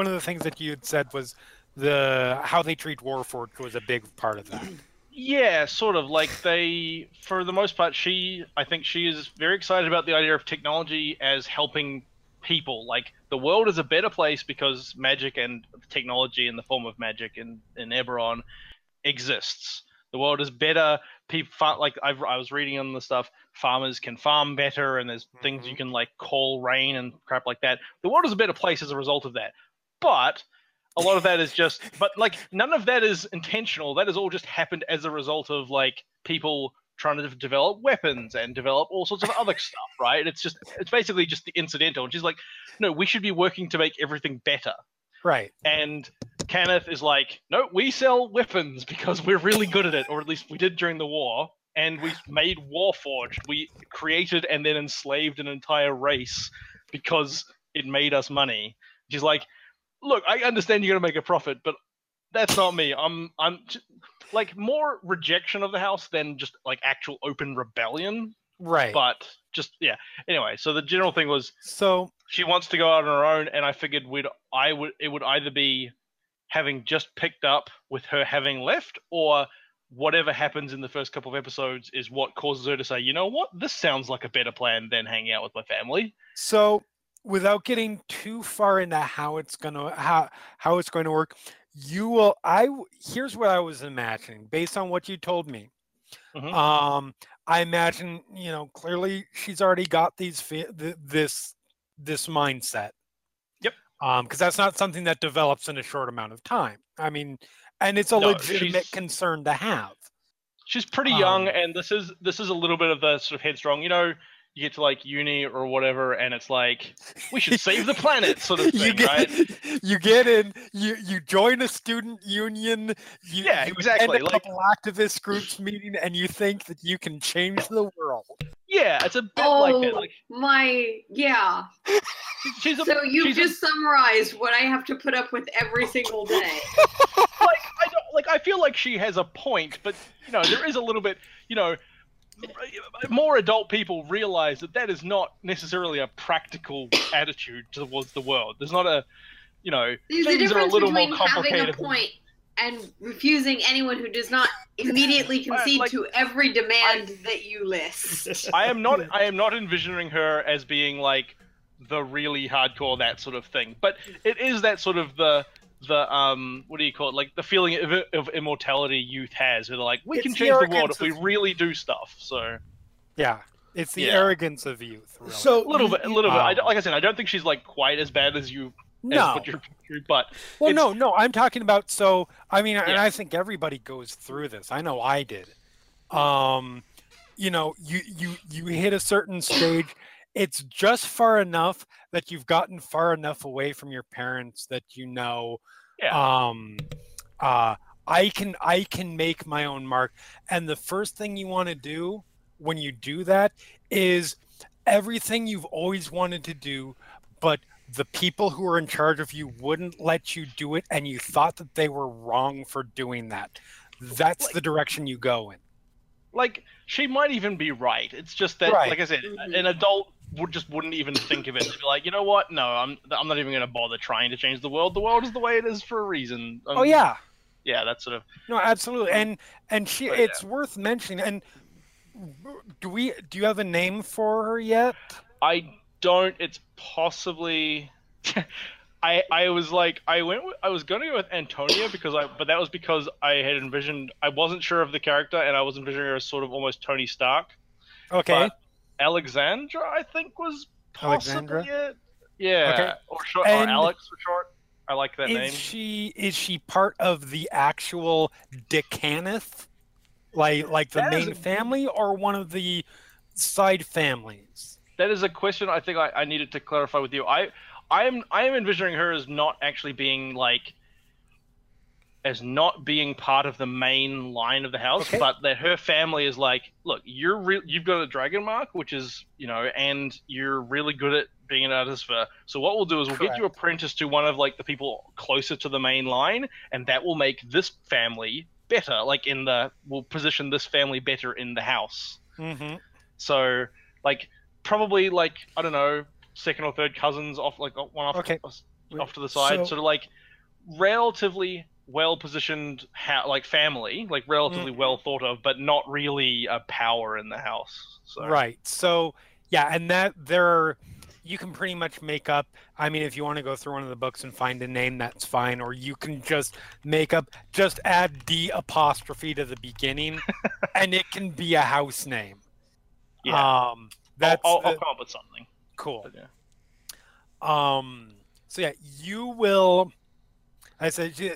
Speaker 2: one of the things that you had said was the how they treat Warforged was a big part of that.
Speaker 7: Yeah, sort of. Like they, for the most part, she, I think she is very excited about the idea of technology as helping people. Like the world is a better place because magic and technology in the form of magic in in Eberron exists. The world is better. People like I've, I was reading on the stuff. Farmers can farm better, and there's things you mm-hmm. can like call rain and crap like that. The world is a better place as a result of that. But a lot of that is just [LAUGHS] but like none of that is intentional that has all just happened as a result of like people trying to develop weapons and develop all sorts of other [LAUGHS] stuff right it's just it's basically just the incidental and she's like no we should be working to make everything better
Speaker 2: Right.
Speaker 7: and Cannith is like no we sell weapons because we're really good at it or at least we did during the war and we made warforged we created and then enslaved an entire race because it made us money she's like look, I understand you're gonna make a profit, but that's not me. I'm I'm like more rejection of the house than just like actual open rebellion.
Speaker 2: Right.
Speaker 7: But just yeah. Anyway, so the general thing was
Speaker 2: so
Speaker 7: she wants to go out on her own, and I figured we'd I would it would either be having just picked up with her having left, or whatever happens in the first couple of episodes is what causes her to say, you know what, this sounds like a better plan than hanging out with my family.
Speaker 2: So, without getting too far into how it's gonna how how it's going to work, you will. I here's what I was imagining based on what you told me.
Speaker 7: Mhm.
Speaker 2: Um, I imagine you know clearly she's already got these this this mindset.
Speaker 7: Yep.
Speaker 2: Um, because that's not something that develops in a short amount of time. I mean, and it's a
Speaker 7: No,
Speaker 2: legitimate concern to have.
Speaker 7: she's pretty young
Speaker 2: Um,
Speaker 7: and this is this is a little bit of the sort of headstrong you know you get to like uni or whatever and it's like we should save the planet sort of [LAUGHS]
Speaker 2: you
Speaker 7: thing
Speaker 2: get
Speaker 7: right [LAUGHS]
Speaker 2: you get in you you join a student union you,
Speaker 7: Yeah,
Speaker 2: you
Speaker 7: exactly,
Speaker 2: a
Speaker 7: like-
Speaker 2: couple activist groups meeting and you think that you can change the world
Speaker 7: yeah it's a bit
Speaker 5: Oh
Speaker 7: like that like
Speaker 5: my, yeah. [LAUGHS]
Speaker 7: she's a,
Speaker 5: So you
Speaker 7: she's a-
Speaker 5: just summarized what I have to put up with every single day. [LAUGHS]
Speaker 7: like I don't like I feel like she has a point but you know there is a little bit you know more adult people realize that that is not necessarily a practical attitude towards the world there's not a you know
Speaker 5: There's
Speaker 7: things are a little more
Speaker 5: between having
Speaker 7: complicated
Speaker 5: a point and refusing anyone who does not immediately [LAUGHS] concede
Speaker 7: like-
Speaker 5: to every demand that you list. [LAUGHS]
Speaker 7: I am not. [LAUGHS] I am not envisioning her as being like the really hardcore that sort of thing. But it is that sort of the the um what do you call it? Like the feeling of, of immortality youth has. Where they're like, we
Speaker 2: It's
Speaker 7: can change the world if we really do stuff. So
Speaker 2: yeah it's the
Speaker 7: Yeah.
Speaker 2: arrogance of youth really.
Speaker 1: So
Speaker 7: a little bit, a little bit. I
Speaker 2: Um,
Speaker 7: like I said, I don't think she's like quite as bad as you as
Speaker 2: no.
Speaker 7: what you're through, [LAUGHS] but
Speaker 2: well no no i'm talking about so i mean and i think everybody goes through this. I know i did. Um you know you you you hit a certain stage. It's just far enough that you've gotten far enough away from your parents that you know
Speaker 7: Yeah.
Speaker 2: um uh i can i can make my own mark. And the first thing you want to do when you do that is everything you've always wanted to do but the people who are in charge of you wouldn't let you do it and you thought that they were wrong for doing that that's the direction you go in
Speaker 7: like she might even be right. It's just that,
Speaker 2: Right.
Speaker 7: like I said,
Speaker 5: Mhm.
Speaker 7: an adult would just wouldn't even think of it. They'd be like, you know what? No, I'm I'm not even going to bother trying to change the world. The world is the way it is for a reason.
Speaker 2: oh
Speaker 7: Um,
Speaker 2: yeah
Speaker 7: yeah. That's sort of
Speaker 2: no absolutely and and she
Speaker 7: But, yeah.
Speaker 2: it's worth mentioning and do we do you have a name for her yet
Speaker 7: I don't. It's possibly. [LAUGHS] I I was like I went with, I was gonna go with Antonia because I but that was because I had envisioned I wasn't sure of the character and I was envisioning her as sort of almost Tony Stark.
Speaker 2: okay
Speaker 7: But Alexandra I think was possibly
Speaker 2: Alexandra?
Speaker 7: it. Yeah.
Speaker 2: Okay.
Speaker 7: Or short or Alex for short. I like that
Speaker 2: is
Speaker 7: name.
Speaker 2: she is she part of the actual d'Cannith like like the
Speaker 7: That
Speaker 2: main family or one of the side families
Speaker 7: That is a question I think I, I needed to clarify with you. I I am I am envisioning her as not actually being like as not being part of the main line of the house,
Speaker 2: Okay.
Speaker 7: but that her family is like, look, you're re- you've got a dragon mark, which is you know, and you're really good at being an artist for. So what we'll do is we'll get you
Speaker 2: Correct.
Speaker 7: apprentice to one of like the people closer to the main line, and that will make this family better. Like in the, we'll position this family better in the house.
Speaker 2: mm-hmm.
Speaker 7: So like probably like I don't know second or third cousins off like one off.
Speaker 2: Okay.
Speaker 7: Off to the side,
Speaker 1: so-
Speaker 7: sort of like relatively well positioned, ha- like family, like relatively
Speaker 2: Mm.
Speaker 7: well thought of, but not really a power in the house. So.
Speaker 2: Right. So yeah, and that there are you can pretty much make up I mean if you want to go through one of the books and find a name that's fine or you can just make up just add the apostrophe to the beginning [LAUGHS] and it can be a house name.
Speaker 7: Yeah.
Speaker 2: Um that's
Speaker 7: I'll, I'll, I'll come up with something.
Speaker 2: cool.
Speaker 7: But yeah.
Speaker 2: Um. So yeah, you will. I said she-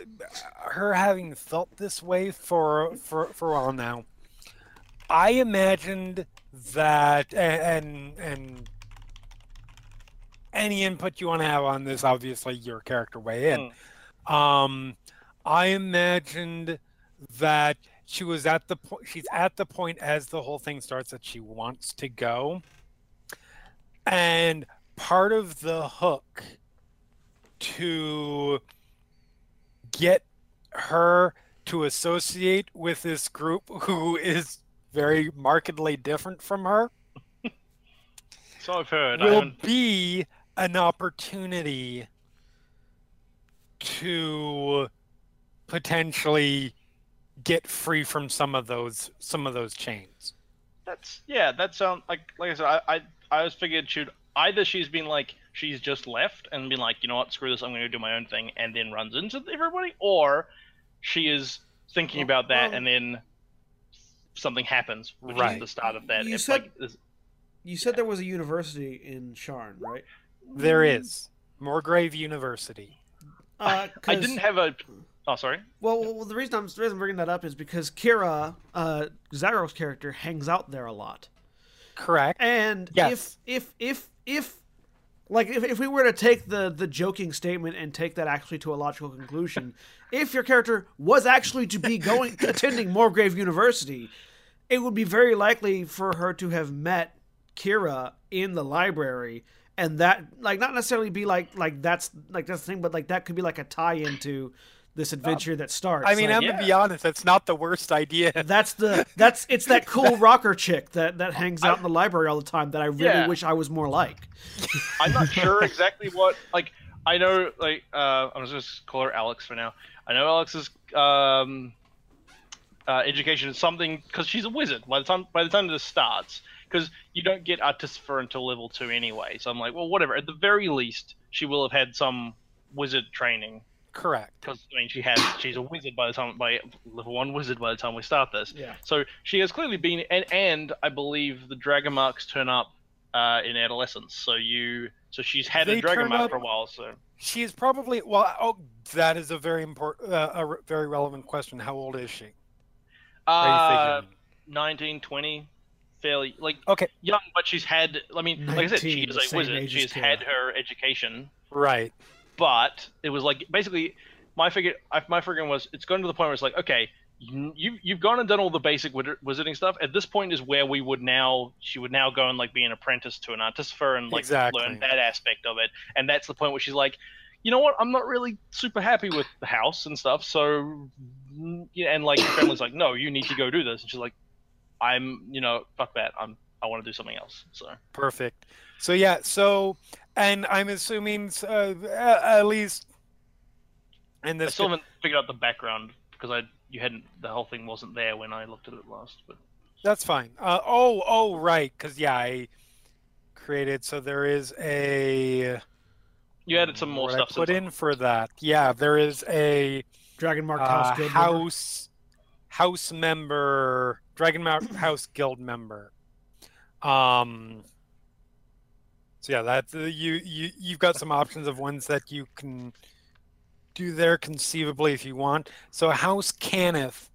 Speaker 2: her having felt this way for for for a while now. I imagined that, and and any input you want to have on this, obviously your character way in. Um, I imagined that she was at the point. She's at the point as the whole thing starts that she wants to go, and part of the hook to get her to associate with this group who is very markedly different from her
Speaker 7: So I've heard.
Speaker 2: Will be an opportunity to potentially get free from some of those some of those chains.
Speaker 7: That's yeah. That sounds like like I said. I I, I was figured she'd either she's been like she's just left and been like you know what screw this I'm going to do my own thing and then runs into everybody, or she is thinking
Speaker 1: Well-
Speaker 7: about that
Speaker 1: well-
Speaker 7: and then something happens, which is the start of that.
Speaker 1: You
Speaker 7: It's
Speaker 1: said-
Speaker 7: like this-
Speaker 1: You said there was a university in Sharn, right?
Speaker 2: There is Morgrave University.
Speaker 1: Uh,
Speaker 7: I
Speaker 1: 'cause-
Speaker 7: didn't have a. Oh, sorry.
Speaker 1: Well, well, the reason I'm the reason I'm bringing that up is because Kira, uh, Zyro's character, hangs out there a lot.
Speaker 2: Correct.
Speaker 1: And
Speaker 2: Yes.
Speaker 1: if if if if like if, if we were to take the the joking statement and take that actually to a logical conclusion, [LAUGHS] if your character was actually to be going [LAUGHS] attending Morgrave University, it would be very likely for her to have met Kira in the library and that like not necessarily be like like that's like that's the thing but like that could be like a tie into this adventure that starts
Speaker 2: I mean,
Speaker 1: like,
Speaker 2: I'm gonna be honest. That's not the worst idea.
Speaker 1: that's the that's it's that [LAUGHS] cool rocker chick that that hangs out in the library all the time that I really
Speaker 7: Yeah.
Speaker 1: wish I was more like. [LAUGHS]
Speaker 7: I'm not sure exactly what. Like, I know, like, uh, I'm just call her Alex for now. I know Alex's um, uh, education is something because she's a wizard. By the time by the time this starts, because you don't get Artificer until level two anyway. So I'm like, well, whatever. At the very least, she will have had some wizard training
Speaker 2: Correct.
Speaker 7: because I mean, she has. She's a wizard by the time by level one wizard by the time we start this.
Speaker 1: Yeah.
Speaker 7: So she has clearly been, and, and I believe the dragon marks turn up uh, in adolescence. So you, so she's had
Speaker 2: They
Speaker 7: a dragon mark
Speaker 2: up-
Speaker 7: for a while. So
Speaker 2: She is probably well. Oh, that is a very important, uh, a re- very relevant question. How old is she?
Speaker 7: Uh, 19, 20, fairly like
Speaker 2: Okay.
Speaker 7: young, but she's had. I mean, like I said, she is a wizard.
Speaker 1: age
Speaker 7: She has had her education,
Speaker 2: Right.
Speaker 7: But it was like basically my figure. My figuring was it's gone to the point where it's like okay. You, you've you've gone and done all the basic wizarding stuff. At this point is where we would now she would now go and like be an apprentice to an artificer and like
Speaker 2: Exactly.
Speaker 7: learn that aspect of it. And that's the point where she's like, you know what? I'm not really super happy with the house and stuff. So yeah, and like her family's like, no, you need to go do this. And she's like, I'm, you know, fuck that. I'm I want to do something else. So
Speaker 2: Perfect. So yeah. So, and I'm assuming uh, at least in
Speaker 7: I
Speaker 2: this.
Speaker 7: still haven't figured out the background because I you hadn't the whole thing wasn't there when I looked at it last. But
Speaker 2: That's fine. Uh, oh, oh, right. Because yeah, I created. So there is a.
Speaker 7: you added some more stuff.
Speaker 2: I put
Speaker 7: since-
Speaker 2: in for that. Yeah, there is a
Speaker 1: Dragon Mark
Speaker 2: uh,
Speaker 1: House Guild member.
Speaker 2: house house member, Dragon Mark House Guild member. Um. So yeah, that's uh, you. You you've got some options of ones that you can do there conceivably if you want. So House Cannith.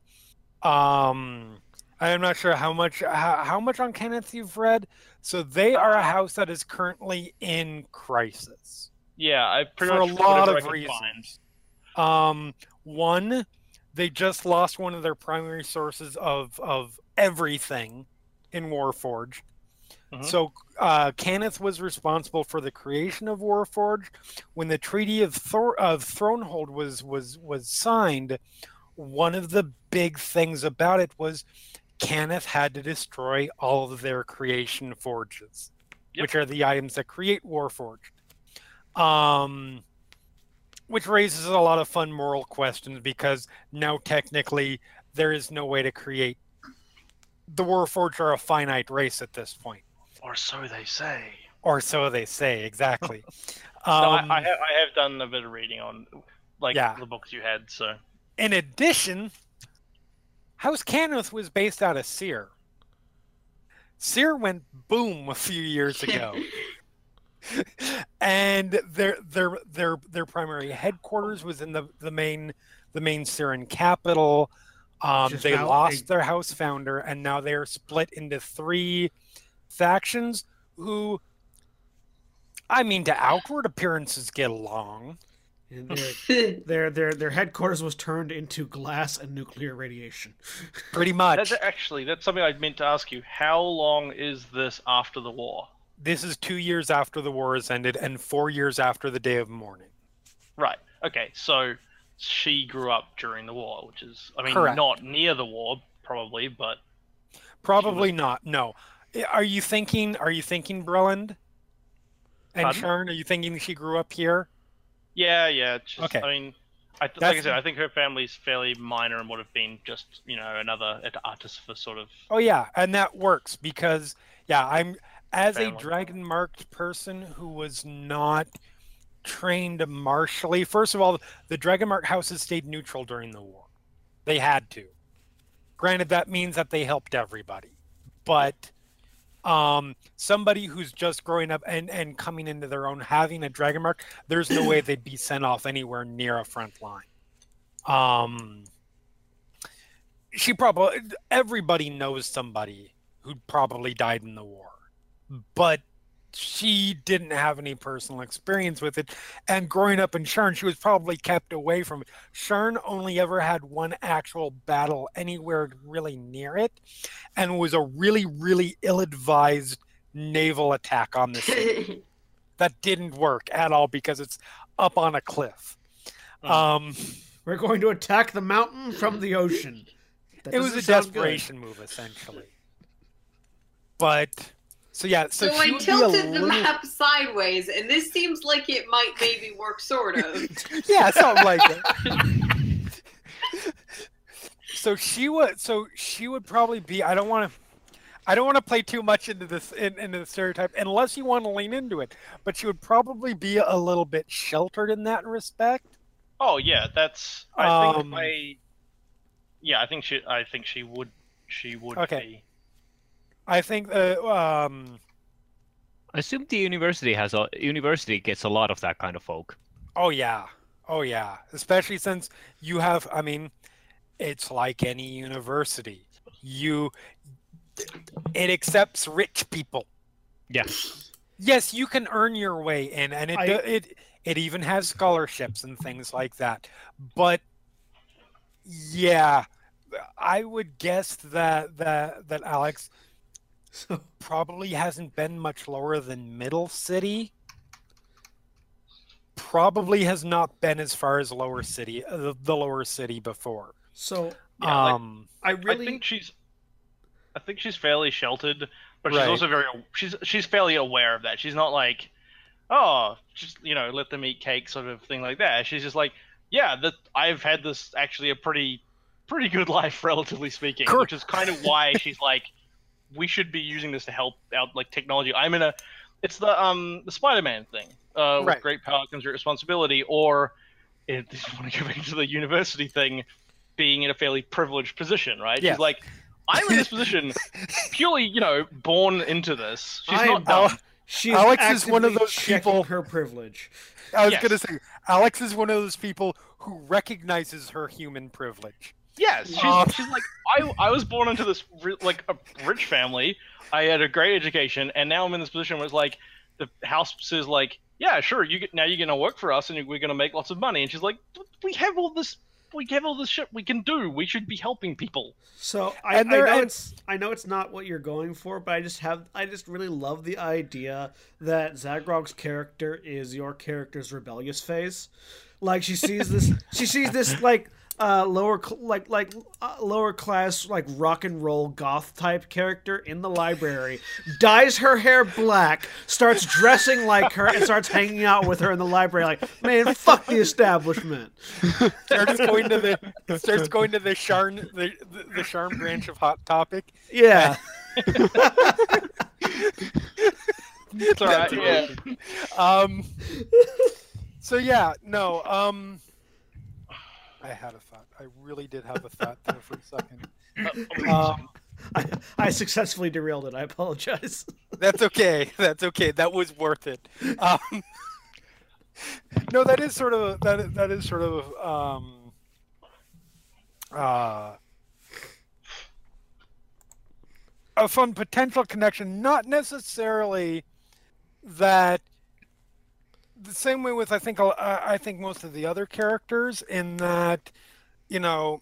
Speaker 2: Um, I'm not sure how much how, how much on Cannith you've read. So they are a house that is currently in crisis
Speaker 7: Yeah, I pretty
Speaker 2: for a lot of reasons.
Speaker 7: find.
Speaker 2: Um, one, they just lost one of their primary sources of of everything in Warforged.
Speaker 7: Mhm.
Speaker 2: So uh, Cannith was responsible for the creation of Warforged. When the Treaty of Thor- of Thronehold was was was signed, one of the big things about it was Cannith had to destroy all of their creation forges,
Speaker 7: Yep.
Speaker 2: which are the items that create Warforged. Um, which raises a lot of fun moral questions because now technically there is no way to create the Warforged are a finite race at this point,
Speaker 7: Or so they say.
Speaker 2: or so they say. Exactly. [LAUGHS]
Speaker 7: No, I,
Speaker 2: Um,
Speaker 7: I, have, I have done a bit of reading on like
Speaker 2: Yeah.
Speaker 7: the books you had, so
Speaker 2: in addition, House Cannith was based out of Cyre. Cyre went boom a few years [LAUGHS] ago. and their their their their primary headquarters was in the, the main the main Cyran capital. Um, they lost
Speaker 1: a-
Speaker 2: their house founder, and now they're split into three factions. Who, I mean, to outward appearances, get along.
Speaker 1: And their, [LAUGHS] their their their headquarters was turned into glass and nuclear radiation. [LAUGHS]
Speaker 2: Pretty much.
Speaker 7: that's actually that's something I meant to ask you. How long is this after the war?
Speaker 2: This is two years after the war has ended and four years after the day of mourning.
Speaker 7: Right. Okay. So she grew up during the war, which is, I mean,
Speaker 2: Correct.
Speaker 7: not near the war, probably, but
Speaker 2: Probably not. No. I- Are you thinking? Are you thinking Breland and
Speaker 7: Pardon?
Speaker 2: Sharn? Are you thinking she grew up here?
Speaker 7: yeah, yeah. Just,
Speaker 2: Okay.
Speaker 7: I mean, I th- like I said, I think her family's fairly minor and would have been just, you know, another artist for sort of.
Speaker 2: Oh yeah, and that works because yeah, I'm as a dragon marked person who was not trained martially. First of all, the dragon mark houses stayed neutral during the war. They had to. Granted, that means that they helped everybody, but um, somebody who's just growing up and and coming into their own, having a dragon mark, there's no way they'd be sent off anywhere near a front line. Um, she probably everybody knows somebody who probably died in the war but she didn't have any personal experience with it and growing up in Sharn she was probably kept away from it Sharn only ever had one actual battle anywhere really near it and was a really really ill-advised naval attack on the city [LAUGHS] that didn't work at all because it's up on a cliff
Speaker 7: Hmm.
Speaker 2: um
Speaker 1: We're going to attack the mountain from the ocean. [LAUGHS] That
Speaker 2: it was a
Speaker 1: doesn't good.
Speaker 2: desperation move essentially but so yeah so,
Speaker 5: So,
Speaker 2: she
Speaker 5: I
Speaker 2: would be a
Speaker 5: tilted the
Speaker 2: little-
Speaker 5: map sideways, and this seems like it might maybe work, sort of. [LAUGHS]
Speaker 2: yeah something like that [LAUGHS] so she would so she would probably be i don't want to i don't want to play too much into this in, into the stereotype unless you want to lean into it but she would probably be a little bit sheltered in that respect
Speaker 7: Oh yeah, that's. I
Speaker 2: Um,
Speaker 7: think I. Yeah, I think she. I think she would. She would
Speaker 2: Okay.
Speaker 7: be.
Speaker 2: I think uh, um
Speaker 6: I assume the university has a university gets a lot of that kind of folk.
Speaker 2: Oh yeah. Oh yeah. Especially since you have I mean, it's like any university. You it accepts rich people.
Speaker 6: Yes.
Speaker 2: Yes, you can earn your way in and it
Speaker 1: I-
Speaker 2: it it even has scholarships and things like that. But yeah, I would guess that that that Alex
Speaker 1: So,
Speaker 2: probably hasn't been much lower than middle city probably has not been as far as lower city uh, the, the lower city before
Speaker 1: so
Speaker 7: Yeah, like-
Speaker 2: um
Speaker 1: I really
Speaker 7: I think she's. I think she's fairly sheltered, but she's
Speaker 2: Right.
Speaker 7: also very. She's she's fairly aware of that. She's not like, oh, just you know, let them eat cake sort of thing like that. She's just like, yeah, that I've had this actually a pretty, pretty good [LAUGHS] life relatively speaking,
Speaker 2: Cor-
Speaker 7: which is kind of why she's like, we should be using this to help out like technology. I'm in a, it's the um the Spider-Man thing. Uh,
Speaker 2: Right.
Speaker 7: with great power comes great responsibility, or if you want to go back to the university thing, being in a fairly privileged position, right?
Speaker 2: Yes.
Speaker 7: She's like, I'm in this position purely, you know, born into this. She's
Speaker 1: I
Speaker 7: not
Speaker 1: am-
Speaker 7: dumb.
Speaker 1: she's
Speaker 2: Alex is one of those people-
Speaker 1: her privilege.
Speaker 2: i was
Speaker 7: Yes.
Speaker 2: gonna say alex is one of those people who recognizes her human privilege
Speaker 7: Yes, she's,
Speaker 2: Uh,
Speaker 7: she's like, I, I was born into this like a rich family. I had a great education, and now I'm in this position where it's like the house says like, yeah, sure, you get now you're gonna work for us, and we're gonna make lots of money. And she's like, we have all this, we have all this shit we can do. We should be helping people.
Speaker 1: So I,
Speaker 2: And
Speaker 1: I know
Speaker 2: and-
Speaker 1: it's I know it's not what you're going for, but I just have I just really love the idea that Zaghrog's character is your character's rebellious phase. Like she sees this she sees this like uh, lower cl- like like uh, lower class like rock and roll goth type character in the library, dyes her hair black, starts dressing like her, and starts hanging out with her in the library. Like, man, fuck the establishment.
Speaker 2: starts going to the starts going to the Sharn the, the, the Sharn branch of Hot Topic.
Speaker 1: Yeah,
Speaker 7: It's all right. Yeah.
Speaker 2: Um. So yeah, no. Um. I had a thought. I really did have a thought there for a second. [LAUGHS] Um,
Speaker 1: I, I successfully derailed it. I apologize. [LAUGHS]
Speaker 2: That's okay. That's okay. That was worth it. Um, [LAUGHS] no, that is sort of that. is- That is sort of um, uh, a fun potential connection. Not necessarily that the same way with I think I think most of the other characters in that you know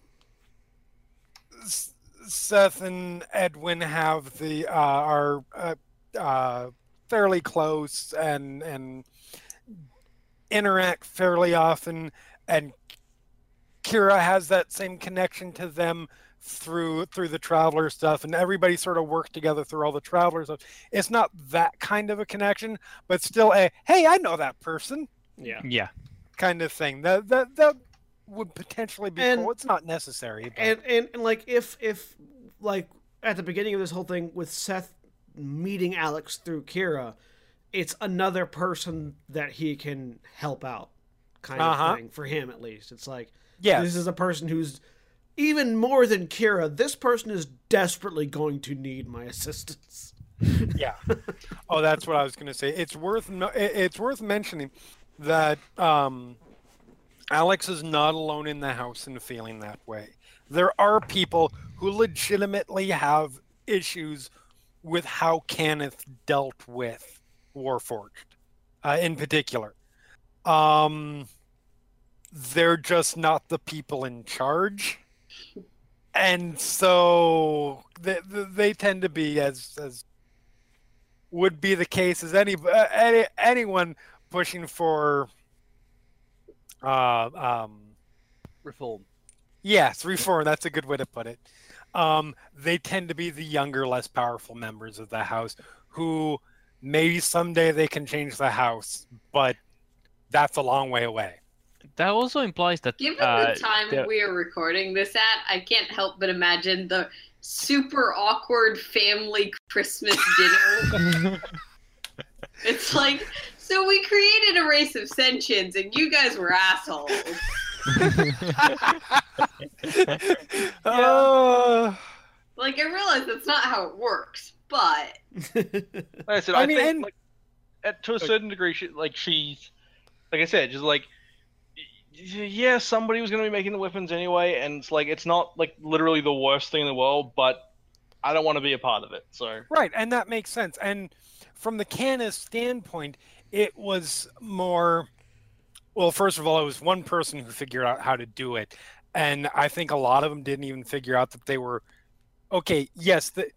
Speaker 2: S- Seth and Edwin have the uh, are uh, uh, fairly close and and interact fairly often, and Kira has that same connection to them through through the traveler stuff and everybody sort of worked together through all the traveler stuff it's not that kind of a connection but still a hey i know that person
Speaker 1: Yeah.
Speaker 6: Yeah.
Speaker 2: kind of thing that that that would potentially be
Speaker 1: And-
Speaker 2: cool it's not necessary but
Speaker 1: and, and and like if if like at the beginning of this whole thing with Seth meeting Alex through Kira, it's another person that he can help out, kind
Speaker 2: Uh-huh.
Speaker 1: of thing for him at least. It's like
Speaker 2: yeah
Speaker 1: this is a person who's even more than Kira. This person is desperately going to need my assistance. [LAUGHS]
Speaker 2: yeah oh that's what i was going to say it's worth it's worth mentioning that um alex is not alone in the house and feeling that way there are people who legitimately have issues with how Cannith dealt with warforged uh, in particular um they're just not the people in charge and so they, they tend to be as as would be the case as any, uh, any anyone pushing for uh um
Speaker 3: Reform.
Speaker 2: yes reform that's a good way to put it um they tend to be the younger less powerful members of the house who maybe someday they can change the house but that's a long way away
Speaker 6: That also implies that
Speaker 5: Given
Speaker 6: uh,
Speaker 5: the time
Speaker 6: there-
Speaker 5: we are recording this at, I can't help but imagine the super awkward family Christmas dinner. [LAUGHS] [LAUGHS] it's like, so we created a race of sentients, and you guys were assholes. [LAUGHS]
Speaker 2: Oh,
Speaker 5: Like, I realize that's not how it works, but
Speaker 7: Like I said,
Speaker 2: I
Speaker 7: I,
Speaker 2: mean,
Speaker 7: think
Speaker 2: and-
Speaker 7: like, at, to a certain degree, she, like she's, like I said, just like, y- yeah, somebody was gonna be making the weapons anyway, and it's like it's not like literally the worst thing in the world, but I don't want to be a part of it. So
Speaker 2: Right, and that makes sense. And from the Cannith standpoint, it was more well, first of all, it was one person who figured out how to do it. And I think a lot of them didn't even figure out that they were okay, yes, the,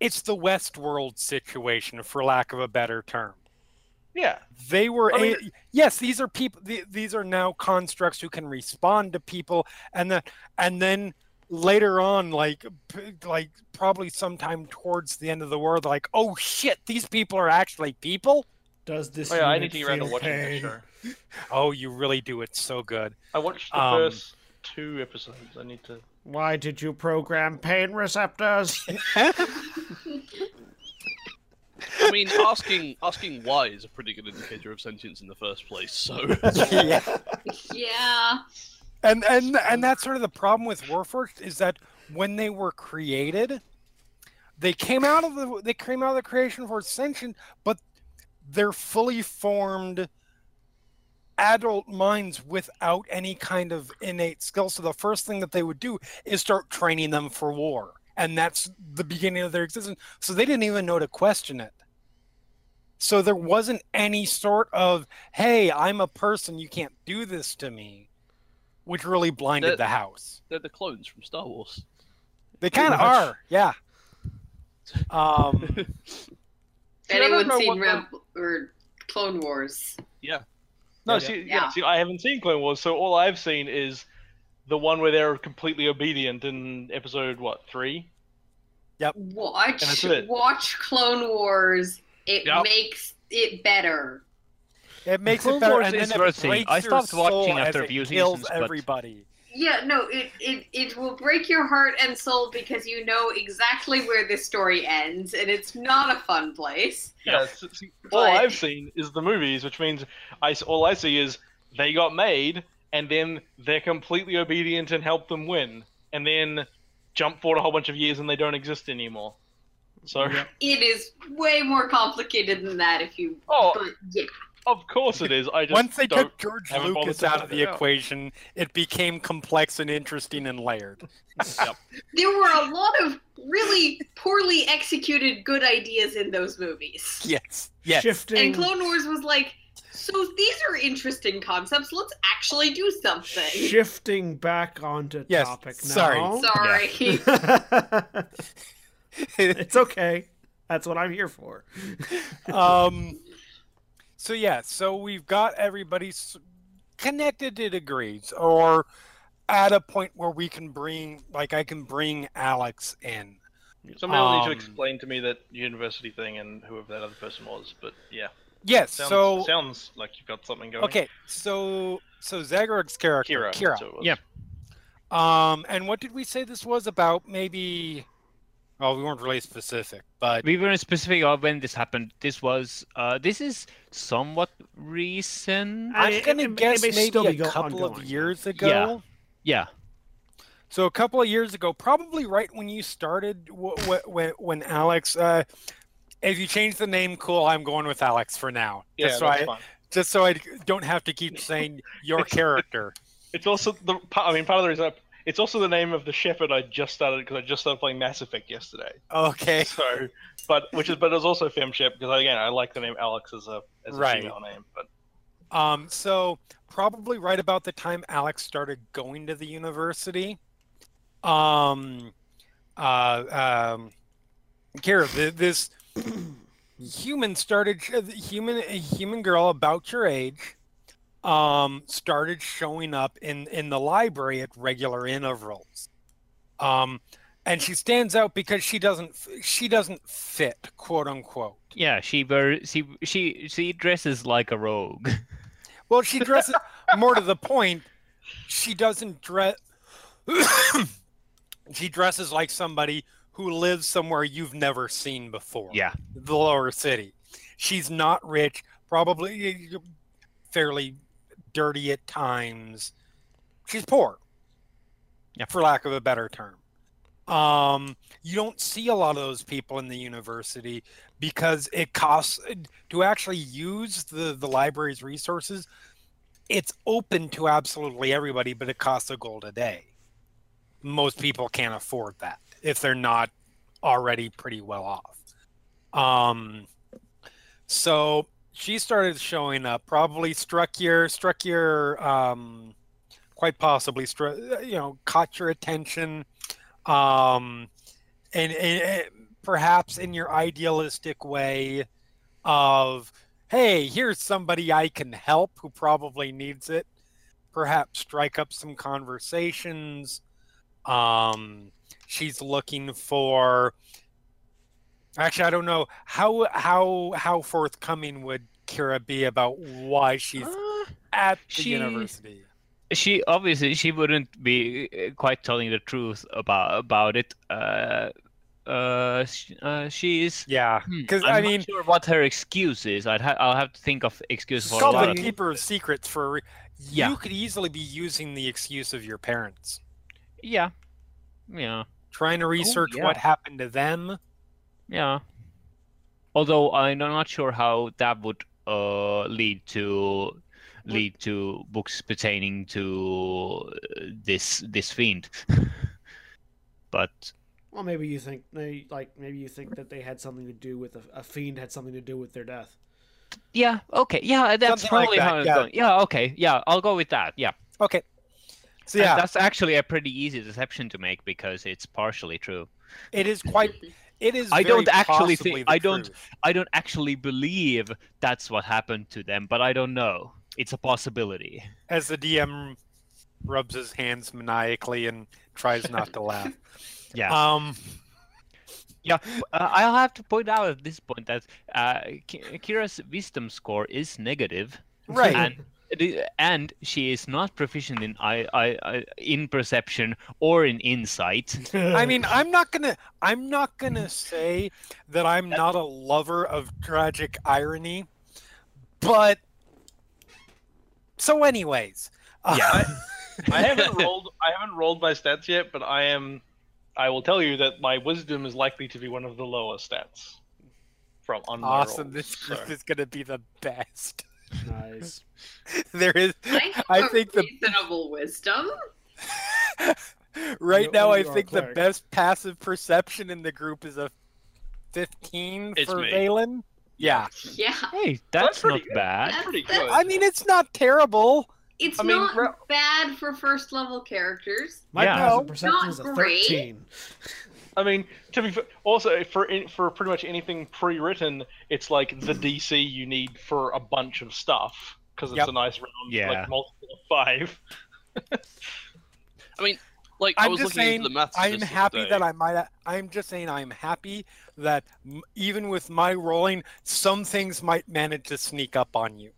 Speaker 2: it's the Westworld situation, for lack of a better term.
Speaker 7: Yeah,
Speaker 2: They were
Speaker 7: I mean-
Speaker 2: a, yes, these are people. The, these are now constructs who can respond to people, and then and then later on, like p- like probably sometime towards the end of the world, like oh shit, these people are actually people.
Speaker 1: Does this?
Speaker 7: oh, yeah, I need to get around to
Speaker 1: feel
Speaker 7: watching that
Speaker 1: pain? [LAUGHS]
Speaker 2: Oh, you really do it so good.
Speaker 7: I watched the
Speaker 2: Um,
Speaker 7: first two episodes. I need to.
Speaker 1: Why did you program pain receptors? [LAUGHS] [LAUGHS]
Speaker 3: I mean, asking asking why is a pretty good indicator of sentience in the first place. So [LAUGHS]
Speaker 2: yeah.
Speaker 5: yeah.
Speaker 2: and and and that's sort of the problem with Warforged is that when they were created, they came out of the they came out of the creation for Ascension, but they're fully formed adult minds without any kind of innate skill. So the first thing that they would do is start training them for war. And that's the beginning of their existence. So they didn't even know to question it. So there wasn't any sort of, hey, I'm a person, you can't do this to me, which really blinded
Speaker 3: That-
Speaker 2: the house.
Speaker 3: they're the clones from Star Wars.
Speaker 2: They kind of are, yeah. Um,
Speaker 7: See, I don't
Speaker 5: Anyone seen
Speaker 7: what
Speaker 5: Reb or Clone Wars? Yeah.
Speaker 7: No,
Speaker 1: Yeah.
Speaker 7: see, yeah.
Speaker 5: Yeah.
Speaker 7: see, I haven't seen Clone Wars, so all I've seen is the one where they're completely obedient in episode what three? Yep. Watch
Speaker 5: watch Clone Wars. It
Speaker 7: Yep.
Speaker 5: makes it better.
Speaker 2: It makes
Speaker 6: Clone
Speaker 2: it better,
Speaker 6: Wars
Speaker 2: and
Speaker 6: is
Speaker 2: then
Speaker 6: worth
Speaker 2: it breaks
Speaker 6: I
Speaker 2: your
Speaker 6: stopped watching
Speaker 2: soul
Speaker 6: after
Speaker 2: as
Speaker 6: a few
Speaker 2: it kills
Speaker 6: but-
Speaker 2: everybody.
Speaker 5: Yeah, no, it, it it will break your heart and soul because you know exactly where this story ends, and it's not a fun place.
Speaker 7: Yeah. s- see, all I've seen is the movies, which means I s- all I see is they got made, and then they're completely obedient and help them win, and then jump forward a whole bunch of years and they don't exist anymore. So
Speaker 1: Yep.
Speaker 5: It is way more complicated than that. If you,
Speaker 7: Oh.
Speaker 5: but yeah,
Speaker 7: of course it is. I just
Speaker 2: Once they
Speaker 7: don't.
Speaker 2: took George Lucas out of the
Speaker 7: out.
Speaker 2: equation, it became complex and interesting and layered. [LAUGHS]
Speaker 5: there were a lot of really poorly executed good ideas in those movies.
Speaker 2: Yes. Yes.
Speaker 1: Shifting.
Speaker 5: And Clone Wars was like, so these are interesting concepts. Let's actually do something.
Speaker 1: Shifting back onto
Speaker 2: Yes,
Speaker 1: topic
Speaker 2: sorry.
Speaker 1: now.
Speaker 5: Sorry. [LAUGHS] [LAUGHS]
Speaker 1: it's okay. That's what I'm here for. [LAUGHS]
Speaker 2: um so yeah so we've got everybody connected to degrees or at a point where we can bring like i can bring alex in
Speaker 7: Somebody will need to
Speaker 2: Um,
Speaker 7: explain to me that university thing and whoever that other person was. But yeah,
Speaker 2: yes
Speaker 7: sounds,
Speaker 2: so
Speaker 7: sounds like you've got something going.
Speaker 2: okay so so Zaghrog's character
Speaker 7: Kira.
Speaker 2: kira,
Speaker 7: that's who it was.
Speaker 6: Yeah.
Speaker 2: um and what did we say this was about maybe well we weren't really specific but
Speaker 6: We weren't specific of when this happened. This was uh this is somewhat recent.
Speaker 1: I
Speaker 2: i'm
Speaker 1: it-
Speaker 2: gonna
Speaker 1: it- it
Speaker 2: guess
Speaker 1: may
Speaker 2: maybe
Speaker 1: still
Speaker 2: a
Speaker 1: be go-
Speaker 2: couple of years ago
Speaker 6: Yeah. yeah.
Speaker 2: So a couple of years ago, probably right when you started, wh- wh- when when Alex, uh, if you change the name, cool. I'm going with Alex for now,
Speaker 7: Yeah,
Speaker 2: just so
Speaker 7: that's
Speaker 2: I
Speaker 7: fine.
Speaker 2: just so I don't have to keep saying your character.
Speaker 7: It's also the. I mean, part of the reason. I, it's also the name of the shepherd I just started because I just started playing Mass Effect yesterday.
Speaker 2: Okay, [LAUGHS]
Speaker 7: So, but which is but it was also FemShep because again I like the name Alex as a as a
Speaker 2: Right.
Speaker 7: female name. But
Speaker 2: um, so probably right about the time Alex started going to the university, um, uh, um, Kira, th- this [CLEARS THROAT] human started human a human girl about your age um started showing up in in the library at regular intervals um and she stands out because she doesn't she doesn't fit quote unquote
Speaker 6: Yeah, she she she she dresses like a rogue. [LAUGHS]
Speaker 2: well she dresses more to the point she doesn't dress [COUGHS] she dresses like somebody who lives somewhere you've never seen before
Speaker 6: Yeah.
Speaker 2: the lower city. She's not rich, probably fairly dirty at times. She's poor,
Speaker 6: Yeah.
Speaker 2: for lack of a better term. Um, you don't see a lot of those people in the university because it costs to actually use the the library's resources. It's open to absolutely everybody, but it costs a gold a day. Most people can't afford that if they're not already pretty well off. Um, so she started showing up. Probably struck your struck your um, quite possibly struck you know caught your attention, um, and, and, and perhaps in your idealistic way of hey here's somebody I can help who probably needs it. Perhaps strike up some conversations. Um, she's looking for Actually, I don't know how how how forthcoming would Kira be about why she's
Speaker 6: Uh,
Speaker 2: at the
Speaker 6: she-
Speaker 2: university.
Speaker 6: she obviously she wouldn't be uh, quite telling the truth about about it. Uh, uh, sh- uh she's.
Speaker 2: Yeah,
Speaker 6: hmm,
Speaker 2: because
Speaker 6: I'm
Speaker 2: I
Speaker 6: not
Speaker 2: mean,
Speaker 6: sure what her excuse is. I'd ha- I'll have to think of excuse
Speaker 2: it's
Speaker 6: for a
Speaker 2: called
Speaker 6: lot
Speaker 2: the keeper of secrets for. re-
Speaker 6: Yeah.
Speaker 2: You could easily be using the excuse of your parents,
Speaker 6: Yeah, yeah,
Speaker 2: trying to research
Speaker 6: yeah.
Speaker 2: what happened to them.
Speaker 6: Yeah. Although I'm not sure how that would uh lead to lead to books pertaining to uh, this this fiend. [LAUGHS] but
Speaker 1: Well, maybe you think they like maybe you think that they had something to do with a, a fiend had something to do with their death.
Speaker 6: yeah, okay, yeah, that's
Speaker 2: Something like
Speaker 6: probably
Speaker 2: that,
Speaker 6: how it's
Speaker 2: yeah.
Speaker 6: going. Yeah, okay, yeah, I'll go with that. Yeah.
Speaker 2: Okay, so
Speaker 6: And
Speaker 2: yeah,
Speaker 6: that's actually a pretty easy deception to make because it's partially true.
Speaker 2: it is quite. [LAUGHS] It is.
Speaker 6: I don't actually think- I don't-
Speaker 2: truth.
Speaker 6: I don't actually believe that's what happened to them, but I don't know. It's a possibility.
Speaker 2: As the DM rubs his hands maniacally and tries not to laugh. [LAUGHS]
Speaker 6: Yeah.
Speaker 2: Um,
Speaker 6: Yeah, uh, I'll have to point out at this point that uh, Kira's wisdom score is negative,
Speaker 2: right.
Speaker 6: and and she is not proficient in I, I, I in perception or in insight. [LAUGHS]
Speaker 2: I mean, I'm not gonna. I'm not gonna say that I'm not a lover of tragic irony, but so, anyways, uh,
Speaker 6: Yeah.
Speaker 7: I [LAUGHS] haven't rolled. I haven't rolled my stats yet, but I am. I will tell you that my wisdom is likely to be one of the lower stats. From on my
Speaker 2: awesome.
Speaker 7: rolls,
Speaker 2: This
Speaker 7: so.
Speaker 2: is gonna be the best.
Speaker 1: Nice. [LAUGHS]
Speaker 2: There is
Speaker 5: I, have
Speaker 2: I
Speaker 5: a
Speaker 2: think the-
Speaker 5: reasonable wisdom. [LAUGHS]
Speaker 2: right
Speaker 1: You-
Speaker 2: now. I
Speaker 1: you are a
Speaker 2: think the best passive perception in the group is a 15
Speaker 7: It's
Speaker 2: for
Speaker 7: me.
Speaker 2: Vaelin. Yeah,
Speaker 5: Yeah,
Speaker 6: Hey, that's,
Speaker 7: pretty
Speaker 6: not
Speaker 7: good.
Speaker 6: bad.
Speaker 5: that's,
Speaker 7: pretty
Speaker 5: that's-
Speaker 7: good.
Speaker 2: I mean it's not terrible.
Speaker 5: it's
Speaker 7: I mean,
Speaker 5: not
Speaker 7: re-
Speaker 5: bad for first level characters.
Speaker 1: My
Speaker 6: Yeah.
Speaker 1: passive perception
Speaker 5: not
Speaker 1: is a
Speaker 5: great.
Speaker 1: 13.
Speaker 7: I mean, to be also for for pretty much anything pre-written, it's like the mm-hmm. DC you need for a bunch of stuff because it's
Speaker 2: Yep.
Speaker 7: a nice round,
Speaker 6: Yeah.
Speaker 7: like multiple of five. [LAUGHS]
Speaker 3: I mean, like I
Speaker 2: I'm
Speaker 3: was
Speaker 2: just
Speaker 3: looking
Speaker 2: saying,
Speaker 3: into the maths.
Speaker 2: I'm
Speaker 3: this the other
Speaker 2: happy
Speaker 3: day.
Speaker 2: that I might. I'm just saying, I'm happy that m- even with my rolling, some things might manage to sneak up on you.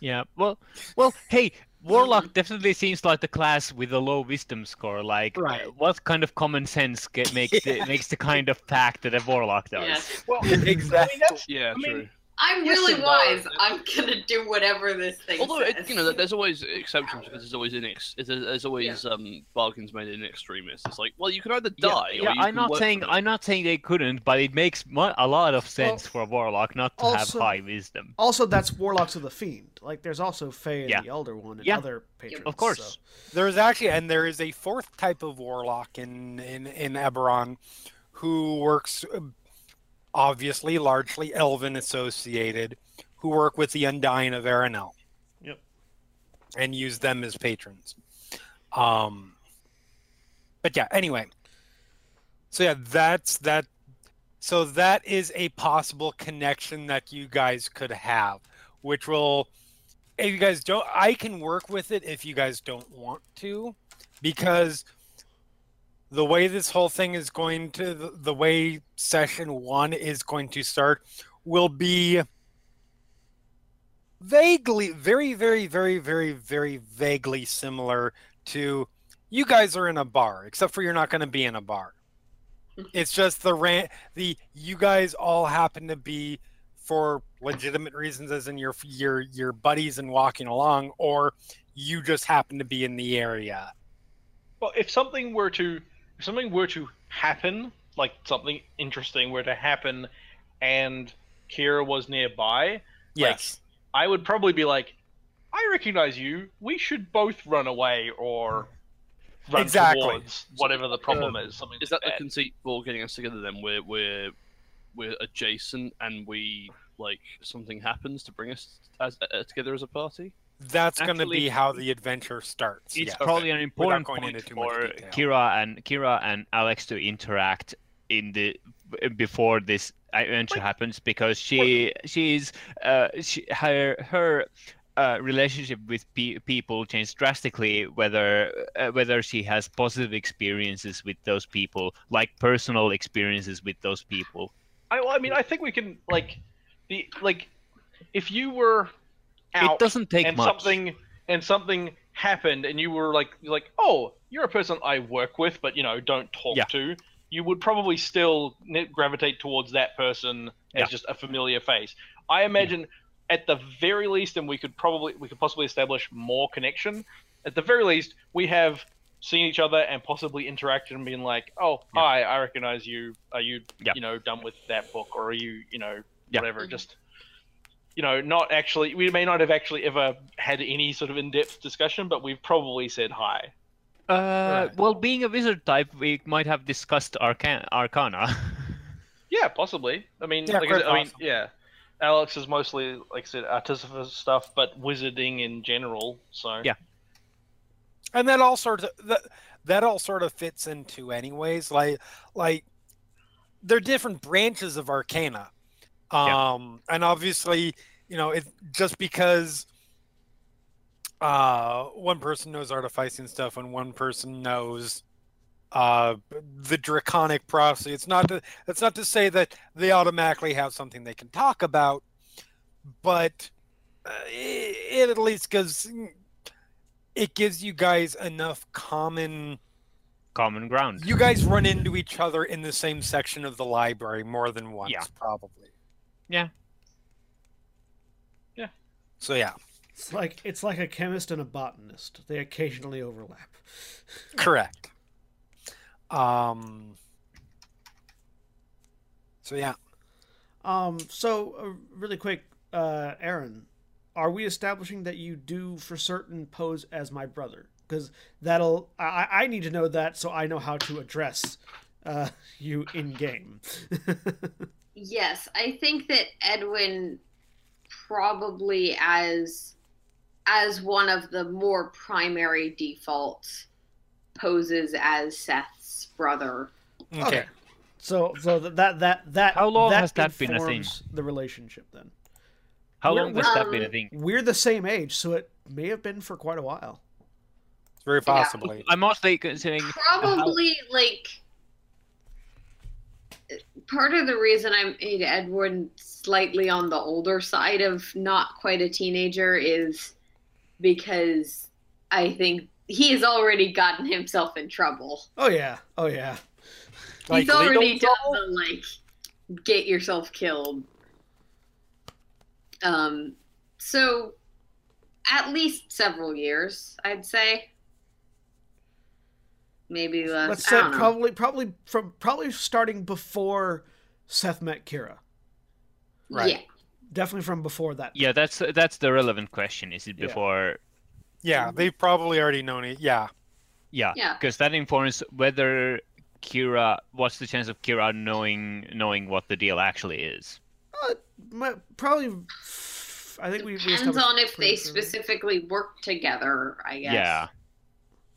Speaker 6: Yeah. Well, well, hey, Warlock definitely seems like the class with a low wisdom score. Like,
Speaker 2: Right.
Speaker 6: what kind of common sense get, makes the, [LAUGHS] makes the kind of pact that a Warlock does?
Speaker 5: Yes.
Speaker 7: Well,
Speaker 2: Exactly.
Speaker 3: Yeah,
Speaker 7: I mean,
Speaker 3: true.
Speaker 5: I'm
Speaker 7: Yes
Speaker 5: really
Speaker 7: and no.
Speaker 5: wise. I'm gonna do whatever this thing
Speaker 3: Although
Speaker 5: says.
Speaker 3: it, you know, there's always exceptions because there's always in ex- there's, there's always um bargains made in extremis. It's like, well, you can either
Speaker 6: Yeah,
Speaker 3: die. or
Speaker 6: yeah,
Speaker 3: you
Speaker 6: I'm
Speaker 3: can
Speaker 6: not
Speaker 3: work
Speaker 6: saying. I'm not saying they couldn't, but it makes mu- a lot of sense for a warlock not to
Speaker 1: also-
Speaker 6: have high wisdom.
Speaker 1: Also, that's Warlocks of the Fiend. Like, there's also Fae and
Speaker 6: Yeah.
Speaker 1: the Elder One and
Speaker 6: Yeah.
Speaker 1: other patrons.
Speaker 6: Of course.
Speaker 1: so-
Speaker 2: There's actually, and there is a fourth type of warlock in in in Eberron, who works, uh, obviously largely elven associated, who work with the Undying of Aerenal.
Speaker 7: Yep.
Speaker 2: And use them as patrons. Um. But yeah. Anyway. So yeah, that's that. So that is a possible connection that you guys could have, which will if you guys don't i can work with it if you guys don't want to because the way this whole thing is going to the, the way session one is going to start will be vaguely very very very very very vaguely similar to you guys are in a bar except for you're not going to be in a bar. Mm-hmm. It's just the rant the you guys all happen to be for legitimate reasons as in your your your buddies and walking along or you just happen to be in the area
Speaker 7: Well, if something were to if something were to happen, like something interesting were to happen, and Kira was nearby,
Speaker 2: yes
Speaker 7: I would probably be like, "I recognize you. We should both run away or run
Speaker 2: Exactly.
Speaker 7: towards whatever the problem uh, is." Something
Speaker 3: Is
Speaker 7: like
Speaker 3: that the conceit for getting us together? Then we're we're we're adjacent, and we like something happens to bring us as uh, together as a party.
Speaker 2: that's going to be how the adventure starts
Speaker 6: It's
Speaker 2: yes.
Speaker 6: probably an important point
Speaker 2: into too
Speaker 6: for
Speaker 2: detail.
Speaker 6: Kira and Kira and Alex to interact in the before this adventure
Speaker 7: Like-
Speaker 6: happens because she she's uh she, her her uh, relationship with pe- people changed drastically whether uh, whether she has positive experiences with those people like personal experiences with those people
Speaker 7: I, well, I mean, I think we can like the like if you were out
Speaker 6: it doesn't take
Speaker 7: and
Speaker 6: much
Speaker 7: something and something happened and you were like like oh you're a person I work with but you know don't talk
Speaker 6: Yeah.
Speaker 7: to you would probably still gravitate towards that person as
Speaker 6: Yeah.
Speaker 7: just a familiar face I imagine at the very least and we could probably we could possibly establish more connection at the very least we have seen each other and possibly interacted and been like oh
Speaker 6: Yeah.
Speaker 7: hi I recognize you are you
Speaker 6: Yeah.
Speaker 7: you know done with that book or are you you know
Speaker 6: Yeah.
Speaker 7: whatever
Speaker 5: Mhm.
Speaker 7: just you know, not actually, we may not have actually ever had any sort of in depth discussion, but we've probably said hi.
Speaker 6: uh
Speaker 2: Right.
Speaker 6: well being a wizard type we might have discussed arcana arcana [LAUGHS]
Speaker 7: Yeah, possibly. I mean,
Speaker 2: Yeah,
Speaker 7: like I,
Speaker 2: quite
Speaker 7: said, I mean, yeah. Alex is mostly, like I said, artificer stuff, but wizarding in general. So
Speaker 6: Yeah.
Speaker 2: And that all sort of that, that all sort of fits into anyways like like they're different branches of arcana um
Speaker 6: Yeah.
Speaker 2: and obviously you know it just because uh, one person knows artificing stuff and one person knows uh, the draconic prophecy. It's not to, it's not to say that they automatically have something they can talk about, but uh, it, it at least gives it gives you guys enough common.
Speaker 6: Common ground.
Speaker 2: You guys run into each other in the same section of the library more than once,
Speaker 6: Yeah.
Speaker 2: probably.
Speaker 6: Yeah.
Speaker 7: Yeah.
Speaker 2: So yeah,
Speaker 1: It's like it's like a chemist and a botanist. They occasionally overlap. [LAUGHS]
Speaker 2: correct. Um. So yeah,
Speaker 1: Um, so uh, really quick, uh, Erin, are we establishing that you do for certain pose as my brother? Because that'll I, I need to know that so I know how to address uh, [LAUGHS] you in game. [LAUGHS]
Speaker 5: Yes, I think that Edwin probably as as one of the more primary defaults poses as Seth's brother.
Speaker 2: okay.
Speaker 1: So so that that that
Speaker 6: How long
Speaker 1: that
Speaker 6: has that been a thing?
Speaker 1: The relationship then.
Speaker 6: How
Speaker 1: We're-
Speaker 6: long has that been a thing?
Speaker 1: We're the same age, so it may have been for quite a while.
Speaker 2: It's very possibly.
Speaker 6: I'm mostly considering
Speaker 5: Probably like part of the reason I made Edward slightly on the older side of not quite a teenager is because I think he has already gotten himself in trouble.
Speaker 1: Oh yeah, oh yeah.
Speaker 2: Like
Speaker 5: He's already done the like get yourself killed. Um, so at least several years, I'd say. Maybe less.
Speaker 1: Let's
Speaker 5: I
Speaker 1: say
Speaker 5: don't know.
Speaker 1: probably probably from probably starting before Seth met Kira.
Speaker 2: Right.
Speaker 5: Yeah.
Speaker 1: Definitely from before that.
Speaker 6: Yeah, that's that's the relevant question. Is it before?
Speaker 2: Yeah, they've probably already known it. Yeah.
Speaker 6: Yeah,
Speaker 5: Yeah.
Speaker 6: because that informs whether Kira. What's the chance of Kira knowing knowing what the deal actually is?
Speaker 1: Uh, my- probably. I think we. we
Speaker 5: Depends
Speaker 1: established
Speaker 5: on if they
Speaker 1: early.
Speaker 5: specifically work together, I guess.
Speaker 6: Yeah.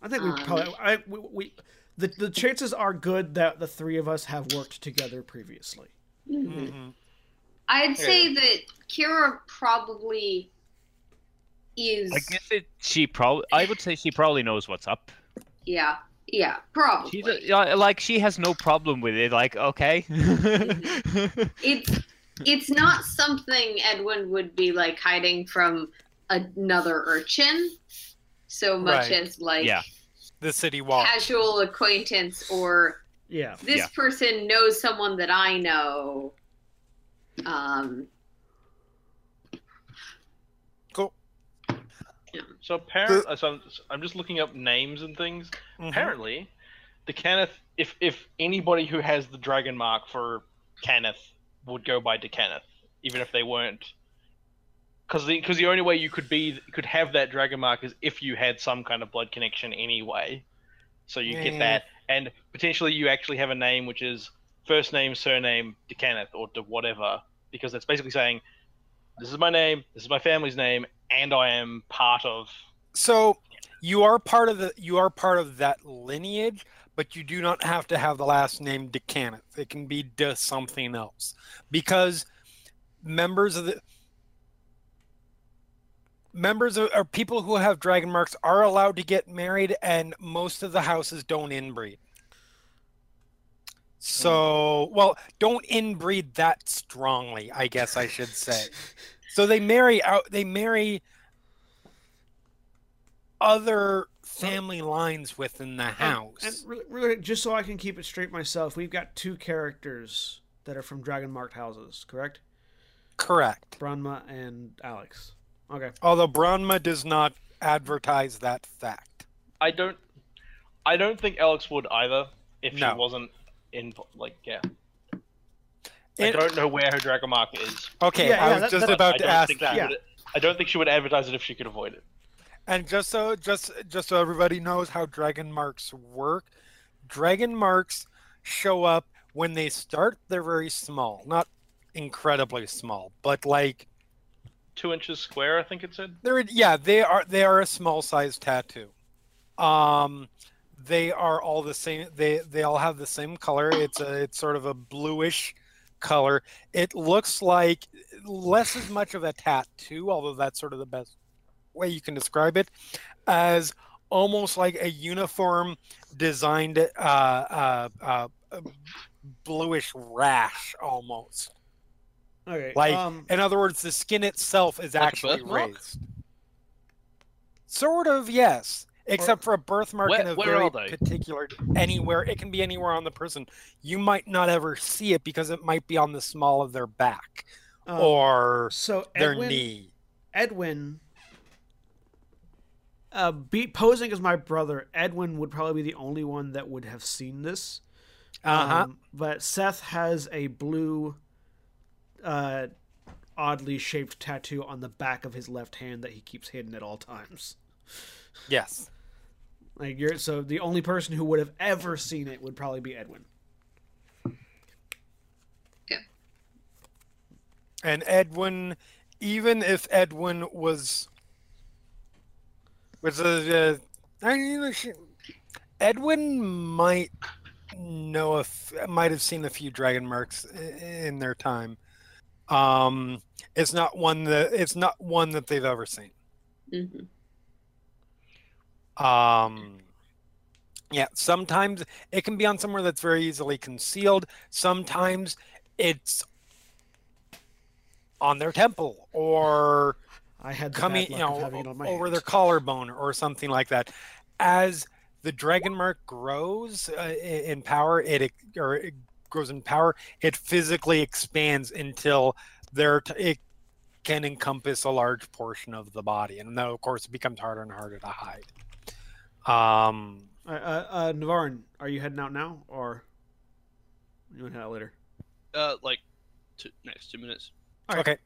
Speaker 1: I think we
Speaker 5: um,
Speaker 1: probably. I we, we the the chances are good that the three of us have worked together previously.
Speaker 5: Mhm.
Speaker 2: Mhm.
Speaker 5: I'd say that Kira probably is.
Speaker 6: I guess it. She probably. I would say she probably knows what's up.
Speaker 5: Yeah. Yeah. Probably.
Speaker 6: She's a, yeah, like she has no problem with it. Like okay. [LAUGHS]
Speaker 5: it's it's not something Edwin would be like hiding from another urchin so much
Speaker 2: Right.
Speaker 5: as like
Speaker 6: Yeah.
Speaker 2: The city wall
Speaker 5: casual acquaintance or
Speaker 1: Yeah.
Speaker 5: this
Speaker 6: Yeah.
Speaker 5: person knows someone that I know. Um,
Speaker 2: Cool.
Speaker 7: So apparently, so I'm, I'm just looking up names and things.
Speaker 2: Mhm.
Speaker 7: Apparently, the Cannith, if if anybody who has the dragon mark for Cannith would go by d'Cannith, even if they weren't, because the because the only way you could be could have that dragon mark is if you had some kind of blood connection anyway. So you
Speaker 2: Yeah.
Speaker 7: get that, and potentially you actually have a name which is first name, surname, d'Cannith, or de whatever, because that's basically saying, this is my name, this is my family's name, and I am part of
Speaker 2: So you are part of the you are part of that lineage, but you do not have to have the last name d'Cannith. It can be de something else. Because members of the members of, or people who have dragon marks are allowed to get married and most of the houses don't inbreed. Hmm. So, well, don't inbreed that strongly, I guess I should say. [LAUGHS] So they marry out they marry other family lines within the house.
Speaker 1: And, really, really, just so I can keep it straight myself, we've got two characters that are from dragon marked houses, correct?
Speaker 2: Correct.
Speaker 1: Branma and Alex. Okay.
Speaker 2: Although Branma does not advertise that fact.
Speaker 7: I don't. I don't think Alex would either if
Speaker 2: No.
Speaker 7: she wasn't in. Like, yeah. I don't know where her dragon mark is.
Speaker 2: Okay,
Speaker 1: Yeah,
Speaker 2: I
Speaker 1: yeah,
Speaker 2: was
Speaker 1: that-
Speaker 2: just
Speaker 1: that-
Speaker 2: about
Speaker 7: I
Speaker 2: to ask
Speaker 7: think
Speaker 2: that.
Speaker 7: she would. I don't think she would advertise it if she could avoid it.
Speaker 2: And just so just just so everybody knows how dragon marks work, dragon marks show up when they start. They're very small, not incredibly small, but like
Speaker 7: Two inches square, I think it said.
Speaker 2: they're yeah they are they are a small size tattoo. Um, they are all the same. They they all have the same color. It's a it's sort of a bluish color. It looks like less as much of a tattoo, although that's sort of the best way you can describe it as almost like a uniform designed uh, uh, uh, bluish rash almost.
Speaker 1: Okay.
Speaker 2: Like,
Speaker 1: um,
Speaker 2: In other words, the skin itself is
Speaker 3: Like
Speaker 2: actually raised. Sort of, yes. Except for a birthmark
Speaker 3: Where-
Speaker 2: in a very particular anywhere. It can be anywhere on the person. You might not ever see it because it might be on the small of their back
Speaker 1: um,
Speaker 2: or
Speaker 1: so
Speaker 2: their
Speaker 1: Edwin,
Speaker 2: knee.
Speaker 1: Edwin, uh, be, posing as my brother, Edwin would probably be the only one that would have seen this.
Speaker 2: Uh huh.
Speaker 1: Um, but Seth has a blue, uh, oddly shaped tattoo on the back of his left hand that he keeps hidden at all times.
Speaker 2: yes.
Speaker 1: Like you're so the only person who would have ever seen it would probably be Edwin. Yeah.
Speaker 2: And Edwin, even if Edwin was, was a, uh, I mean, Edwin might know if might have seen a few dragon marks in their time. Um, it's not one that it's not one that they've ever seen.
Speaker 5: hmm
Speaker 2: Um, yeah, sometimes it can be on somewhere that's very easily concealed. Sometimes it's on their temple or
Speaker 1: I had the
Speaker 2: coming, you know,
Speaker 1: of having it on my
Speaker 2: over
Speaker 1: hand.
Speaker 2: their collarbone or something like that. As the dragon mark grows uh, in power, it or it grows in power, it physically expands until there t- it can encompass a large portion of the body, and then of course it becomes harder and harder to hide. Um,
Speaker 1: Uh, uh, uh, Navarran, are you heading out now, or you want to head out later?
Speaker 3: Uh, like two, next two minutes.
Speaker 1: All right.
Speaker 2: okay.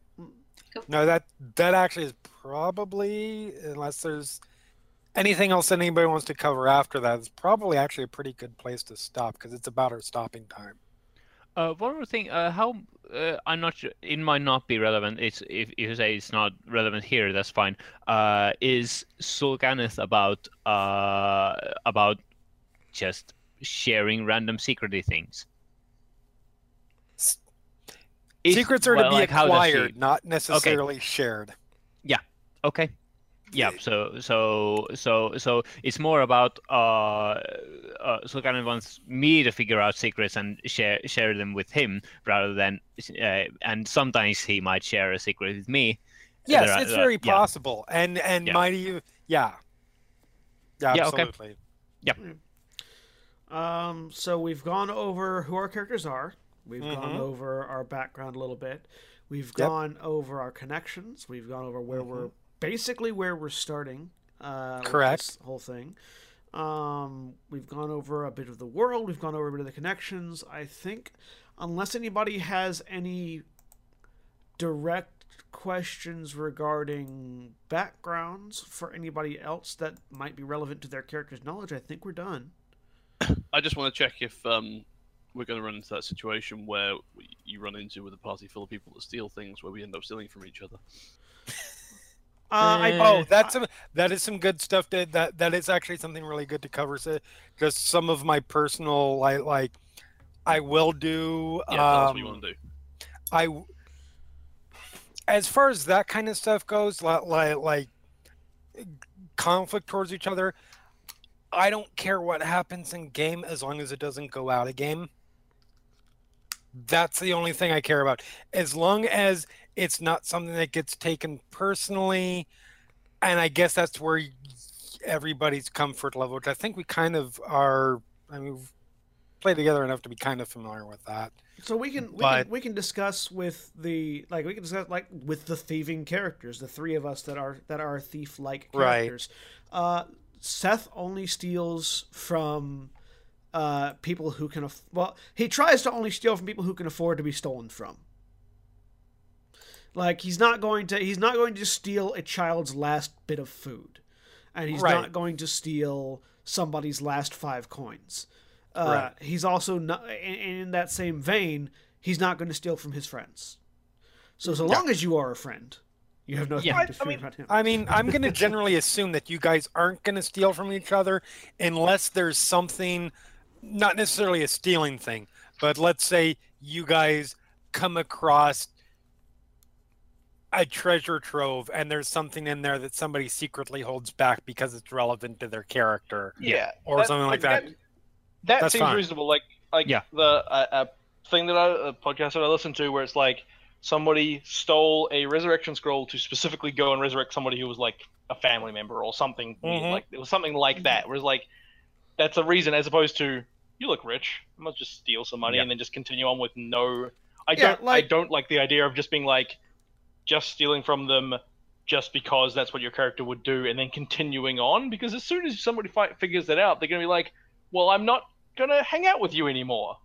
Speaker 5: Cool.
Speaker 2: No, that that actually is probably unless there's anything else that anybody wants to cover after that, it's probably actually a pretty good place to stop because it's about our stopping time.
Speaker 6: Uh, one more thing. Uh, how uh, I'm not sure. It might not be relevant. It's if, if you say it's not relevant here, that's fine. Uh, is Sul Khatesh about uh about just sharing random secrety things?
Speaker 2: S-
Speaker 6: Is-
Speaker 2: Secrets are
Speaker 6: well,
Speaker 2: to be
Speaker 6: like, how she-
Speaker 2: acquired, not necessarily shared. Yeah.
Speaker 6: Okay. Yeah. So so so so it's more about uh, uh so kind of wants me to figure out secrets and share share them with him rather than uh, and sometimes he might share a secret with me.
Speaker 2: Yes,
Speaker 6: There are-
Speaker 2: it's
Speaker 6: uh,
Speaker 2: very
Speaker 6: yeah.
Speaker 2: possible, and and
Speaker 6: Yeah.
Speaker 2: might even yeah, yeah, absolutely.
Speaker 6: Yeah, okay.
Speaker 2: absolutely.
Speaker 1: Um, so we've gone over who our characters are. We've gone
Speaker 2: Mhm.
Speaker 1: over our background a little bit. We've
Speaker 2: Yep.
Speaker 1: gone over our connections. We've gone over where we're basically where we're starting. Uh, with
Speaker 2: Correct.
Speaker 1: this whole thing. Um, we've gone over a bit of the world. We've gone over a bit of the connections. I think, unless anybody has any direct questions regarding backgrounds for anybody else that might be relevant to their character's knowledge, I think we're done. [COUGHS]
Speaker 3: I just want to check if um, we're going to run into that situation where we, you run into with a party full of people that steal things, where we end up stealing from each other. [LAUGHS]
Speaker 1: Uh, I.
Speaker 2: Oh, that's some, that is some good stuff. That that that is actually something really good to cover. So, just some of my personal like like I will do.
Speaker 3: Yeah, tell us what you
Speaker 2: um,
Speaker 3: want to do.
Speaker 2: I, w- as far as that kind of stuff goes, like, like like conflict towards each other, I don't care what happens in game as long as it doesn't go out of game. That's the only thing I care about. As long as it's not something that gets taken personally, and I guess that's where everybody's comfort level, which I think we kind of are. I mean, we've played together enough to be kind of familiar with that.
Speaker 1: So we can we,
Speaker 2: But-
Speaker 1: can we can discuss with the like we can discuss like with the thieving characters, the three of us that are that are thief like
Speaker 2: Right.
Speaker 1: characters. Uh, Seth only steals from uh, people who can aff- well he tries to only steal from people who can afford to be stolen from. Like he's not going to he's not going to steal a child's last bit of food, and he's
Speaker 2: Right.
Speaker 1: not going to steal somebody's last five coins. Uh,
Speaker 2: Right.
Speaker 1: He's also not, in, in that same vein, he's not going to steal from his friends. So, so long as you are a friend, you have nothing
Speaker 6: Yeah.
Speaker 1: to
Speaker 2: I- I
Speaker 1: fear
Speaker 2: mean-
Speaker 1: about him.
Speaker 2: I mean, I'm going [LAUGHS] to generally assume that you guys aren't going to steal from each other unless there's something, not necessarily a stealing thing, but let's say you guys come across a treasure trove and there's something in there that somebody secretly holds back because it's relevant to their character
Speaker 7: Yeah,
Speaker 2: or something like that.
Speaker 7: That,
Speaker 2: That's
Speaker 7: seems
Speaker 2: fine.
Speaker 7: reasonable. Like, like
Speaker 6: Yeah.
Speaker 7: the uh, uh, thing that I a podcast that I listened to, where it's like somebody stole a resurrection scroll to specifically go and resurrect somebody who was like a family member or something.
Speaker 2: Mhm.
Speaker 7: Like it was something like that. Whereas like that's a reason as opposed to you look rich. I must just steal some money
Speaker 6: Yeah.
Speaker 7: and then just continue on with no. I
Speaker 1: Yeah,
Speaker 7: don't.
Speaker 1: like-
Speaker 7: I don't like the idea of just being like just stealing from them just because that's what your character would do and then continuing on because as soon as somebody fi- figures that out they're going to be like well i'm not going to hang out with you anymore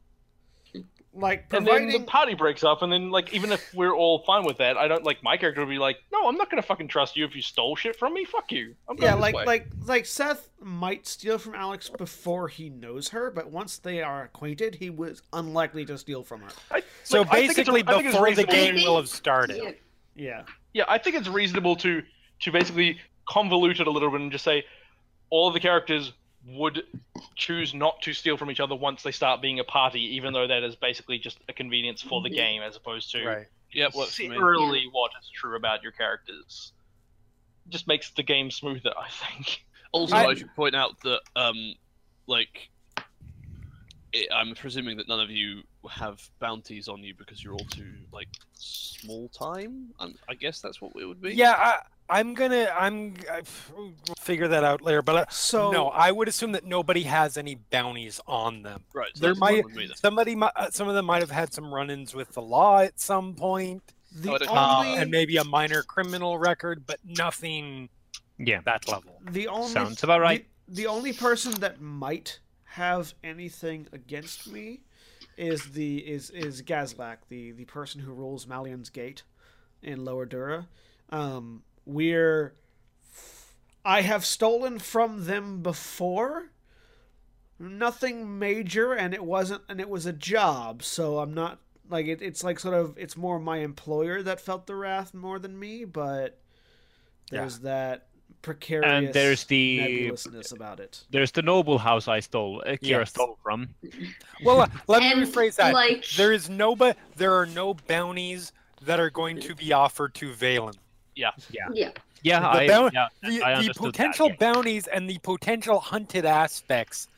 Speaker 1: Like
Speaker 7: and then the
Speaker 1: providing
Speaker 7: party breaks up and then like even if we're all fine with that i don't like my character would be like no i'm not going to fucking trust you if you stole shit from me fuck you I'm
Speaker 1: yeah, like
Speaker 7: way."
Speaker 1: like like Seth might steal from Alex before he knows her, but once they are acquainted, he was unlikely to steal from her.
Speaker 7: I,
Speaker 2: so
Speaker 7: like, I think it's a-
Speaker 2: basically
Speaker 7: I think it's
Speaker 2: before the game will have started
Speaker 5: Yeah.
Speaker 1: Yeah.
Speaker 7: yeah i think it's reasonable to to basically convolute it a little bit and just say all of the characters would choose not to steal from each other once they start being a party even though that is basically just a convenience for the game as opposed to
Speaker 2: right
Speaker 3: Yeah, works for me.
Speaker 7: necessarily what is true about your characters just makes the game smoother i think
Speaker 3: Also,
Speaker 2: I-
Speaker 3: I, should point out that, um, like, it, I'm presuming that none of you have bounties on you because you're all too like small time. Um, I guess that's what it would be.
Speaker 2: yeah I, i'm gonna i'm I, we'll figure that out later but uh,
Speaker 1: So
Speaker 2: no i would assume that nobody has any bounties on them
Speaker 3: right. So
Speaker 2: There might-
Speaker 3: with me then.
Speaker 2: somebody mi- uh, some of them might have had some run-ins with the law at some point
Speaker 1: the
Speaker 3: I
Speaker 2: uh,
Speaker 1: only
Speaker 2: and maybe a minor criminal record but nothing
Speaker 6: Yeah.
Speaker 2: that level
Speaker 1: the only
Speaker 6: Sounds about right.
Speaker 1: The, the only person that might have anything against me is the is is Gazlak, the the person who rules Malleon's Gate in Lower Dura. Um, we're I have stolen from them before. Nothing major, and it wasn't, and it was a job. So I'm not like it, it's like sort of it's more my employer that felt the wrath more than me. But there's that precarious
Speaker 6: there's the-
Speaker 1: nebulousness about it.
Speaker 6: There's the noble house I stole, uh, Kira
Speaker 2: Yes.
Speaker 6: stole from. [LAUGHS]
Speaker 2: well uh, let me rephrase that
Speaker 5: like-
Speaker 2: there is no but there are no bounties that are going to be offered to Vaelin.
Speaker 5: Yeah.
Speaker 6: Yeah,
Speaker 2: The
Speaker 6: I,
Speaker 2: boun-
Speaker 6: yeah,
Speaker 2: The,
Speaker 6: I
Speaker 2: the
Speaker 6: understood that,
Speaker 2: potential
Speaker 6: yeah.
Speaker 2: bounties and the potential hunted aspects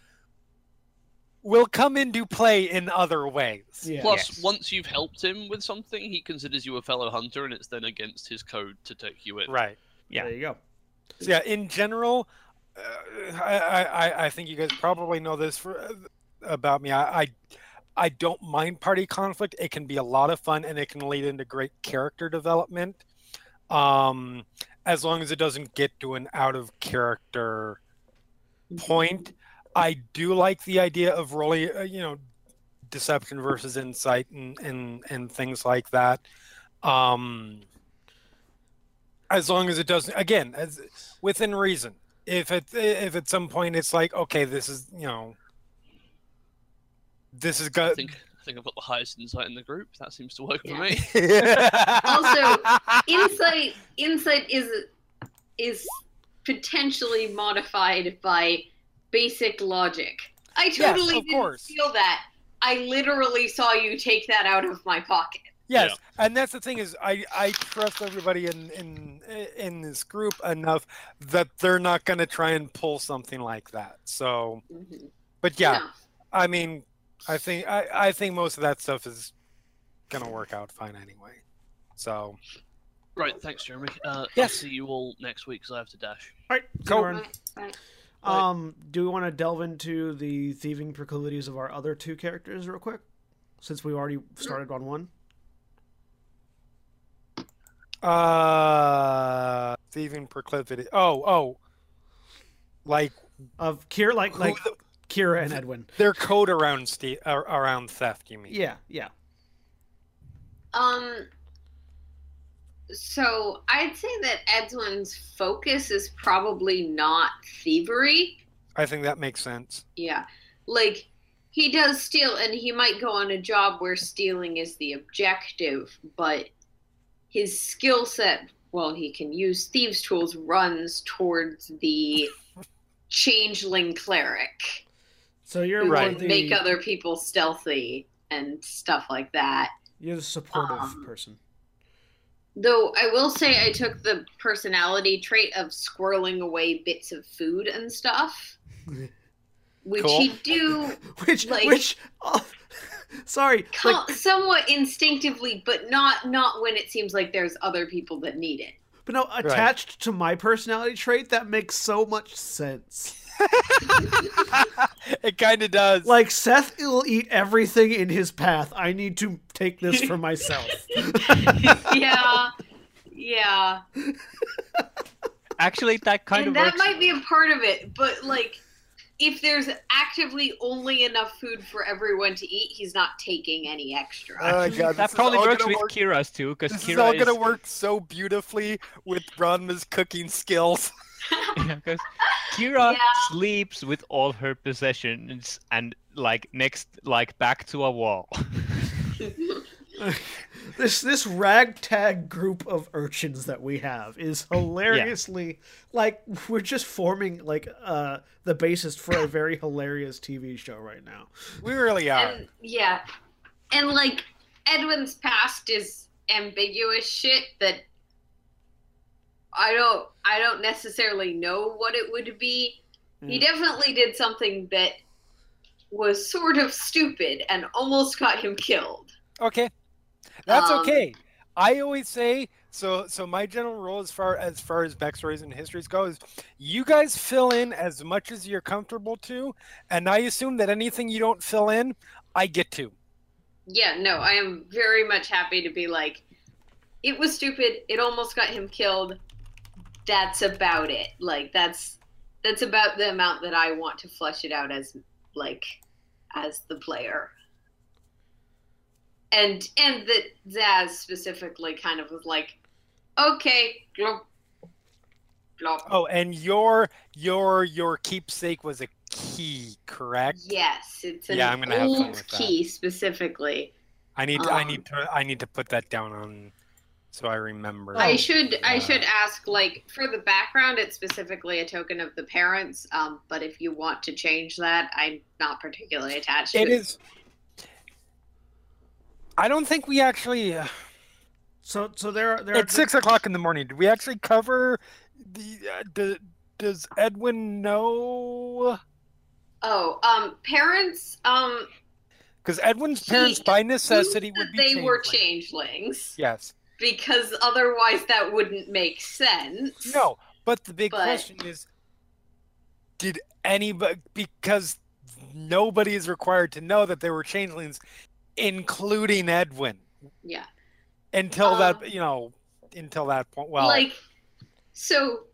Speaker 2: will come into play in other ways.
Speaker 1: Yeah.
Speaker 3: Plus,
Speaker 6: Yes.
Speaker 3: once you've helped him with something, he considers you a fellow hunter, and it's then against his code to take you in.
Speaker 2: Right.
Speaker 6: Yeah.
Speaker 1: There you go.
Speaker 2: So yeah, in general, uh, I, I I- I think you guys probably know this for, uh, about me. I, I I don't mind party conflict. It can be a lot of fun and it can lead into great character development. Um, as long as it doesn't get to an out of character point. I do like the idea of really, uh, you know, deception versus insight and and and things like that. Um, as long as it doesn't, again, as within reason. If it if at some point it's like, okay, this is you know, this is good.
Speaker 3: Think I think I've got the highest insight in the group. That seems to work for
Speaker 5: Yeah.
Speaker 3: me. [LAUGHS]
Speaker 5: Also, [LAUGHS] insight insight is is potentially modified by basic logic. I
Speaker 2: Yes,
Speaker 5: totally
Speaker 2: of
Speaker 5: didn't
Speaker 2: course.
Speaker 5: feel that. I literally saw you take that out of my pocket.
Speaker 2: Yes, and that's the thing is I I trust everybody in in in this group enough that they're not going to try and pull something like that. So,
Speaker 5: Mhm.
Speaker 2: but yeah,
Speaker 5: No.
Speaker 2: I mean, I think I I think most of that stuff is going to work out fine anyway. So,
Speaker 3: right, thanks, Jeremy. Uh,
Speaker 2: Yes.
Speaker 3: I'll see you all next week because I have to dash.
Speaker 1: All right,
Speaker 2: Go.
Speaker 1: Zoran.
Speaker 5: Right, right.
Speaker 1: Um, do we want to delve into the thieving proclivities of our other two characters real quick, since we already started on one?
Speaker 2: uh thieving proclivity. Oh, oh. Like
Speaker 1: Of Kira, like
Speaker 2: who
Speaker 1: like
Speaker 2: the-
Speaker 1: Kira and Edwin.
Speaker 2: their code around ste- around theft, you mean?
Speaker 1: Yeah, yeah.
Speaker 5: Um. So I'd say that Edwin's focus is probably not thievery.
Speaker 2: I think that makes sense.
Speaker 5: Yeah. Like he does steal and he might go on a job where stealing is the objective, but his skill set, well, he can use thieves' tools, runs towards the [LAUGHS] changeling cleric
Speaker 1: So you're
Speaker 5: who
Speaker 2: Right.
Speaker 5: can
Speaker 1: the
Speaker 5: make other people stealthy and stuff like that.
Speaker 1: you're the supportive
Speaker 5: um,
Speaker 1: person.
Speaker 5: Though I will say I took the personality trait of squirreling away bits of food and stuff. [LAUGHS] Which
Speaker 2: Cool.
Speaker 5: he'd do [LAUGHS]
Speaker 1: which
Speaker 5: Like-
Speaker 1: which oh, [LAUGHS] sorry
Speaker 5: co-
Speaker 1: like
Speaker 5: somewhat instinctively, but not not when it seems like there's other people that need it.
Speaker 1: but no attached to my personality trait that makes so much sense
Speaker 2: it kind of does.
Speaker 1: like seth will eat everything in his path i need to take this for [LAUGHS] myself
Speaker 5: yeah. Yeah.
Speaker 6: Actually, that kind
Speaker 5: and
Speaker 6: of
Speaker 5: that
Speaker 6: works.
Speaker 5: might be a part of it, but like if there's actively only enough food for everyone to eat, he's not taking any extra.
Speaker 2: oh my god,
Speaker 6: that probably works
Speaker 2: gonna
Speaker 6: with
Speaker 2: work-
Speaker 6: Kira's too, because
Speaker 2: This is all
Speaker 6: is
Speaker 2: gonna work so beautifully with Branma's cooking skills. [LAUGHS] [LAUGHS]
Speaker 6: because Kira
Speaker 5: Yeah.
Speaker 6: sleeps with all her possessions and like next like back to a wall. [LAUGHS]
Speaker 1: this this ragtag group of urchins that we have is hilariously like we're just forming like uh the basis for a very hilarious tv show right now
Speaker 2: We really are.
Speaker 5: and yeah. And like Edwin's past is ambiguous shit that I don't I don't necessarily know what it would be. He
Speaker 1: Mm.
Speaker 5: definitely did something that was sort of stupid and almost got him killed.
Speaker 2: Okay, that's
Speaker 5: Um,
Speaker 2: okay. I always say so. So my general rule, as far as far as backstories and histories go, is you guys fill in as much as you're comfortable to, and I assume that anything you don't fill in, I get to.
Speaker 5: Yeah, no, I am very much happy to be like, it was stupid. It almost got him killed. That's about it. Like that's that's about the amount that I want to flesh it out as like as the player. And and that Zaz specifically kind of was like, okay, glop, glop.
Speaker 2: Oh, and your your your keepsake was a key, correct?
Speaker 5: Yes, it's an
Speaker 2: Yeah, I'm gonna have fun
Speaker 5: old
Speaker 2: with that.
Speaker 5: key specifically.
Speaker 2: I need to, I
Speaker 5: Um,
Speaker 2: need to I need to put that down on so I remember.
Speaker 5: I should I should ask like for the background it's specifically a token of the parents um but if you want to change that I'm not particularly attached to
Speaker 2: It is. I don't think we actually. Uh,
Speaker 1: so so there are there are
Speaker 2: it's six o'clock in the morning. Did we actually cover the? Uh, do, does Edwin know?
Speaker 5: Oh, um parents um
Speaker 2: Because Edwin's
Speaker 5: He
Speaker 2: parents, by necessity, would be.
Speaker 5: they were
Speaker 2: changelings.
Speaker 5: changelings
Speaker 2: Yes.
Speaker 5: Because otherwise that wouldn't make sense.
Speaker 2: No, but the big
Speaker 5: But-
Speaker 2: question is, did anybody? Because nobody is required to know that they were changelings, including Edwin,
Speaker 5: Yeah.
Speaker 2: until
Speaker 5: Um,
Speaker 2: that you know, until that point. Well,
Speaker 5: like so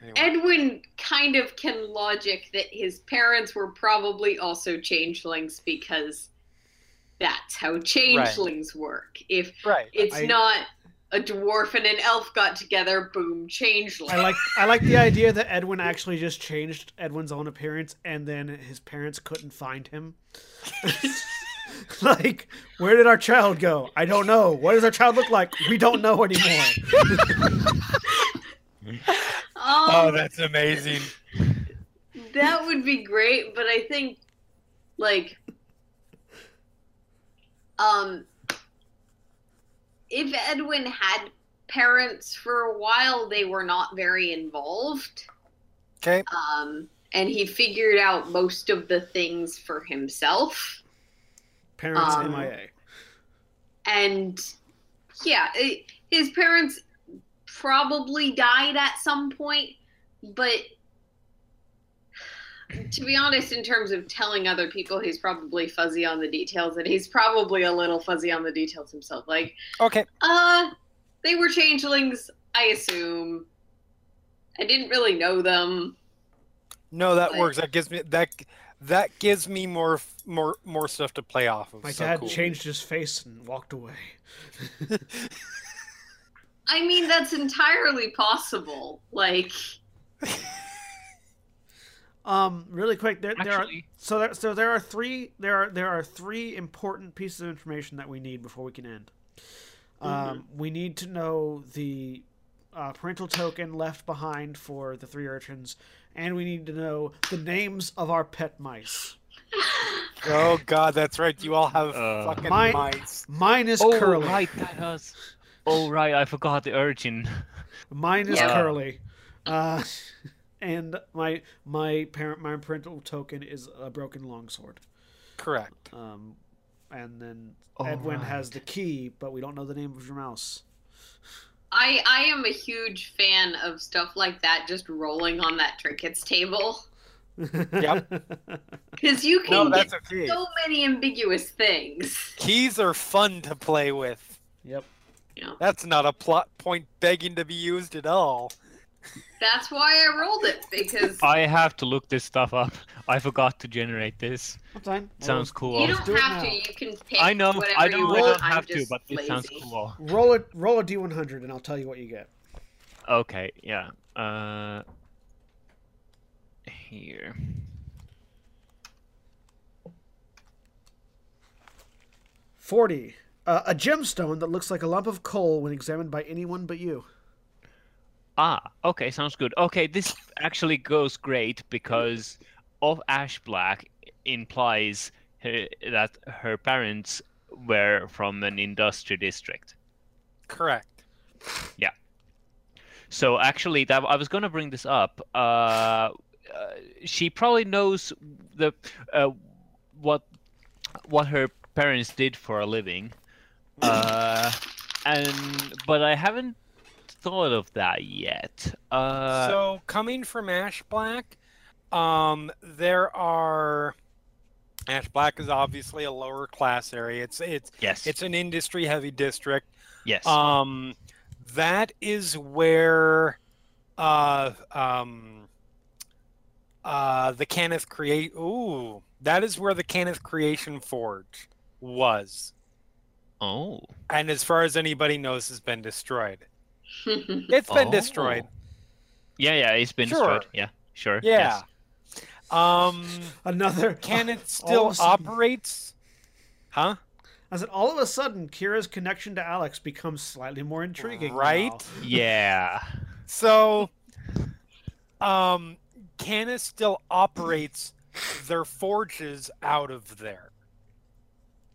Speaker 2: anyway.
Speaker 5: Edwin kind of can logic that his parents were probably also changelings because that's how changelings work. If
Speaker 2: right.
Speaker 5: it's
Speaker 1: I-
Speaker 5: not a dwarf and an elf got together, boom, changeling.
Speaker 1: I like I like the idea that Edwin actually just changed Edwin's own appearance and then his parents couldn't find him. [LAUGHS] like, where did our child go? I don't know. What does our child look like? We don't know anymore.
Speaker 2: Oh,
Speaker 5: Um,
Speaker 2: that's amazing.
Speaker 5: that would be great, but I think like um if Edwin had parents for a while, they were not very involved.
Speaker 2: Okay.
Speaker 5: Um and he figured out most of the things for himself.
Speaker 1: Parents
Speaker 5: Um,
Speaker 1: MIA.
Speaker 5: and yeah, it, his parents probably died at some point, but to be honest, in terms of telling other people, he's probably fuzzy on the details, and he's probably a little fuzzy on the details himself. Like,
Speaker 2: Okay.
Speaker 5: uh, they were changelings, I assume. I didn't really know them.
Speaker 2: No, that
Speaker 5: Like-
Speaker 2: works. That gives me that that gives me more more more stuff to play off of.
Speaker 1: My
Speaker 2: So
Speaker 1: dad
Speaker 2: cool.
Speaker 1: changed his face and walked away. [LAUGHS]
Speaker 5: I mean, that's entirely possible. Like, [LAUGHS]
Speaker 1: Um, really quick, there, there are so there, so there are three there are there are three important pieces of information that we need before we can end. Um, we need to know the uh, parental token left behind for the three urchins, and we need to know the names of our pet mice. [LAUGHS]
Speaker 2: Oh God, that's right. You all have
Speaker 6: Uh,
Speaker 2: fucking
Speaker 1: My-
Speaker 2: mice.
Speaker 1: Mine is
Speaker 6: oh
Speaker 1: Curly.
Speaker 6: right, that was. Oh right, I forgot the urchin.
Speaker 1: Mine is
Speaker 5: Yeah.
Speaker 1: curly, uh, [LAUGHS] and my my parent my parental token is a broken longsword.
Speaker 2: Correct.
Speaker 1: Um, and then
Speaker 6: All
Speaker 1: Edwin has the key, but we don't know the name of your mouse.
Speaker 5: I I am a huge fan of stuff like that, just rolling on that trinkets table, [LAUGHS]
Speaker 1: yep.
Speaker 5: because you
Speaker 2: No,
Speaker 5: can
Speaker 2: that's
Speaker 5: get
Speaker 2: okay.
Speaker 5: so many ambiguous things.
Speaker 2: Keys are fun to play with.
Speaker 1: yep.
Speaker 5: You know,
Speaker 2: That's not a plot point begging to be used at all.
Speaker 5: That's why I rolled it because
Speaker 6: I have to look this stuff up. I forgot to generate this.
Speaker 1: That's fine.
Speaker 6: Sounds cool.
Speaker 5: you don't
Speaker 1: do
Speaker 5: have to. You can pick
Speaker 6: I know.
Speaker 5: whatever
Speaker 6: I
Speaker 5: you
Speaker 6: don't.
Speaker 5: want.
Speaker 6: I don't have to,
Speaker 5: just
Speaker 6: but it sounds cool.
Speaker 1: Roll it. Roll a d100, and I'll tell you what you get.
Speaker 6: Okay. Yeah. Uh. Here.
Speaker 1: Forty. Uh, a gemstone that looks like a lump of coal when examined by anyone but you.
Speaker 6: Ah, okay, sounds good. Okay, this actually goes great because of ash black implies her, that her parents were from an industry district.
Speaker 2: Correct. Yeah.
Speaker 6: So actually, that I was gonna bring this up. Uh, uh, she probably knows the uh, what what her parents did for a living, uh, and but I haven't thought of that yet. Uh,
Speaker 2: so coming from Ash Black, um, there are Ash Black is obviously a lower class area. It's it's
Speaker 6: yes,
Speaker 2: it's an industry heavy district.
Speaker 6: yes.
Speaker 2: Um, that is where uh um uh the Cannith create ooh that is where the Cannith Creation Forge was.
Speaker 6: oh,
Speaker 2: And as far as anybody knows has been destroyed. It's been destroyed.
Speaker 6: Oh. Yeah, yeah, it's been
Speaker 2: Sure.
Speaker 6: destroyed. Yeah, sure.
Speaker 2: Yeah.
Speaker 6: yes.
Speaker 2: Um
Speaker 1: Another.
Speaker 2: can
Speaker 1: it [LAUGHS]
Speaker 2: still
Speaker 1: of
Speaker 2: operates? Huh?
Speaker 1: I said, all of a sudden, Kira's connection to Alex becomes slightly more intriguing.
Speaker 2: Right?
Speaker 1: now.
Speaker 6: Yeah.
Speaker 2: So, um, Cannith still operates their forges out of there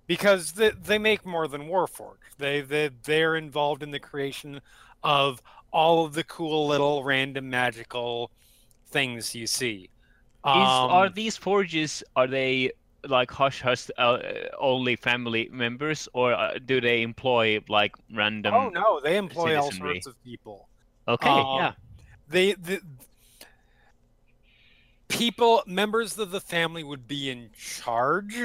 Speaker 2: because they, they make more than Warforge. They they they're involved in the creation of all of the cool little random magical things you see.
Speaker 6: Is, are
Speaker 2: Um,
Speaker 6: these forges are they like hush hush uh, only family members or uh, do they employ like random?
Speaker 2: oh no, they employ all sorts of people.
Speaker 6: Okay,
Speaker 2: Um,
Speaker 6: yeah.
Speaker 2: they the people members of the family would be in charge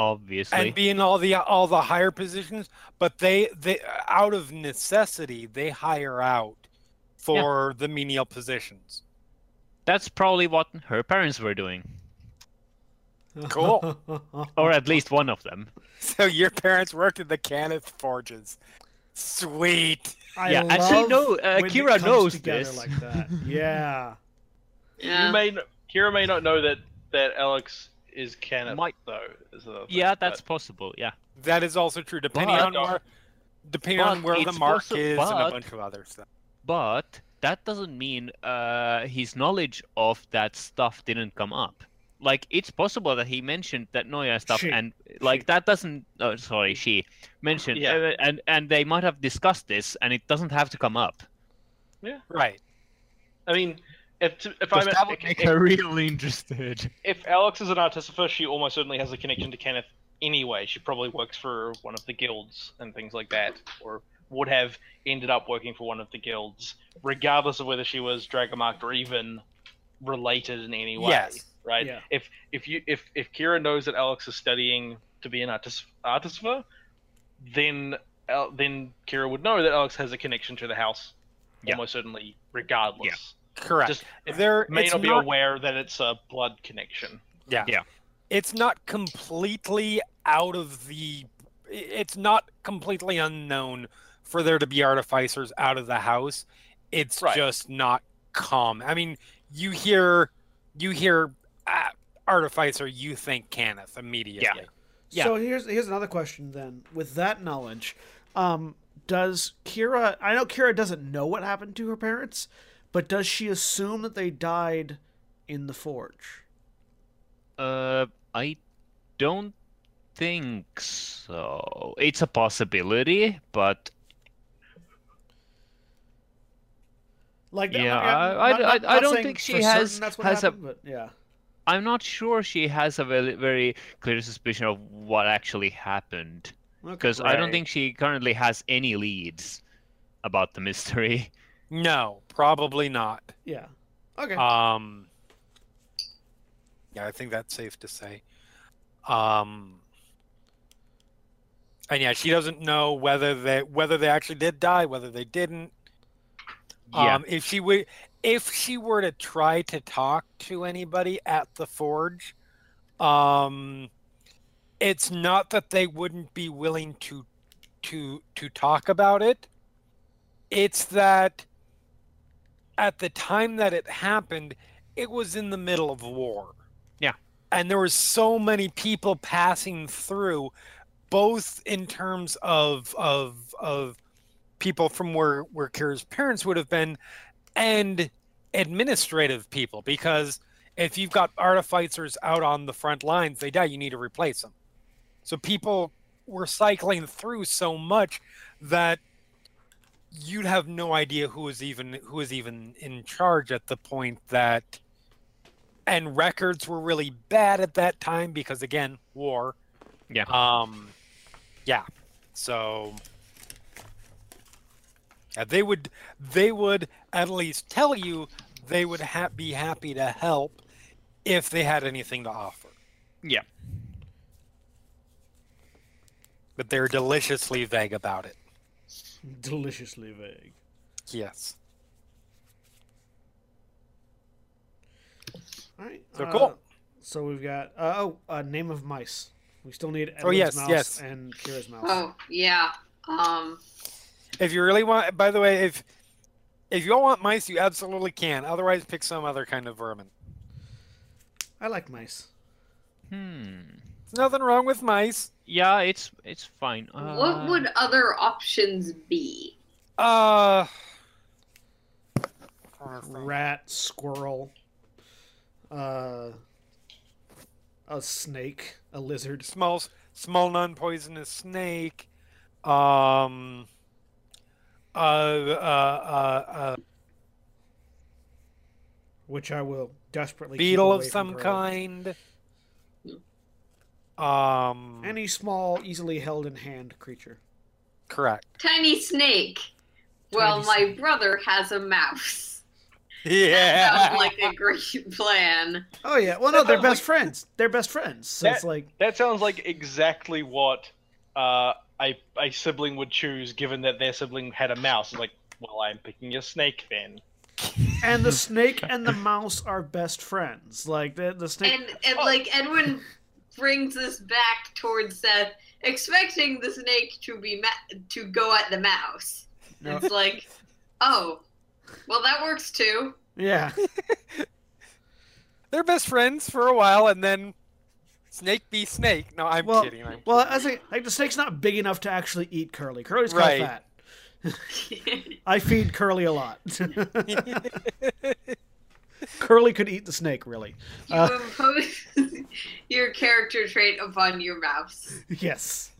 Speaker 6: Obviously.
Speaker 2: and be in all the all the higher positions but they they out of necessity they hire out for the menial positions
Speaker 6: That's probably what her parents were doing,
Speaker 2: Cool.
Speaker 6: or at least one of them. [LAUGHS]
Speaker 2: so your parents worked at the Cannith forges sweet
Speaker 1: I
Speaker 6: Yeah, and she
Speaker 1: love
Speaker 6: know- uh, Kira knows this.
Speaker 1: like that. Yeah.
Speaker 5: yeah.
Speaker 7: You may kn- Kira may not know that that Alex is Cannith
Speaker 6: Might-
Speaker 7: though. Is thing,
Speaker 6: Yeah, that's
Speaker 7: but-
Speaker 6: possible. Yeah.
Speaker 2: that is also true depending
Speaker 6: But-
Speaker 2: on where depending on where the mark
Speaker 6: possi-
Speaker 2: is and a
Speaker 6: but-
Speaker 2: bunch of other stuff
Speaker 6: But that doesn't mean uh, his knowledge of that stuff didn't come up. Like it's possible that he mentioned that Noya stuff,
Speaker 1: She.
Speaker 6: and like that doesn't. Oh, sorry, she mentioned,
Speaker 7: Yeah.
Speaker 6: uh, and and they might have discussed this, and it doesn't have to come up. Yeah.
Speaker 2: Right
Speaker 7: I mean, if to, if
Speaker 6: Because
Speaker 7: I'm
Speaker 6: that would make
Speaker 7: if,
Speaker 6: her really interested.
Speaker 7: if Alex is an artificer, she almost certainly has a connection to Cannith anyway. She probably works for one of the guilds and things like that, or would have ended up working for one of the guilds, regardless of whether she was Dragonmarked or even related in any way.
Speaker 2: Yes.
Speaker 7: Right.
Speaker 1: Yeah.
Speaker 7: If if you if if Kira knows that Alex is studying to be an artis- artificer, then Al- then Kira would know that Alex has a connection to the house,
Speaker 6: Yeah.
Speaker 7: almost certainly, regardless.
Speaker 2: Correct
Speaker 7: Just
Speaker 2: there
Speaker 7: may
Speaker 2: it's
Speaker 7: not be
Speaker 2: not-
Speaker 7: aware that it's a blood connection.
Speaker 2: Yeah.
Speaker 6: Yeah.
Speaker 2: It's not completely out of the it's not completely unknown for there to be artificers out of the house. It's
Speaker 7: Right.
Speaker 2: just not common. I mean, you hear you hear uh, artificer, you think Cannith immediately. Yeah.
Speaker 1: So here's here's another question then. With that knowledge, um, does Kira? I know Kira doesn't know what happened to her parents, but does she assume that they died in the forge?
Speaker 6: Uh, I don't think so. It's a possibility, but
Speaker 1: Like,
Speaker 6: Yeah, I- I-
Speaker 1: not-
Speaker 6: I-
Speaker 1: not-
Speaker 6: I
Speaker 1: not
Speaker 6: don't think she has-
Speaker 1: certain that's what
Speaker 6: has a-
Speaker 1: but yeah.
Speaker 6: I'm not sure she has a very, very clear suspicion of what actually happened
Speaker 1: Okay.
Speaker 6: because I don't think she currently has any leads about the mystery. [LAUGHS]
Speaker 2: No, probably not.
Speaker 1: Yeah. Okay.
Speaker 2: Um, yeah, I think that's safe to say. Um, and yeah, she doesn't know whether they whether they actually did die, whether they didn't.
Speaker 6: Yeah.
Speaker 2: Um, if she would, if she were to try to talk to anybody at the forge, um, it's not that they wouldn't be willing to to to talk about it. It's that at the time that it happened, it was in the middle of war.
Speaker 6: Yeah.
Speaker 2: And there were so many people passing through, both in terms of of of people from where where Kira's parents would have been, and administrative people. Because if you've got artificers out on the front lines, they die. You need to replace them. So people were cycling through so much that you'd have no idea who was even who was even in charge at the point that and records were really bad at that time because again war
Speaker 6: Yeah.
Speaker 2: um yeah so yeah, they would they would at least tell you they would ha- be happy to help if they had anything to offer
Speaker 6: Yeah.
Speaker 2: but they're deliciously vague about it [LAUGHS]
Speaker 1: Deliciously vague.
Speaker 2: yes
Speaker 1: All right.
Speaker 2: So
Speaker 1: uh,
Speaker 2: cool.
Speaker 1: So we've got uh, oh, uh, name of mice. We still need Edward's
Speaker 2: Oh, yes,
Speaker 1: mouse
Speaker 2: yes.
Speaker 1: and Kira's mouse.
Speaker 5: Oh yeah. Um.
Speaker 2: If you really want, by the way, if if you all want mice, you absolutely can. Otherwise, pick some other kind of vermin.
Speaker 1: I like mice.
Speaker 6: Hmm.
Speaker 2: There's nothing wrong with mice.
Speaker 6: Yeah, it's it's fine. Uh,
Speaker 5: What would other options be?
Speaker 2: Uh,
Speaker 1: Rat, squirrel, uh, a snake, a lizard.
Speaker 2: small, small non-poisonous snake. Um, uh, uh, uh, uh
Speaker 1: which I will desperately
Speaker 2: beetle of
Speaker 1: away from
Speaker 2: some
Speaker 1: Grove.
Speaker 2: kind. Um,
Speaker 1: Any small, easily held in hand creature.
Speaker 2: correct.
Speaker 5: Tiny snake. Well,
Speaker 1: Tiny
Speaker 5: my brother has a mouse. [LAUGHS]
Speaker 2: Yeah.
Speaker 5: Sounds like a great plan.
Speaker 1: Oh yeah, well no, they're
Speaker 7: sounds
Speaker 1: best friends. They're best friends. So it's
Speaker 7: That-
Speaker 1: like
Speaker 7: That sounds like exactly what uh, a a sibling would choose, given that their sibling had a mouse. It's like, well, I'm picking a snake then.
Speaker 1: and the [LAUGHS] snake and the mouse are best friends. Like the the snake.
Speaker 5: And, and like Edwin brings us back towards Seth, expecting the snake to be ma- to go at the mouse.
Speaker 1: No.
Speaker 5: It's like, oh, well that works too.
Speaker 1: yeah, [LAUGHS]
Speaker 2: They're best friends for a while, and then snake be snake. No, I'm
Speaker 1: Well-
Speaker 2: kidding. I'm
Speaker 1: well, I think like the snake's not big enough to actually eat Curly. Curly's
Speaker 2: Right.
Speaker 1: kind of fat. [LAUGHS] I feed Curly a lot. [LAUGHS] [LAUGHS] Curly could eat the snake, really.
Speaker 5: You
Speaker 1: Uh,
Speaker 5: impose [LAUGHS] your character trait upon your mouse.
Speaker 1: yes.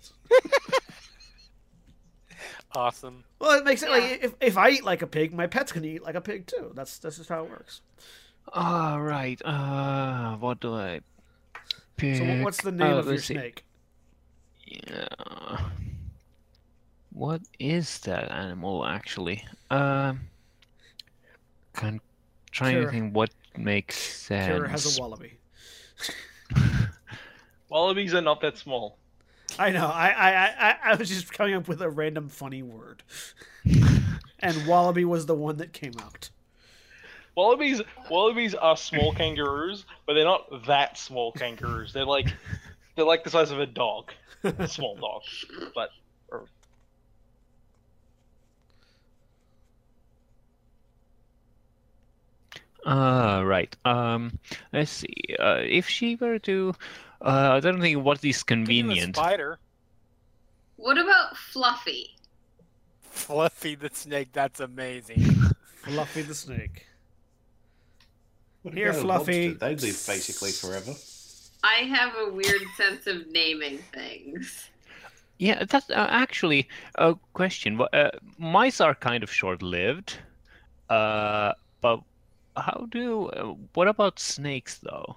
Speaker 2: awesome.
Speaker 1: Well, it makes it
Speaker 5: Yeah.
Speaker 1: like if, if I eat like a pig, my pet's gonna eat like a pig too. That's that's just how it works.
Speaker 6: All right. Uh, what do I pick?
Speaker 1: So what's the name
Speaker 6: Uh,
Speaker 1: of your
Speaker 6: see.
Speaker 1: snake?
Speaker 6: Yeah. What is that animal actually? Um, can trying
Speaker 1: Kira.
Speaker 6: to think what makes sense.
Speaker 1: Kara has a wallaby. [LAUGHS]
Speaker 7: Wallabies are not that small.
Speaker 1: I know. I, I I I was just coming up with a random funny word, [LAUGHS] and wallaby was the one that came out.
Speaker 7: Wallabies wallabies are small kangaroos, but they're not that small kangaroos. They're like they're like the size of a dog, a small dog. But
Speaker 6: Uh, right. Um, let's see. Uh, if she were to, uh, I don't think what is
Speaker 2: Could do a
Speaker 6: convenient.
Speaker 2: spider.
Speaker 5: What about Fluffy?
Speaker 2: Fluffy the snake. That's amazing. [LAUGHS]
Speaker 1: Fluffy the snake.
Speaker 4: What
Speaker 1: Here, Fluffy.
Speaker 4: They live basically forever.
Speaker 5: I have a weird sense of naming things.
Speaker 6: Yeah, that's uh, actually a question. Wha- Uh, mice are kind of short-lived. Uh, but how do? Uh, what about snakes though?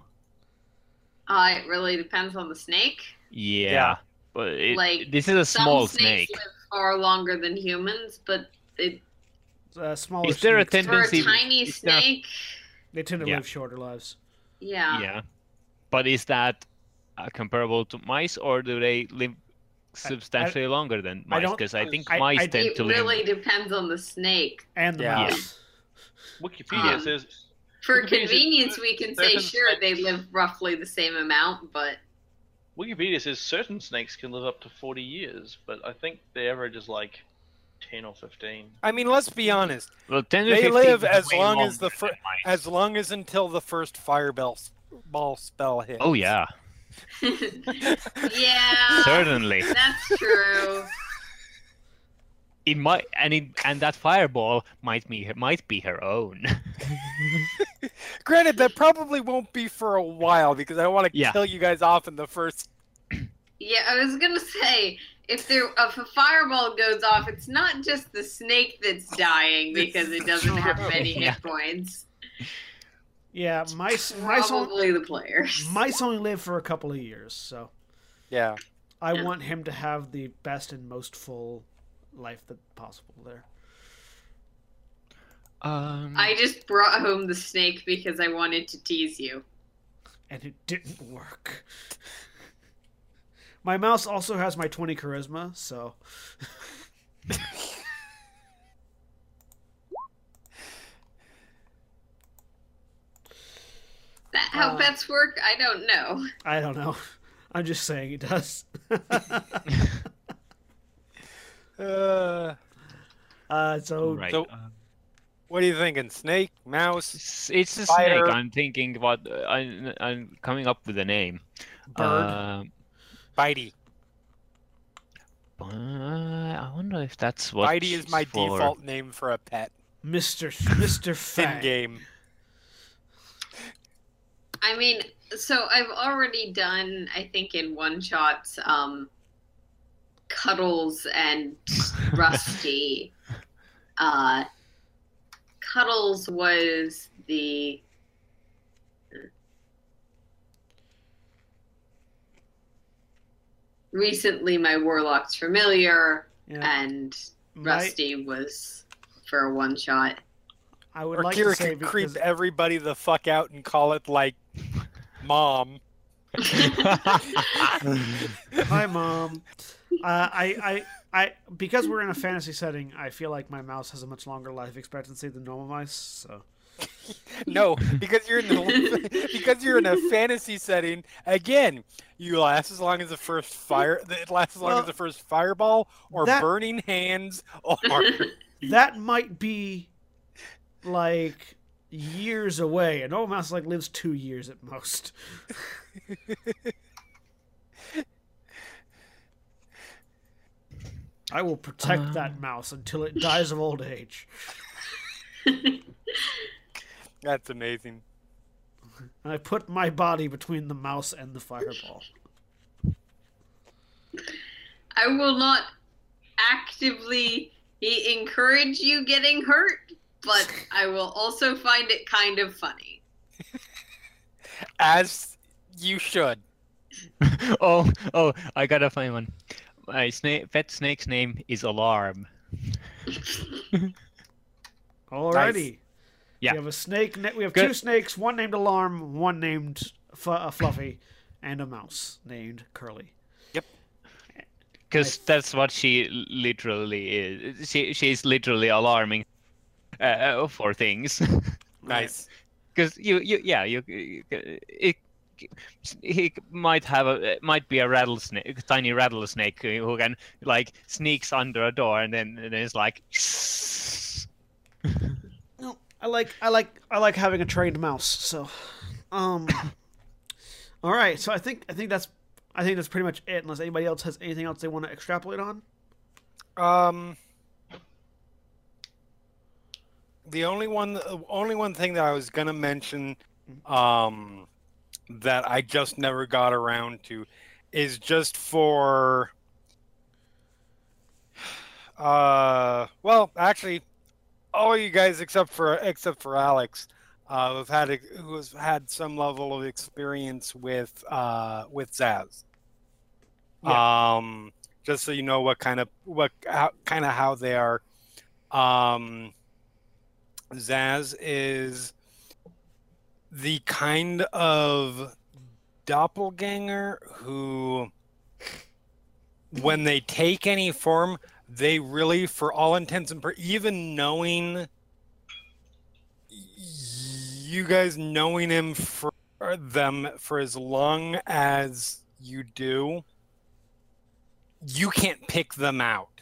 Speaker 5: Uh, it really depends on the snake.
Speaker 6: Yeah,
Speaker 2: Yeah.
Speaker 6: but it,
Speaker 5: Like,
Speaker 6: this is a
Speaker 5: Some
Speaker 6: small
Speaker 5: snakes
Speaker 6: snake.
Speaker 5: live far longer than humans, but it,
Speaker 1: Uh, smaller
Speaker 6: Is there a
Speaker 1: snakes,
Speaker 5: for a
Speaker 6: Tendency-
Speaker 5: tiny
Speaker 6: is there-
Speaker 5: snake,
Speaker 1: they tend to
Speaker 6: Yeah.
Speaker 1: live shorter lives.
Speaker 5: yeah.
Speaker 6: Yeah, but is that uh, comparable to mice, or do they live substantially longer than
Speaker 1: I
Speaker 6: mice?
Speaker 1: don't-
Speaker 6: Because I think
Speaker 1: I-
Speaker 6: mice
Speaker 1: I-
Speaker 6: tend
Speaker 5: It
Speaker 6: to
Speaker 5: really
Speaker 6: live.
Speaker 5: depends on the snake.
Speaker 1: And the
Speaker 2: Yeah.
Speaker 1: mouse.
Speaker 7: Wikipedia
Speaker 5: Um,
Speaker 7: says
Speaker 5: For
Speaker 7: Wikipedia says
Speaker 5: convenience, we can say
Speaker 7: certain
Speaker 5: sure they live roughly the same amount, but
Speaker 7: Wikipedia says certain snakes can live up to 40 years, but I think the average is like 10 or 15.
Speaker 2: I mean, let's be honest.
Speaker 6: Well, 10 to
Speaker 2: They live as long as the
Speaker 6: longer
Speaker 2: fir- As long as until the first fireball s- ball spell hits.
Speaker 6: Oh yeah, [LAUGHS] [LAUGHS]
Speaker 5: yeah,
Speaker 6: certainly.
Speaker 5: that's true.
Speaker 6: It might, and it, and that fireball might be might be her own. [LAUGHS]
Speaker 2: Granted, that probably won't be for a while because I don't want to
Speaker 6: Yeah.
Speaker 2: kill you guys off in the first.
Speaker 5: Yeah, I was gonna say if there if a fireball goes off, it's not just the snake that's dying [LAUGHS] because it doesn't have many
Speaker 6: Yeah.
Speaker 5: hit points.
Speaker 1: Yeah, mice. Mice only,
Speaker 5: Probably the players.
Speaker 1: mice only live for a couple of years, so
Speaker 2: Yeah.
Speaker 1: I
Speaker 5: Yeah.
Speaker 1: want him to have the best and most full life that possible there.
Speaker 6: um,
Speaker 5: I just brought home the snake because I wanted to tease you.
Speaker 1: and it didn't work. My mouse also has my 20 charisma, so
Speaker 5: That how
Speaker 1: Uh,
Speaker 5: pets work? I don't know.
Speaker 1: I don't know. I'm just saying it does. [LAUGHS] [LAUGHS]
Speaker 2: Uh,
Speaker 1: uh, so
Speaker 6: right.
Speaker 2: so-
Speaker 6: um,
Speaker 2: what are you thinking? Snake, mouse,
Speaker 6: it's, it's a
Speaker 2: Spider.
Speaker 6: snake. I'm thinking what uh, I, I'm coming up with a name.
Speaker 1: bird.
Speaker 6: Um,
Speaker 2: Bitey.
Speaker 6: uh, I wonder if that's what.
Speaker 2: Bitey is my
Speaker 6: for...
Speaker 2: default name for a pet
Speaker 1: Mr. Mr.
Speaker 2: in
Speaker 1: Fang.
Speaker 2: game.
Speaker 5: I mean, so I've already done, I think, in one shots, um, Cuddles and [LAUGHS] Rusty. uh, Cuddles was the. Recently, my Warlock's familiar,
Speaker 1: Yeah.
Speaker 5: and
Speaker 1: My-
Speaker 5: Rusty was for a one shot.
Speaker 1: I would
Speaker 2: Or
Speaker 1: like
Speaker 2: Kira
Speaker 1: to say
Speaker 2: could creep
Speaker 1: because
Speaker 2: everybody the fuck out and call it like mom. [LAUGHS] [LAUGHS]
Speaker 1: Hi, mom. Uh, I, I, I, because we're in a fantasy setting, I feel like my mouse has a much longer life expectancy than normal mice. So [LAUGHS]
Speaker 2: No, because you're in the, [LAUGHS] [LAUGHS] because you're in a fantasy setting. Again, you last as long as the first fire. It lasts as long
Speaker 1: Well,
Speaker 2: as the first fireball or
Speaker 1: that-
Speaker 2: burning hands or
Speaker 1: that might be like years away. A normal mouse like lives two years at most. I will protect that um. mouse until it dies of old age. [LAUGHS]
Speaker 2: That's amazing.
Speaker 1: And I put my body between the mouse and the fireball.
Speaker 5: I will not actively encourage you getting hurt, but I will also find it kind of funny.
Speaker 2: As you should. [LAUGHS]
Speaker 6: oh, oh, I gotta find one. My snake, pet snake's name is Alarm. [LAUGHS]
Speaker 1: Alrighty.
Speaker 6: Yeah.
Speaker 1: We have a snake. We have
Speaker 6: Good.
Speaker 1: two snakes. One named Alarm. One named F- uh, Fluffy, and a mouse named Curly. Yep.
Speaker 6: Because that's what she literally is. She she's literally alarming uh, for things. [LAUGHS]
Speaker 2: Nice.
Speaker 6: Because you, you, yeah, you, you it, he might have a might be a rattlesnake, tiny rattlesnake who can like sneaks under a door and then and then it's like.
Speaker 1: No, I like I like I like having a trained mouse. So, um, [COUGHS] all right. So I think I think that's I think that's pretty much it. Unless anybody else has anything else they want to extrapolate on.
Speaker 2: Um, the only one, the only one thing that I was gonna mention, um, that I just never got around to, is just for. Uh, well, actually, all you guys except for except for Alex, uh, who've had who's had some level of experience with uh, with Zaz. Um, just so you know what kind of what how, kind of how they are. Um, Zaz is the kind of doppelganger who, when they take any form, they really, for all intents and pur- even knowing you guys knowing him for them for as long as you do, you can't pick them out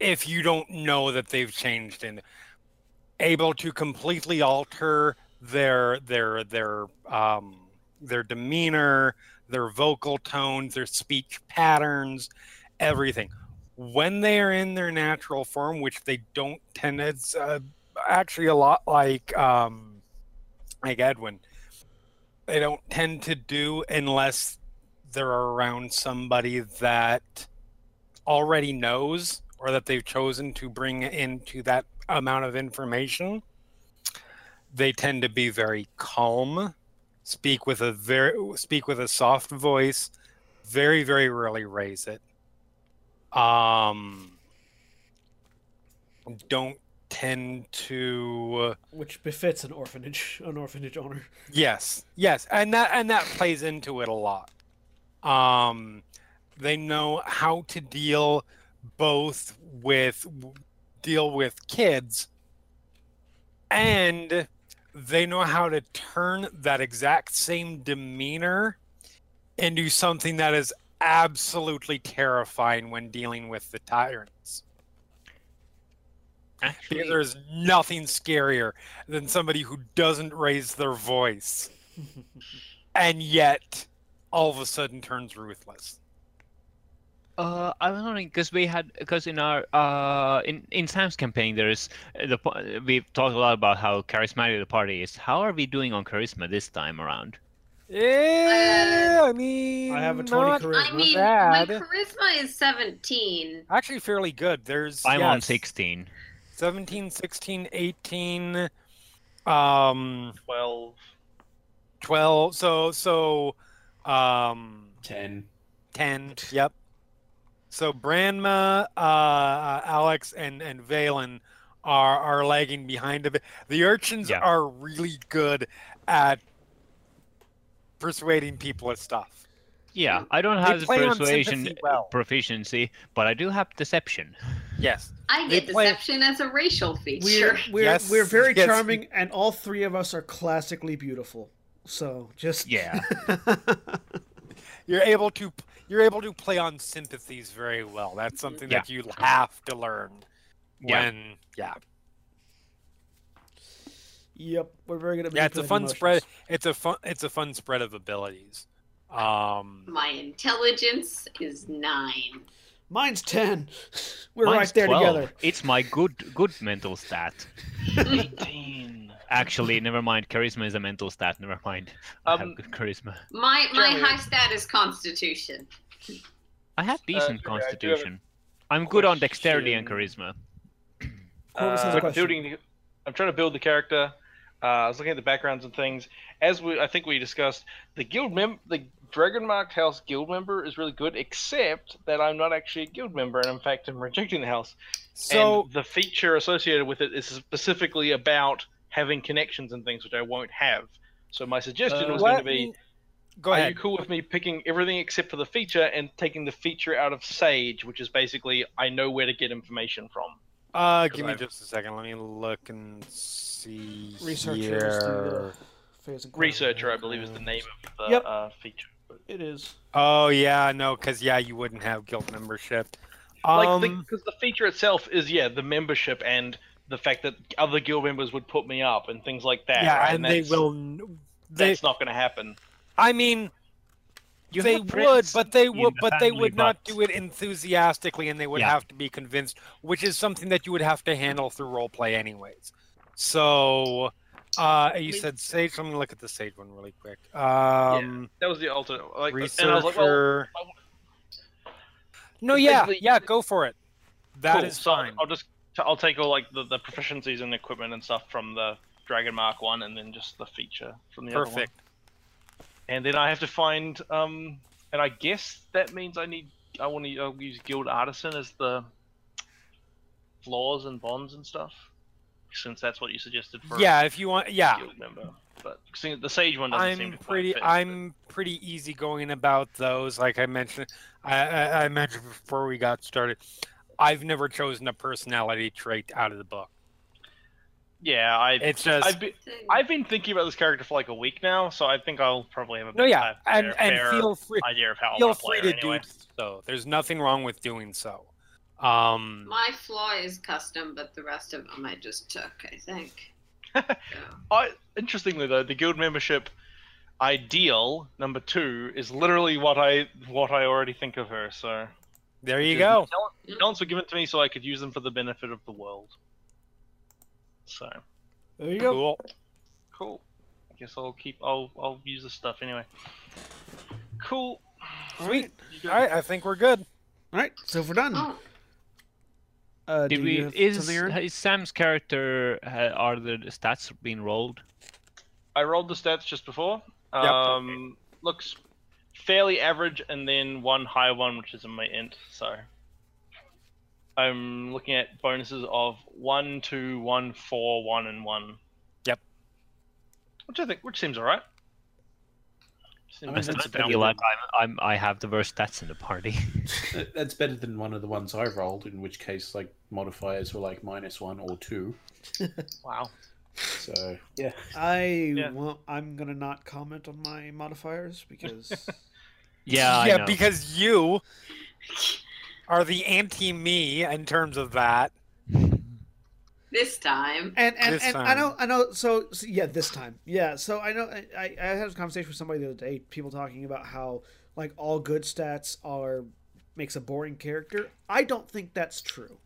Speaker 2: if you don't know that they've changed and able to completely alter their their their um their demeanor their vocal tones their speech patterns everything. When they are in their natural form which they don't tend it's uh, actually a lot like um like edwin. They don't tend to do unless they're around somebody that already knows or that they've chosen to bring into that amount of information they tend to be very calm speak with a very speak with a soft voice very very rarely raise it um don't tend to
Speaker 1: Which befits an orphanage, an orphanage owner.
Speaker 2: Yes, yes, and that and that plays into it a lot. Um, they know how to deal both with deal with kids, and they know how to turn that exact same demeanor into something that is absolutely terrifying when dealing with the tyrants.
Speaker 6: Actually,
Speaker 2: there's nothing scarier than somebody who doesn't raise their voice [LAUGHS] and yet all of a sudden turns ruthless.
Speaker 6: Uh, I was wondering because we had because in our uh in in Sam's campaign there is uh, the po- we've talked a lot about how charismatic the party is. How are we doing on charisma this time around?
Speaker 2: Yeah, I mean,
Speaker 1: I have a 20
Speaker 2: not
Speaker 1: charisma.
Speaker 5: I mean,
Speaker 2: bad.
Speaker 5: my charisma is 17.
Speaker 2: Actually, fairly good. There's
Speaker 6: I'm on
Speaker 2: yes,
Speaker 6: 16.
Speaker 2: 17, 16, 18, um,
Speaker 7: Twelve.
Speaker 2: 12. So, so, um,
Speaker 4: Ten.
Speaker 2: 10. Yep. So Branma, uh, Alex, and and Vaelin are are lagging behind a bit. The urchins
Speaker 6: Yeah.
Speaker 2: are really good at persuading people of stuff.
Speaker 6: Yeah, I don't have the persuasion
Speaker 2: well.
Speaker 6: proficiency, but I do have deception.
Speaker 2: Yes.
Speaker 5: I
Speaker 2: They
Speaker 5: get
Speaker 2: play-
Speaker 5: deception as a racial feature.
Speaker 1: We're we're
Speaker 2: Yes,
Speaker 1: we're very
Speaker 2: yes.
Speaker 1: charming, and all three of us are classically beautiful. So just
Speaker 6: Yeah. [LAUGHS]
Speaker 2: You're able to you're able to play on sympathies very well. That's something that you have to learn when yeah.
Speaker 1: yep, we're very good at
Speaker 2: Yeah, it's a fun
Speaker 1: emotions.
Speaker 2: spread. It's a fun it's a fun spread of abilities. Um
Speaker 5: My intelligence is nine.
Speaker 1: Mine's ten. [LAUGHS] We're
Speaker 6: Mine's
Speaker 1: right there
Speaker 6: 12.
Speaker 1: together.
Speaker 6: It's my good good mental stat.
Speaker 7: Eighteen.
Speaker 6: Actually, never mind. Charisma is a mental stat. Never mind. [LAUGHS] I have
Speaker 7: Um,
Speaker 6: good charisma.
Speaker 5: My my
Speaker 7: Jeremy.
Speaker 5: high stat is Constitution.
Speaker 6: I have decent
Speaker 7: Jeremy, I do have
Speaker 6: constitution. I'm good on dexterity and charisma.
Speaker 1: Korvys has a
Speaker 7: Uh,
Speaker 1: question.
Speaker 7: building the, I'm trying to build the character. Uh, I was looking at the backgrounds and things. As we, I think we discussed, the guild mem, the Dragon Marked House guild member is really good, except that I'm not actually a guild member, and in fact, I'm rejecting the house.
Speaker 2: so
Speaker 7: and the feature associated with it is specifically about having connections and things, which I won't have. So my suggestion
Speaker 1: Uh,
Speaker 7: was going to be:
Speaker 2: me- go
Speaker 7: Are you cool with me picking everything except for the feature and taking the feature out of Sage, which is basically I know where to get information from.
Speaker 2: Uh, give me
Speaker 7: I've-
Speaker 2: just a second. Let me look and see
Speaker 1: Researchers
Speaker 2: here.
Speaker 1: the phase and
Speaker 7: Researcher, I believe, is the name of the
Speaker 1: Yep.
Speaker 7: uh, feature.
Speaker 1: It is.
Speaker 2: Oh yeah, no, because yeah, you wouldn't have guild membership.
Speaker 7: Like,
Speaker 2: Um,
Speaker 7: because the, feature itself is yeah the membership and the fact that other guild members would put me up and things like that.
Speaker 2: yeah,
Speaker 7: right?
Speaker 2: and they will. They,
Speaker 7: That's not going to happen.
Speaker 2: I mean,
Speaker 6: You
Speaker 2: they would, but they would,
Speaker 6: the
Speaker 2: but they
Speaker 6: family,
Speaker 2: would not do it enthusiastically, and they would
Speaker 6: Yeah.
Speaker 2: have to be convinced, which is something that you would have to handle through roleplay anyways. So, uh, you said sage. Let me look at the sage one really quick. Um,
Speaker 7: That was the alternate. Like,
Speaker 2: researcher.
Speaker 7: and I was like, well, I-
Speaker 2: no, yeah, yeah, go for it. That
Speaker 7: cool.
Speaker 2: is
Speaker 7: So
Speaker 2: fine.
Speaker 7: I'll just So I'll take all like the, the proficiencies and equipment and stuff from the Dragon Mark one, and then just the feature from the other one.
Speaker 2: Perfect.
Speaker 7: And then I have to find um, and I guess that means I need I want to I'll use Guild Artisan as the flaws and bonds and stuff, since that's what you suggested for
Speaker 2: Yeah, if you want, yeah.
Speaker 7: guild member. But see, the Sage one doesn't seem
Speaker 2: I'm
Speaker 7: to quite
Speaker 2: pretty.
Speaker 7: fit,
Speaker 2: I'm pretty easy going about those. Like I mentioned, I, I, I mentioned before we got started. I've never chosen a personality trait out of the book.
Speaker 7: yeah, I
Speaker 2: It's just
Speaker 7: I've been I've been thinking about this character for like a week now, so I think I'll probably have a
Speaker 2: no,
Speaker 7: bit
Speaker 2: yeah,
Speaker 7: a
Speaker 2: and
Speaker 7: fair,
Speaker 2: and
Speaker 7: fair
Speaker 2: feel free,
Speaker 7: idea of how I
Speaker 2: feel
Speaker 7: want to play
Speaker 2: free to
Speaker 7: anyway.
Speaker 2: do so. There's nothing wrong with doing so. Um,
Speaker 5: My flaw is custom, but the rest of them I just took, I think. [LAUGHS]
Speaker 7: I, interestingly though, the guild membership ideal number two is literally what I what I already think of her. So
Speaker 2: there you
Speaker 7: Which is-
Speaker 2: go.
Speaker 7: talent- Talents were given to me so I could use them for the benefit of the world. So
Speaker 1: There you go.
Speaker 2: Cool.
Speaker 7: cool. I guess I'll keep. I'll I'll use this stuff anyway. Cool.
Speaker 2: Sweet.
Speaker 7: You?
Speaker 2: All right, I think we're good.
Speaker 1: All right, so we're done,
Speaker 5: Oh,
Speaker 1: uh,
Speaker 6: Did
Speaker 1: do
Speaker 6: we? Is, is Sam's character? Uh, are the stats being rolled?
Speaker 7: I rolled the stats just before.
Speaker 2: Yep.
Speaker 7: Um, looks fairly average, and then one high one, which is in my int. So I'm looking at bonuses of one, two, one, four, one, and one.
Speaker 2: Yep.
Speaker 7: Which I think, which seems alright. Seems
Speaker 4: I mean, that's better
Speaker 6: I
Speaker 7: down-
Speaker 6: feel like I'm, I'm I have the worst stats in the party. [LAUGHS]
Speaker 4: That's better than one of the ones I rolled, in which case like modifiers were like minus one or two. [LAUGHS]
Speaker 7: Wow.
Speaker 4: So yeah,
Speaker 1: I
Speaker 7: Yeah.
Speaker 1: won't, I'm gonna not comment on my modifiers because [LAUGHS]
Speaker 6: yeah, I
Speaker 2: yeah,
Speaker 6: know.
Speaker 2: because you are the anti-me in terms of that.
Speaker 5: this time.
Speaker 1: and and,
Speaker 2: This
Speaker 1: and I know I know so, so yeah this time yeah so I know I, I I had a conversation with somebody the other day people talking about how like all good stats are makes a boring character I don't think that's true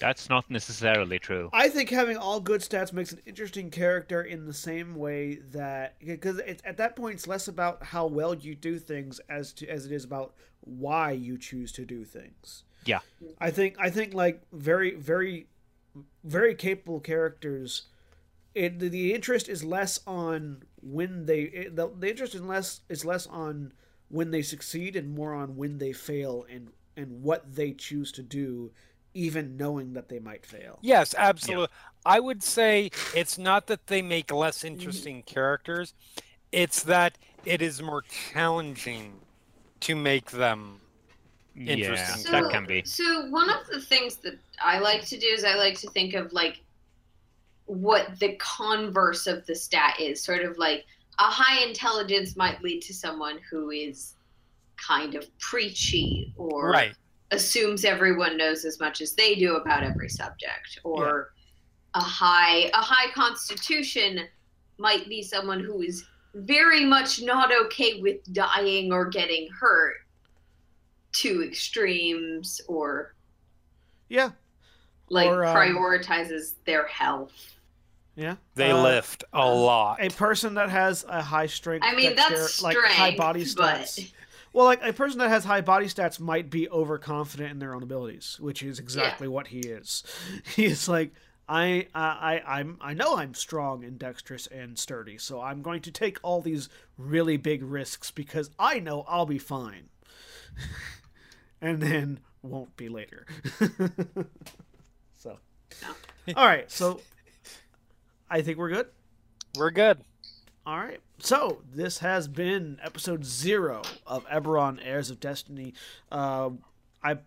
Speaker 6: That's not necessarily true.
Speaker 1: I think having all good stats makes an interesting character in the same way that because it's at that point it's less about how well you do things as to as it is about why you choose to do things.
Speaker 6: Yeah.
Speaker 1: I think I think like very very very capable characters it the, the interest is less on when they it, the, the interest is less is less on when they succeed and more on when they fail and and what they choose to do even knowing that they might fail.
Speaker 2: Yes, absolutely. I would say it's not that they make less interesting mm-hmm. characters; it's that it is more challenging to make them.
Speaker 6: Yeah,
Speaker 2: Interesting.
Speaker 6: that can be.
Speaker 5: So one of the things that I like to do is I like to think of like what the converse of the stat is. Sort of like a high intelligence might lead to someone who is kind of preachy or
Speaker 2: Right.
Speaker 5: Assumes everyone knows as much as they do about every subject or a high a high constitution might be someone who is very much not okay with dying or getting hurt to extremes or
Speaker 1: Yeah,
Speaker 5: like
Speaker 1: Or, um,
Speaker 5: prioritizes their health
Speaker 1: yeah.
Speaker 2: They
Speaker 1: Uh,
Speaker 2: lift a lot.
Speaker 1: a person that has a high strength.
Speaker 5: i mean
Speaker 1: dexter-
Speaker 5: that's
Speaker 1: like
Speaker 5: strength
Speaker 1: high body
Speaker 5: but
Speaker 1: stats. Well, like a person that has high body stats might be overconfident in their own abilities, which is exactly what he is. [LAUGHS] He is like, I, I, I, I'm, I know I'm strong and dexterous and sturdy, so I'm going to take all these really big risks because I know I'll be fine, [LAUGHS] and then won't be later. [LAUGHS] so, all right, so I think we're good.
Speaker 2: We're good.
Speaker 1: All right. So this has been episode zero of Eberron: Heirs of Destiny. Uh, I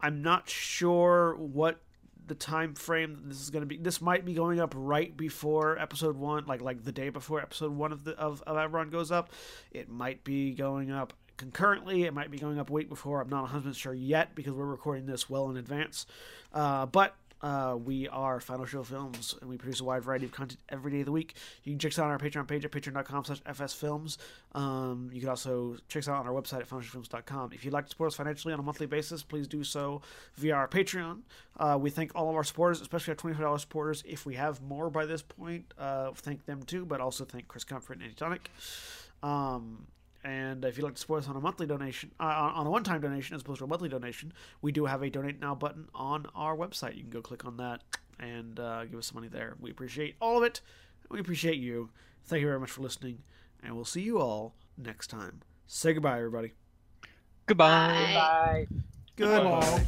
Speaker 1: I'm not sure what the time frame this is going to be. This might be going up right before episode one, like like the day before episode one of the of, of Eberron goes up. It might be going up concurrently. It might be going up a week before. I'm not 100 percent sure yet because we're recording this well in advance. Uh, but uh, we are Final Show Films, and we produce a wide variety of content every day of the week. You can check us out on our Patreon page at patreon.com slash fsfilms. Um, you can also check us out on our website at finalshowfilms.com. If you'd like to support us financially on a monthly basis, please do so via our Patreon. Uh, we thank all of our supporters, especially our $25 supporters. If we have more by this point, uh, thank them too, but also thank Chris Comfort and Eddie Tonic. Um, And if you'd like to support us on a monthly donation, uh, on on a one-time donation as opposed to a monthly donation, we do have a donate now button on our website. You can go click on that and uh, give us some money there. We appreciate all of it. We appreciate you. Thank you very much for listening, and we'll see you all next time. Say goodbye, everybody.
Speaker 6: Goodbye.
Speaker 5: Bye.
Speaker 1: Goodbye.